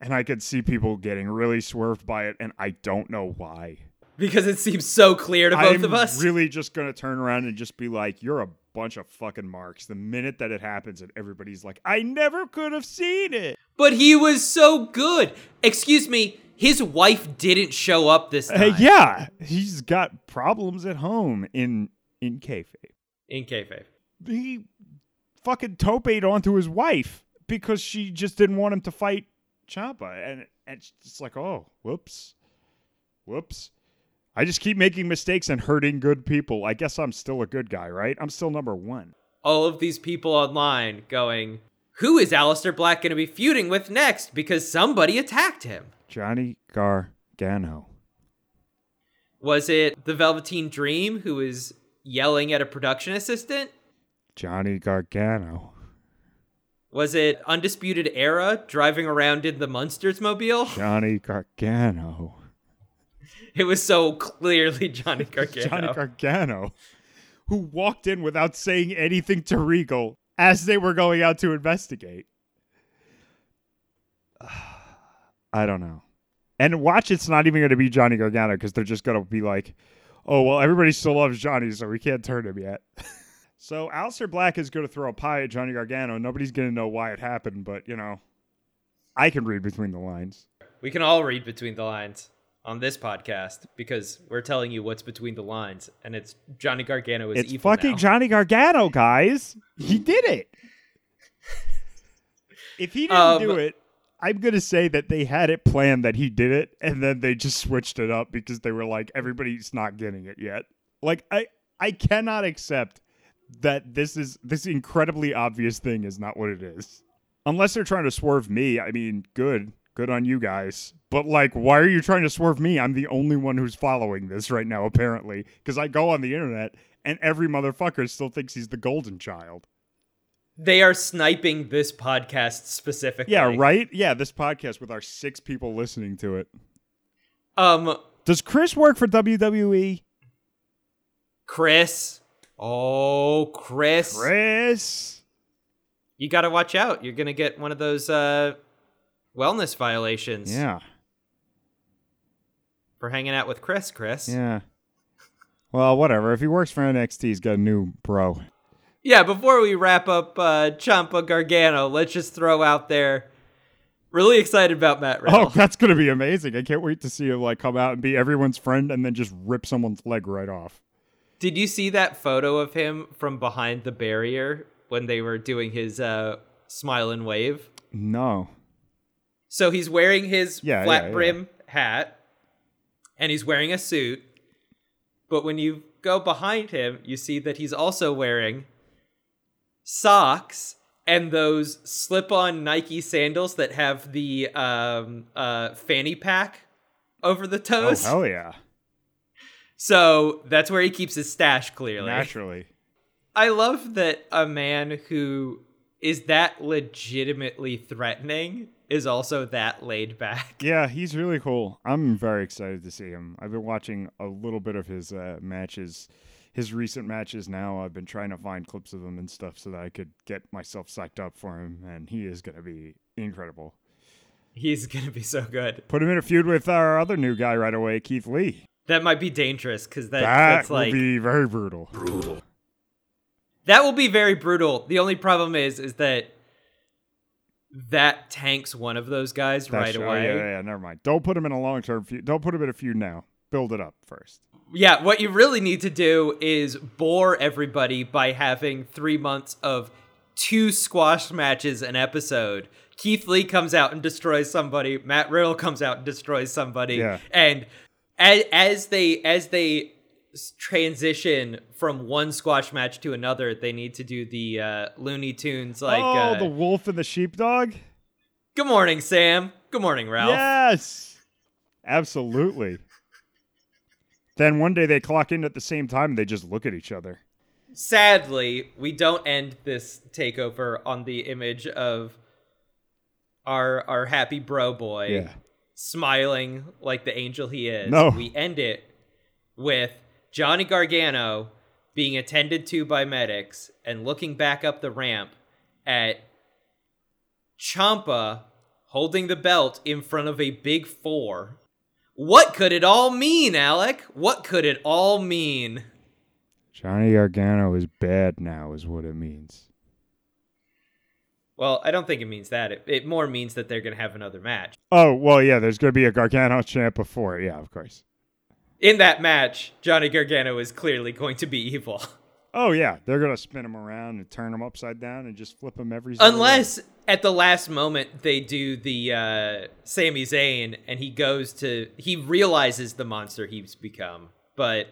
And I could see people getting really swerved by it, and I don't know why. Because it seems so clear to both I'm of us. really just gonna turn around and just be like, "You're a bunch of fucking marks." The minute that it happens, and everybody's like, "I never could have seen it." but he was so good. Excuse me, his wife didn't show up this time. Uh, yeah, he's got problems at home in in kayfabe. In kayfabe. He fucking toped onto his wife because she just didn't want him to fight Ciampa, and, and it's like, oh, whoops, whoops. I just keep making mistakes and hurting good people. I guess I'm still a good guy, right? I'm still number one. All of these people online going, who is Aleister Black going to be feuding with next because somebody attacked him? Johnny Gargano. Was it the Velveteen Dream who was yelling at a production assistant? Johnny Gargano. Was it Undisputed Era driving around in the Munsters mobile? Johnny Gargano. It was so clearly Johnny Gargano. Johnny Gargano, who walked in without saying anything to Regal as they were going out to investigate. *sighs* I don't know. And watch, it's not even going to be Johnny Gargano because they're just going to be like, oh, well, everybody still loves Johnny, so we can't turn him yet. *laughs* so Aleister Black is going to throw a pie at Johnny Gargano. Nobody's going to know why it happened, but, you know, I can read between the lines. We can all read between the lines on this podcast because we're telling you what's between the lines, and it's Johnny Gargano is It's evil fucking now. Johnny Gargano, guys. He *laughs* did it. if he didn't Um, do it, I'm gonna say that they had it planned that he did it, and then they just switched it up because they were like, everybody's not getting it yet. Like I, I cannot accept that this is this incredibly obvious thing is not what it is. Unless they're trying to swerve me, I mean, good, good on you guys. But like, why are you trying to swerve me? I'm the only one who's following this right now, apparently, because I go on the internet and every motherfucker still thinks he's the golden child. They are sniping this podcast specifically. Yeah, right. Yeah, this podcast with our six people listening to it. Um, Does Chris work for? WWE? Chris. Oh, Chris. Chris. You got to watch out. You're gonna get one of those uh, wellness violations. Yeah, For hanging out with Chris, Chris. yeah. Well, whatever. If he works for NXT, he's got a new bro. Yeah, before we wrap up uh, Ciampa Gargano, let's just throw out there. Really excited about Matt Riddle. Oh, that's gonna be amazing! I can't wait to see him like come out and be everyone's friend, and then just rip someone's leg right off. Did you see that photo of him from behind the barrier when they were doing his uh, smile and wave? No. So he's wearing his Yeah, flat yeah, yeah. brim hat and he's wearing a suit. But when you go behind him, you see that he's also wearing socks and those slip-on Nike sandals that have the um, uh, fanny pack over the Oh toes. hell yeah! So that's where he keeps his stash clearly. Naturally. I love that a man who is that legitimately threatening is also that laid back. *laughs* Yeah, he's really cool. I'm very excited to see him. I've been watching a little bit of his uh, matches, his recent matches now. I've been trying to find clips of them and stuff so that I could get myself psyched up for him, and he is going to be incredible. He's gonna be so good. Put him in a feud with our other new guy right away, Keith Lee. That might be dangerous because that, That that's will like be very brutal. brutal. that will be very brutal. The only problem is is that that tanks one of those guys That's- right oh, away. yeah, yeah, yeah, never mind. Don't put him in a long term feud. Don't put him in a feud now. Build it up first. Yeah, what you really need to do is bore everybody by having three months of two squash matches an episode. Keith Lee comes out and destroys somebody. Matt Riddle comes out and destroys somebody. Yeah. And as, as they as they transition from one squash match to another, they need to do the uh, Looney Tunes like. oh, uh, the wolf and the sheepdog? Good morning, Sam. Good morning, Ralph. Yes. Absolutely. then one day they clock in at the same time and they just look at each other. sadly, we don't end this takeover on the image of our our happy bro boy Yeah. smiling like the angel he is. No. We end it with Johnny Gargano being attended to by medics and looking back up the ramp at Ciampa holding the belt in front of a big four. What could it all mean, Alec? What could it all mean? Johnny Gargano is bad now, is what it means. Well, I don't think it means that. It, it more means that they're going to have another match. Oh, well, yeah, there's going to be a Gargano champ before. Yeah, of course. In that match, Johnny Gargano is clearly going to be evil. Oh yeah, they're gonna spin him around and turn him upside down and just flip him every. single way. Unless at the last moment they do the uh, Sami Zayn and he goes to he realizes the monster he's become, but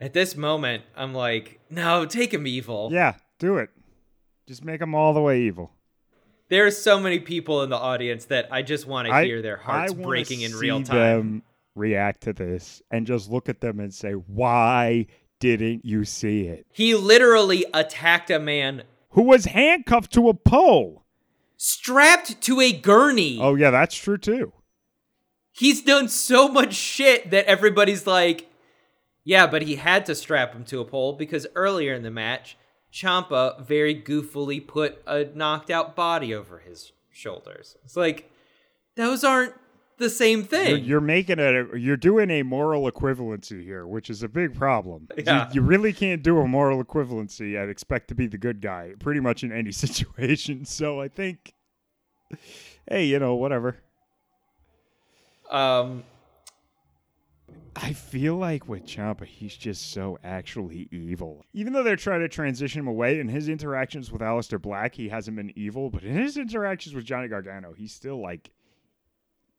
at this moment I'm like, no, take him evil. Yeah, do it. Just make him all the way evil. There's so many people in the audience that I just want to hear their hearts breaking in real time. React to this and just look at them and say, "Why didn't you see it?" He literally attacked a man Who was handcuffed to a pole? strapped to a gurney. Oh yeah, that's true too. He's done so much shit that everybody's like, yeah, but he had to strap him to a pole because earlier in the match, Ciampa very goofily put a knocked out body over his shoulders. It's like, those aren't the same You're, thing. you're making a you're doing a moral equivalency here, which is a big problem. You- Yeah. You, really can't do a moral equivalency and expect to be the good guy, pretty much in any *laughs* situation. So I think, hey, you know, whatever. um, I feel like with Ciampa, he's just so actually evil. Even though they're trying to transition him away, in his interactions with Aleister Black, he hasn't been evil, but in his interactions with Johnny Gargano, he's still like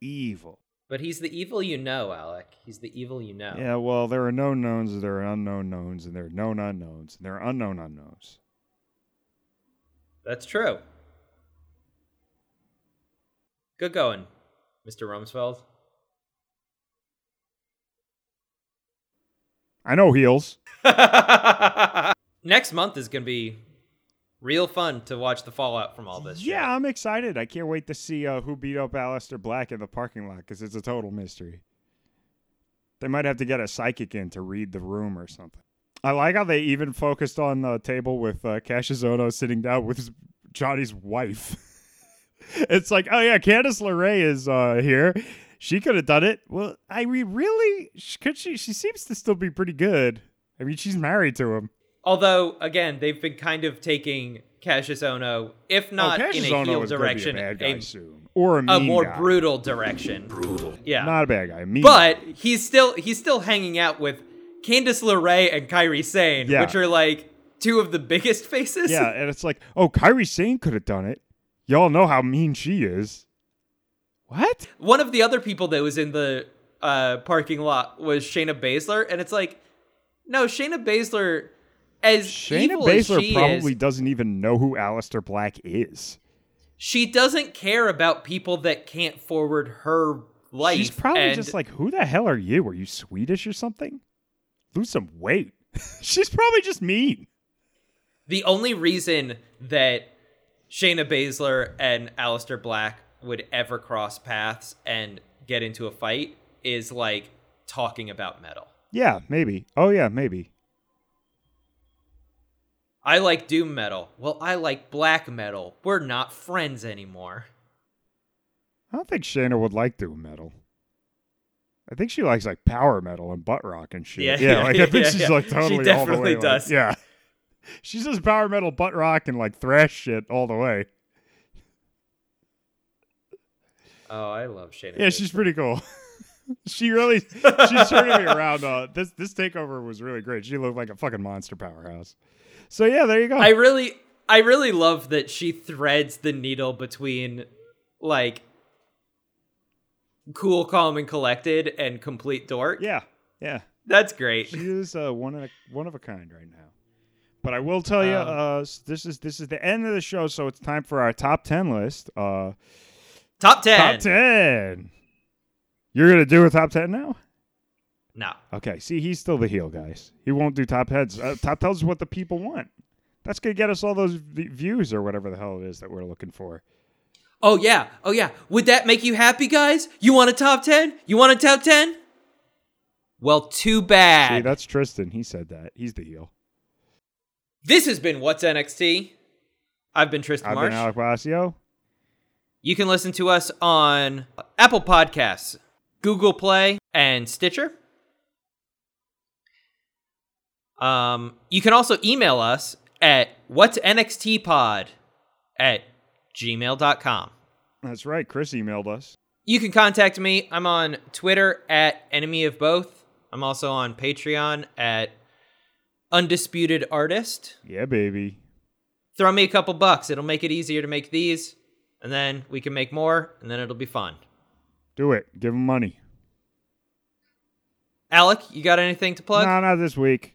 evil. but he's the evil you know, Alec. He's the evil you know. Yeah, well, there are known knowns, there are unknown knowns, and there are known unknowns, and there are unknown unknowns. That's true. Good going, Mr. Rumsfeld. I know heels. *laughs* *laughs* Next month is going to be real fun to watch the fallout from all this. shit. Yeah, I'm excited. I can't wait to see uh, who beat up Aleister Black in the parking lot because it's a total mystery. They might have to get a psychic in to read the room or something. I like how they even focused on the table with uh, Kassius Ohno sitting down with Johnny's wife. *laughs* it's like, oh yeah, Candice LeRae is uh, here. She could have done it. Well, I mean, really? Could she? She seems to still be pretty good. I mean, she's married to him. Although, again, they've been kind of taking Kassius Ohno, if not oh, in a Ohno heel is gonna be direction, a bad guy a, soon, or a, a more guy. brutal direction. Brutal. Yeah. Not a bad guy. Mean but he's still he's still hanging out with Candice LeRae and Kairi Sane, Yeah. which are like two of the biggest faces. Yeah, and it's like, oh, Kairi Sane could have done it. Y'all know how mean she is. What? One of the other people that was in the uh, parking lot was Shayna Baszler, and it's like, no, Shayna Baszler, as Shayna Baszler probably is, doesn't even know who Aleister Black is. she doesn't care about people that can't forward her life. She's probably just like, who the hell are you? Are you Swedish or something? Lose some weight. *laughs* She's probably just mean. the only reason that Shayna Baszler and Aleister Black would ever cross paths and get into a fight is like talking about metal. Yeah, maybe. Oh, yeah, maybe. I like doom metal. Well, I like black metal. We're not friends anymore. I don't think Shayna would like doom metal. I think she likes like power metal and butt rock and shit. Yeah, Yeah, yeah, like I think yeah, she's like She totally all the definitely way. like- does. yeah, *laughs* she does power metal, butt rock, and like thrash shit all the way. Oh, I love Shayna. Yeah, she's pretty cool. *laughs* she really, she's turning me around. Uh, this this takeover was really great. She looked like a fucking monster powerhouse. So yeah, there you go. I really, I really love that she threads the needle between like cool, calm, and collected, and complete dork. yeah, yeah. that's great. She is uh, one of a, one of a kind right now. But I will tell you, Um, uh, this is this is the end of the show, so it's time for our top ten list. Uh, Top ten. top ten. You're gonna do a top ten now? No. Okay. See, he's still the heel, guys. He won't do top heads. Uh, top tells is what the people want. That's gonna get us all those v- views or whatever the hell it is that we're looking for. Oh yeah. Oh yeah. Would that make you happy, guys? You want a top ten? You want a top ten? Well, too bad. See, that's Tristan. He said that. He's the heel. This has been What's NXT. I've been Tristan I've Marsh. been Alec Blasio. You can listen to us on Apple Podcasts, Google Play, and Stitcher. Um, you can also email us at what's nxtpod at gmail.com. That's right. Chris emailed us. You can contact me. I'm on Twitter at enemy of both. I'm also on Patreon at undisputed artist. Yeah, baby. Throw me a couple bucks. It'll make it easier to make these, and then we can make more, and then it'll be fun. Do it. Give him money. Alec, you got anything to plug? No, not this week.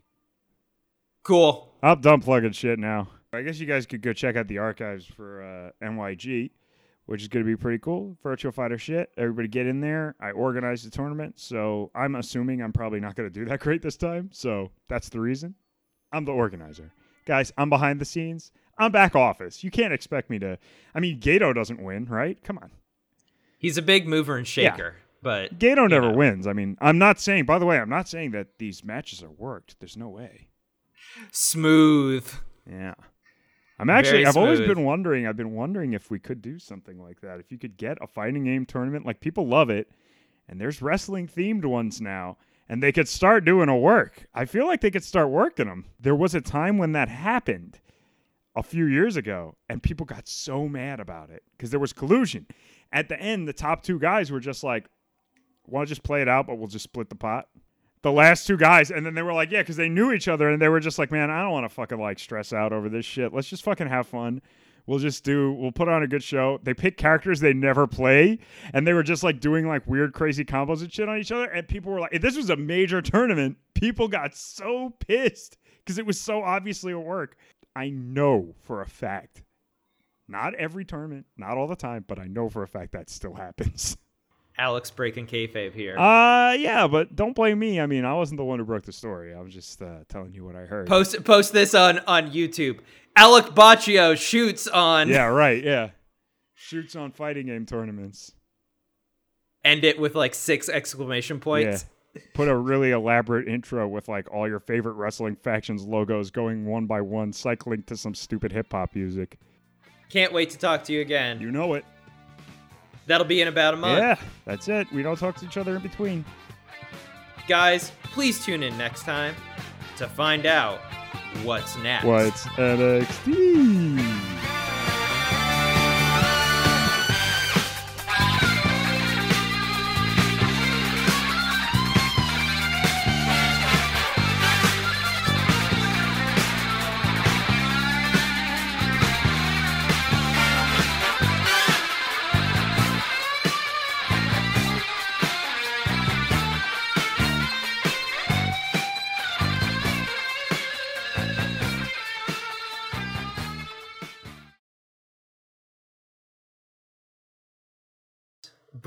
Cool. I'm done plugging shit now. I guess you guys could go check out the archives for uh, NYG, which is going to be pretty cool. Virtua Fighter shit. Everybody get in there. I organized the tournament, so I'm assuming I'm probably not going to do that *laughs* great this time. So that's the reason. I'm the organizer. Guys, I'm behind the scenes. I'm back office. You can't expect me to. I mean, Gato doesn't win, right? Come on. He's a big mover and shaker, but Gato never know. wins. I mean, I'm not saying, by the way, I'm not saying that these matches are worked. There's no way. Smooth. Yeah. I'm actually I've always been wondering, I've been wondering if we could do something like that. If you could get a fighting game tournament, like people love it, and there's wrestling themed ones now, and they could start doing a work. I feel like they could start working them. There was a time when that happened a few years ago, and people got so mad about it because there was collusion. At the end, the top two guys were just like, "Want to just play it out, but we'll just split the pot." The last two guys, and then they were like, "Yeah," because they knew each other, and they were just like, "Man, I don't want to fucking like stress out over this shit. Let's just fucking have fun." We'll just do. We'll put on a good show. They pick characters they never play, and they were just like doing like weird, crazy combos and shit on each other. And people were like, if "This was a major tournament." People got so pissed because it was so obviously a work. I know for a fact, not every tournament, not all the time, but I know for a fact that still happens. *laughs* Alex breaking kayfabe here. Uh, yeah, but don't blame me. I mean, I wasn't the one who broke the story. I was just uh, telling you what I heard. post post this on on YouTube. Alec Baccio shoots on. yeah, right. Yeah, shoots on fighting game tournaments. End it with like six exclamation points. Yeah. Put a really elaborate intro with like all your favorite wrestling factions logos going one by one, cycling to some stupid hip hop music. Can't wait to talk to you again. You know it. That'll be in about a month. Yeah, that's it. We don't talk to each other in between. Guys, please tune in next time to find out what's next. What's NXT?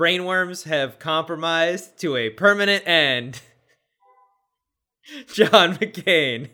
Brainworms have compromised to a permanent end. *laughs* John McCain.